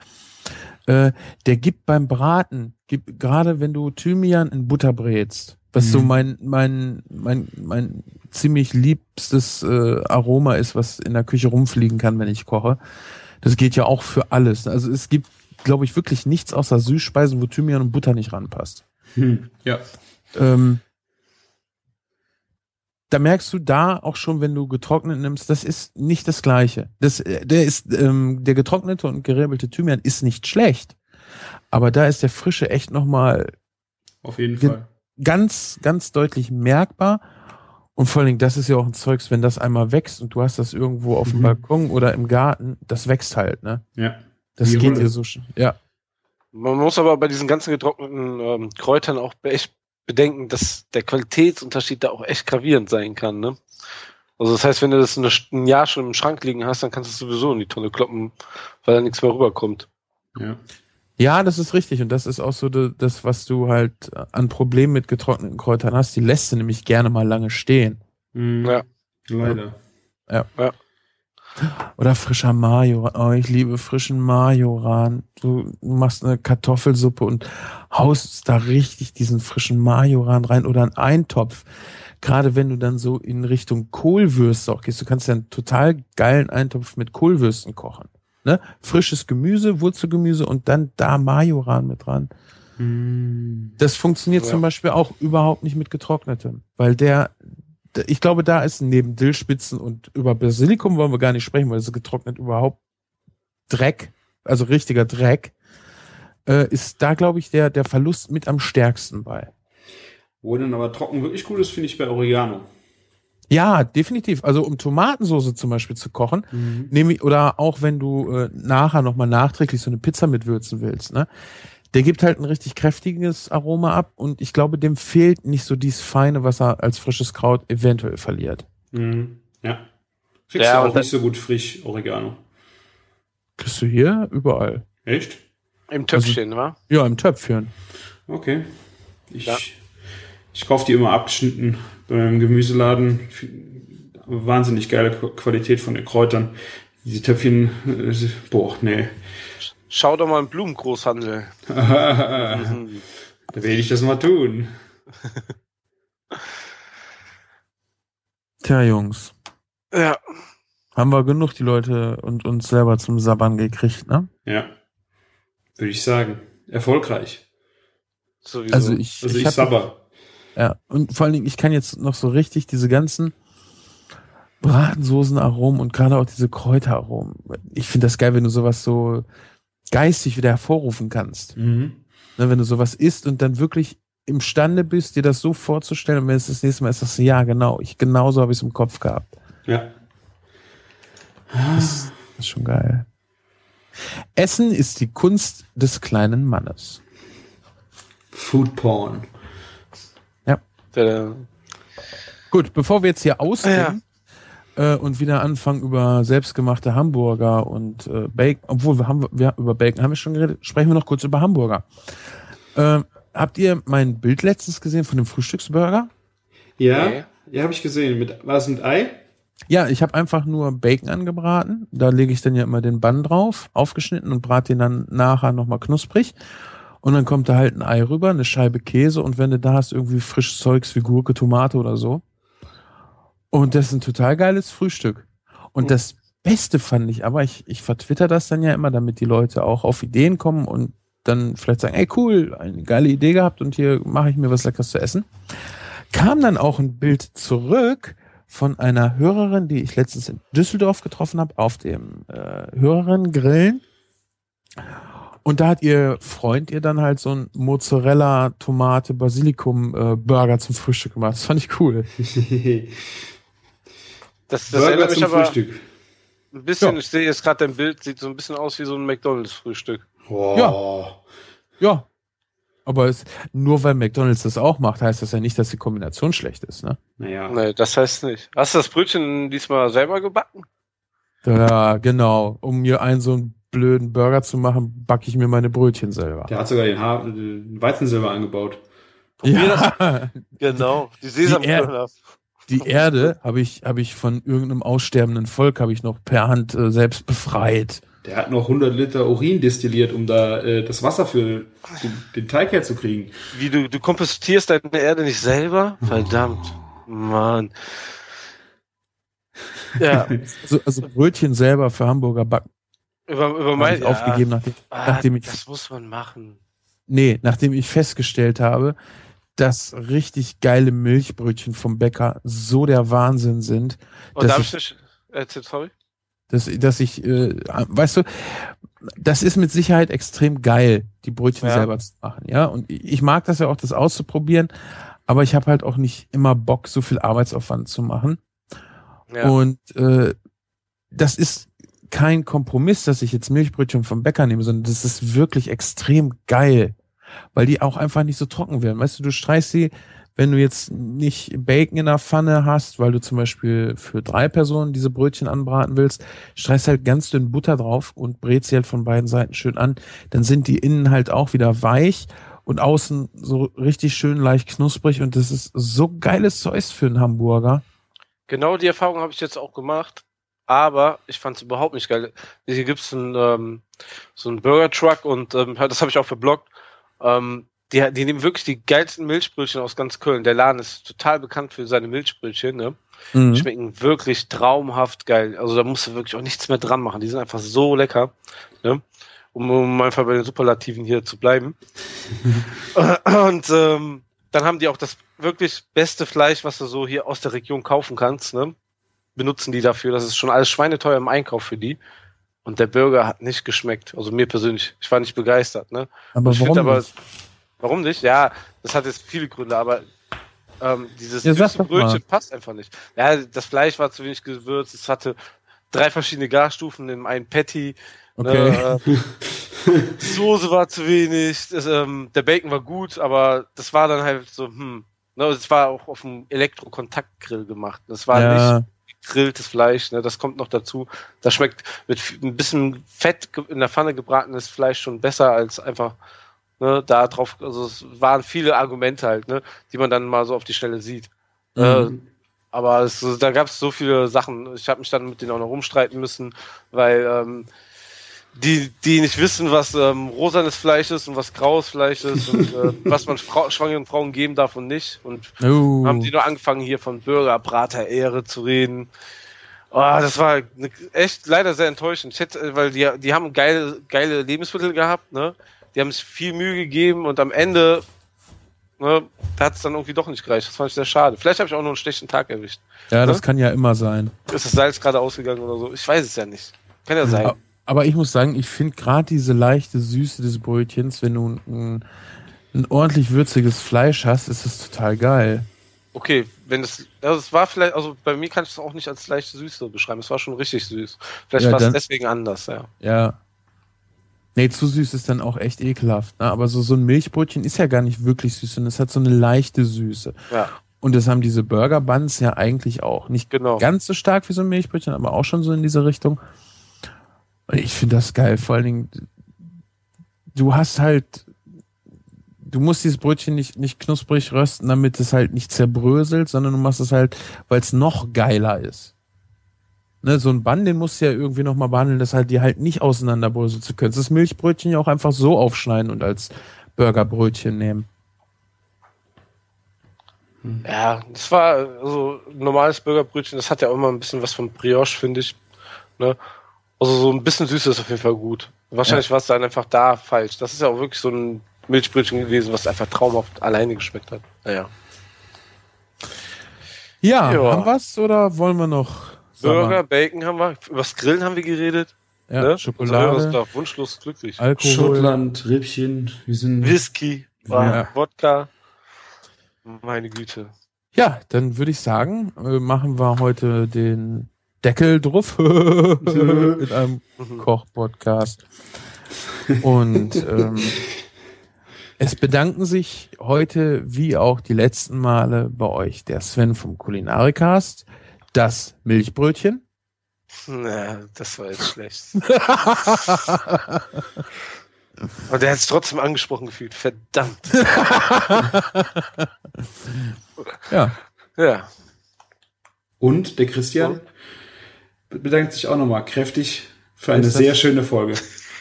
Äh, der gibt beim Braten, gibt, gerade wenn du Thymian in Butter brätst, was
Mhm.
so mein, mein, mein, mein ziemlich liebstes äh, Aroma ist, was in der Küche rumfliegen kann, wenn ich koche. Das geht ja auch für alles. Also es gibt, glaube ich, wirklich nichts außer Süßspeisen, wo Thymian und Butter nicht ranpasst.
Hm. Ja.
Ähm, da merkst du da auch schon, wenn du getrocknet nimmst, das ist nicht das Gleiche. Das, äh, der ist, ähm, der getrocknete und gerebelte Thymian ist nicht schlecht, aber da ist der frische echt nochmal
Auf jeden Fall.
ganz, ganz deutlich merkbar. Und vor allen Dingen, das ist ja auch ein Zeugs, wenn das einmal wächst und du hast das irgendwo auf dem
Mhm.
Balkon oder im Garten, das wächst halt, ne?
Ja.
Das
Wie
geht
Rolle.
dir so schön. Ja.
Man muss aber bei diesen ganzen getrockneten ähm, Kräutern auch echt bedenken, dass der Qualitätsunterschied da auch echt gravierend sein kann. Ne? Also das heißt, wenn du das eine, ein Jahr schon im Schrank liegen hast, dann kannst du es sowieso in die Tonne kloppen, weil da nichts mehr rüberkommt.
Ja.
Ja, das ist richtig. Und das ist auch so das, was du halt an Problemen mit getrockneten Kräutern hast. Die lässt du nämlich gerne mal lange stehen.
Mhm.
Ja.
Leider.
Oder frischer Majoran. Oh, ich liebe frischen Majoran. Du machst eine Kartoffelsuppe und haust da richtig diesen frischen Majoran rein oder einen Eintopf. Gerade wenn du dann so in Richtung Kohlwürste auch gehst. Du kannst ja einen total geilen Eintopf mit Kohlwürsten kochen. Ne? Frisches Gemüse, Wurzelgemüse und dann da Majoran mit dran.
Mhm.
Das funktioniert
Ja.
zum Beispiel auch überhaupt nicht mit getrocknetem, weil der- ich glaube, da ist neben Dillspitzen und über Basilikum wollen wir gar nicht sprechen, weil es getrocknet überhaupt Dreck, also richtiger Dreck, äh, ist da, glaube ich, der, der Verlust mit am stärksten bei.
Wo dann aber trocken wirklich gut ist, finde ich bei Oregano.
Ja, definitiv. Also um Tomatensoße zum Beispiel zu kochen,
Mhm.
nehme ich, oder auch wenn du äh, nachher nochmal nachträglich so eine Pizza mitwürzen willst, ne? Der gibt halt ein richtig kräftiges Aroma ab und ich glaube, dem fehlt nicht so dieses Feine, was er als frisches Kraut eventuell verliert.
Mhm. Ja. Kriegst
Ja,
du auch nicht so gut frisch Oregano.
Kriegst du hier überall.
Echt?
Im Töpfchen, wa?
Ja, im Töpfchen.
Okay. Ich,
Ja.
ich kaufe die immer abgeschnitten beim Gemüseladen. Wahnsinnig geile Qu- Qualität von den Kräutern. Diese Töpfchen, äh, boah, nee.
Schau doch mal im Blumengroßhandel.
da werde ich das mal tun.
Tja, Jungs,
Ja,
haben wir genug die Leute und uns selber zum Sabbern gekriegt, ne?
Ja. Würde ich sagen. Erfolgreich.
sowieso.
Also ich,
Also ich,
hab-
sabber.
Ja, und vor allen Dingen, ich kann jetzt noch so richtig diese ganzen Bratensoßenaromen und gerade auch diese Kräuteraromen. Ich finde das geil, wenn du sowas so geistig wieder hervorrufen kannst.
Mhm.
Ne, wenn du sowas isst und dann wirklich imstande bist, dir das so vorzustellen und wenn es das nächste Mal ist, sagst du, ja, genau, ich genauso habe ich es im Kopf gehabt.
Ja.
Das ist schon geil. Essen ist die Kunst des kleinen Mannes.
Food Porn.
Der,
Gut, bevor wir jetzt hier ausgehen äh, und wieder anfangen über selbstgemachte Hamburger und äh, Bacon, obwohl wir haben wir über Bacon haben wir schon geredet, sprechen wir noch kurz über Hamburger. Ähm, habt ihr mein Bild letztens gesehen von dem Frühstücksburger?
Ja, ja, habe ich gesehen. Mit, war es mit Ei?
Ja, ich habe einfach nur Bacon angebraten. Da lege ich dann ja immer den Bann drauf, aufgeschnitten und brate den dann nachher nochmal knusprig. Und dann kommt da halt ein Ei rüber, eine Scheibe Käse und wenn du da hast, irgendwie frisches Zeugs wie Gurke, Tomate oder so. Und das ist ein total geiles Frühstück. Und
Mhm.
das Beste fand ich aber, ich, ich vertwitter das dann ja immer, damit die Leute auch auf Ideen kommen und dann vielleicht sagen, ey cool, eine geile Idee gehabt und hier mache ich mir was Leckeres zu essen. Kam dann auch ein Bild zurück von einer Hörerin, die ich letztens in Düsseldorf getroffen habe, auf dem äh, Hörerinnen-Grillen. Und da hat ihr Freund ihr dann halt so ein Mozzarella, Tomate, Basilikum äh, Burger zum Frühstück gemacht. Das fand ich cool.
Das, das
Burger
erinnert mich
zum
aber
Frühstück.
ein bisschen,
Ja.
ich sehe jetzt gerade dein Bild, sieht so ein bisschen aus wie so ein McDonalds-Frühstück.
Oh.
Ja. Aber es, nur weil McDonalds das auch macht, heißt das ja nicht, dass die Kombination schlecht ist, ne?
Naja.
Nee, das heißt nicht. Hast du das Brötchen diesmal selber gebacken?
Ja, genau. Um mir einen so einen blöden Burger zu machen, backe ich mir meine Brötchen selber.
Der hat sogar den, ha den Weizensilber angebaut.
Ja,
Genau. Die
Die
Sesamkörner.
Die Erde habe ich, habe ich von irgendeinem aussterbenden Volk, habe ich noch per Hand äh, selbst befreit.
Der hat noch 100 Liter Urin destilliert, um da äh, das Wasser für den, den Teig herzukriegen.
Wie du, du kompostierst deine Erde nicht selber? Verdammt. Mann. Ja,
Also, also Brötchen selber für Hamburger backen
über, über mein
ich aufgegeben, nachdem,
Ah,
nachdem ich
das muss man machen.
Nee, nachdem ich festgestellt habe, dass richtig geile Milchbrötchen vom Bäcker so der Wahnsinn sind,
Und
Das
darf ich
ist-
nicht, erzähl, sorry?
dass, dass ich, äh, weißt du, das ist mit Sicherheit extrem geil, die Brötchen
Ja.
selber zu machen, ja. Und ich mag das ja auch, das auszuprobieren, aber ich habe halt auch nicht immer Bock, so viel Arbeitsaufwand zu machen.
Ja.
Und äh, das ist kein Kompromiss, dass ich jetzt Milchbrötchen vom Bäcker nehme, sondern das ist wirklich extrem geil, weil die auch einfach nicht so trocken werden. Weißt du, du streichst sie, wenn du jetzt nicht Bacon in der Pfanne hast, weil du zum Beispiel für drei Personen diese Brötchen anbraten willst, streichst halt ganz dünn Butter drauf und brätst sie halt von beiden Seiten schön an. Dann sind die innen halt auch wieder weich und außen so richtig schön leicht knusprig und das ist so geiles Zeug für einen Hamburger.
Genau die Erfahrung habe ich jetzt auch gemacht, aber ich fand es überhaupt nicht geil. Hier gibt's ein, ähm, so einen Burger Truck und ähm, das habe ich auch verblockt. Ähm, die, die nehmen wirklich die geilsten Milchbrötchen aus ganz Köln. Der Laden ist total bekannt für seine Milchbrötchen. Ne?
Mhm.
Schmecken wirklich traumhaft geil. Also da musst du wirklich auch nichts mehr dran machen. Die sind einfach so lecker. Ne? Um, um einfach bei den Superlativen hier zu bleiben. Und ähm, dann haben die auch das wirklich beste Fleisch, was du so hier aus der Region kaufen kannst. Ne? Benutzen die dafür. Das ist schon alles schweineteuer im Einkauf für die. Und der Burger hat nicht geschmeckt. Also mir persönlich. Ich war nicht begeistert. Ne?
Aber
ich
warum
aber,
nicht?
warum nicht? Ja, das hat jetzt viele Gründe, aber ähm, dieses
Ja.
Brötchen passt einfach nicht. Ja, das Fleisch war zu wenig gewürzt, es hatte drei verschiedene Garstufen in einem Patty.
Okay.
Ne, äh, die Soße war zu wenig, das, ähm, der Bacon war gut, aber das war dann halt so, hm. Ne, es war auch auf dem Elektrokontaktgrill gemacht. Das war nicht
ja,
gegrilltes Fleisch, ne, das kommt noch dazu. Das schmeckt mit ein bisschen Fett in der Pfanne gebratenes Fleisch schon besser als einfach ne, da drauf. Also es waren viele Argumente halt, ne, die man dann mal so auf die Schnelle sieht. Äh,
Mhm.
aber es, da gab es so viele Sachen. Ich habe mich dann mit denen auch noch rumstreiten müssen, weil ähm, die, die nicht wissen, was ähm, rosanes Fleisch ist und was graues Fleisch ist und äh, was man Frau, schwangeren Frauen geben darf und nicht. Und
Oh.
haben die nur angefangen hier von Bürgerbraterehre zu reden. Oh, das war ne- echt leider sehr enttäuschend. Ich hätte, weil die, die haben geile, geile Lebensmittel gehabt, ne? Die haben sich viel Mühe gegeben und am Ende ne, hat es dann irgendwie doch nicht gereicht. Das fand ich sehr schade. Vielleicht habe ich auch nur einen schlechten Tag erwischt.
ja, das
ne?
kann ja immer sein.
Ist das Salz gerade ausgegangen oder so? Ich weiß es ja nicht. Kann ja sein.
Aber ich muss sagen, ich finde gerade diese leichte Süße des Brötchens, wenn du ein, ein ordentlich würziges Fleisch hast, ist es total geil.
Okay, wenn das, also es war vielleicht, also bei mir kann ich es auch nicht als leichte Süße beschreiben. Es war schon richtig süß. Vielleicht
Ja,
war es deswegen anders, ja.
Ja. Nee, zu süß ist dann auch echt ekelhaft. Ne? Aber so, so ein Milchbrötchen ist ja gar nicht wirklich süß, sondern es hat so eine leichte Süße.
Ja,
Und das haben diese Burger Buns ja eigentlich auch. Nicht
genau.
ganz so stark wie so ein Milchbrötchen, aber auch schon so in diese Richtung. Ich finde das geil. Vor allen Dingen, du hast halt, du musst dieses Brötchen nicht, nicht knusprig rösten, damit es halt nicht zerbröselt, sondern du machst es halt, weil es noch geiler ist. Ne, so ein Bann, den musst du ja irgendwie nochmal behandeln, dass halt die halt nicht auseinanderbröseln zu können. Das Milchbrötchen ja auch einfach so aufschneiden und als Burgerbrötchen nehmen.
Ja, das war also ein normales Burgerbrötchen, das hat ja auch immer ein bisschen was von Brioche, finde ich. Ne? Also so ein bisschen süß ist auf jeden Fall gut. Wahrscheinlich war es dann einfach da falsch. Das ist ja auch wirklich so ein Milchbrötchen gewesen, was einfach traumhaft alleine geschmeckt hat. Naja.
Ja,
Ja.
haben wir's oder wollen wir noch
Burger, Bacon haben wir, übers Grillen haben wir geredet.
ja,
ne?
Schokolade,
Also, doch wunschlos glücklich.
Alkohol.
Schottland, Rippchen, wir sind.
Whisky,
Ja.
Wodka. Meine Güte.
Ja, dann würde ich sagen, äh, machen wir heute den Deckel drauf in einem Koch-Podcast. Und ähm, es bedanken sich heute, wie auch die letzten Male, bei euch der Sven vom Kulinarikast, das Milchbrötchen.
Na, das war jetzt schlecht. Und der hat es trotzdem angesprochen gefühlt. Verdammt.
ja.
Ja.
Und der Christian bedankt sich auch nochmal kräftig für eine
Ist das-
sehr schöne Folge.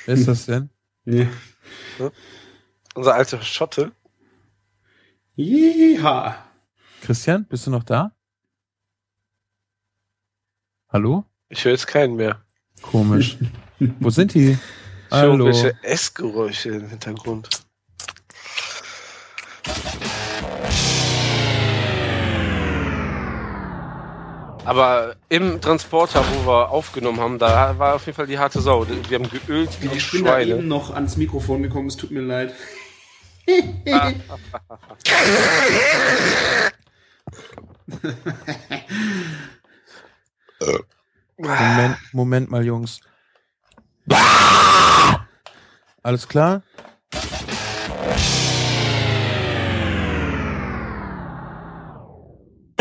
Wer ist das denn?
Ja.
Unser alter Schotte.
Jeha.
Christian, bist du noch da? Hallo?
Ich höre jetzt keinen mehr.
Komisch. Wo sind die?
Ich höre
Hallo.
irgendwelche Essgeräusche im Hintergrund. Aber im Transporter, wo wir aufgenommen haben, da war auf jeden Fall die harte Sau. Wir haben geölt wie die
Ich bin da eben
Schweine.
noch ans Mikrofon gekommen, es tut mir leid.
Moment, Moment mal, Jungs. Alles klar?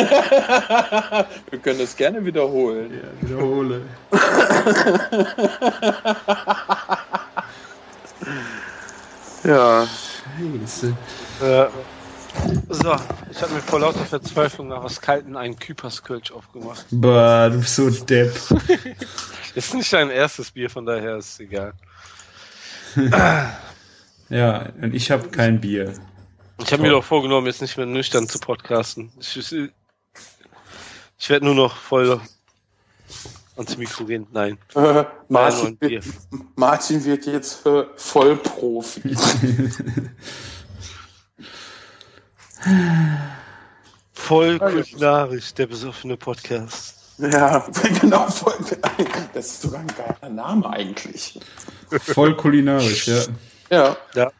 Wir können das gerne wiederholen.
Ja, wiederhole.
Ja.
Scheiße.
Äh, so, ich habe mir vor lauter Verzweiflung nach was Kalten einen Küperskölsch aufgemacht.
Bah, du bist so ein Depp.
Ist nicht dein erstes Bier, von daher ist es egal.
Ja, und ich habe kein Bier.
Ich habe mir doch vorgenommen, jetzt nicht mehr nüchtern zu podcasten. Ich, ich, werde nur noch voll ans Mikro gehen. Nein.
Äh, Martin, wird, Martin wird jetzt äh, Vollprofi.
Voll kulinarisch, der besoffene Podcast.
ja, genau. Voll, das ist sogar ein geiler Name eigentlich.
Voll kulinarisch, ja.
Ja.
Ja.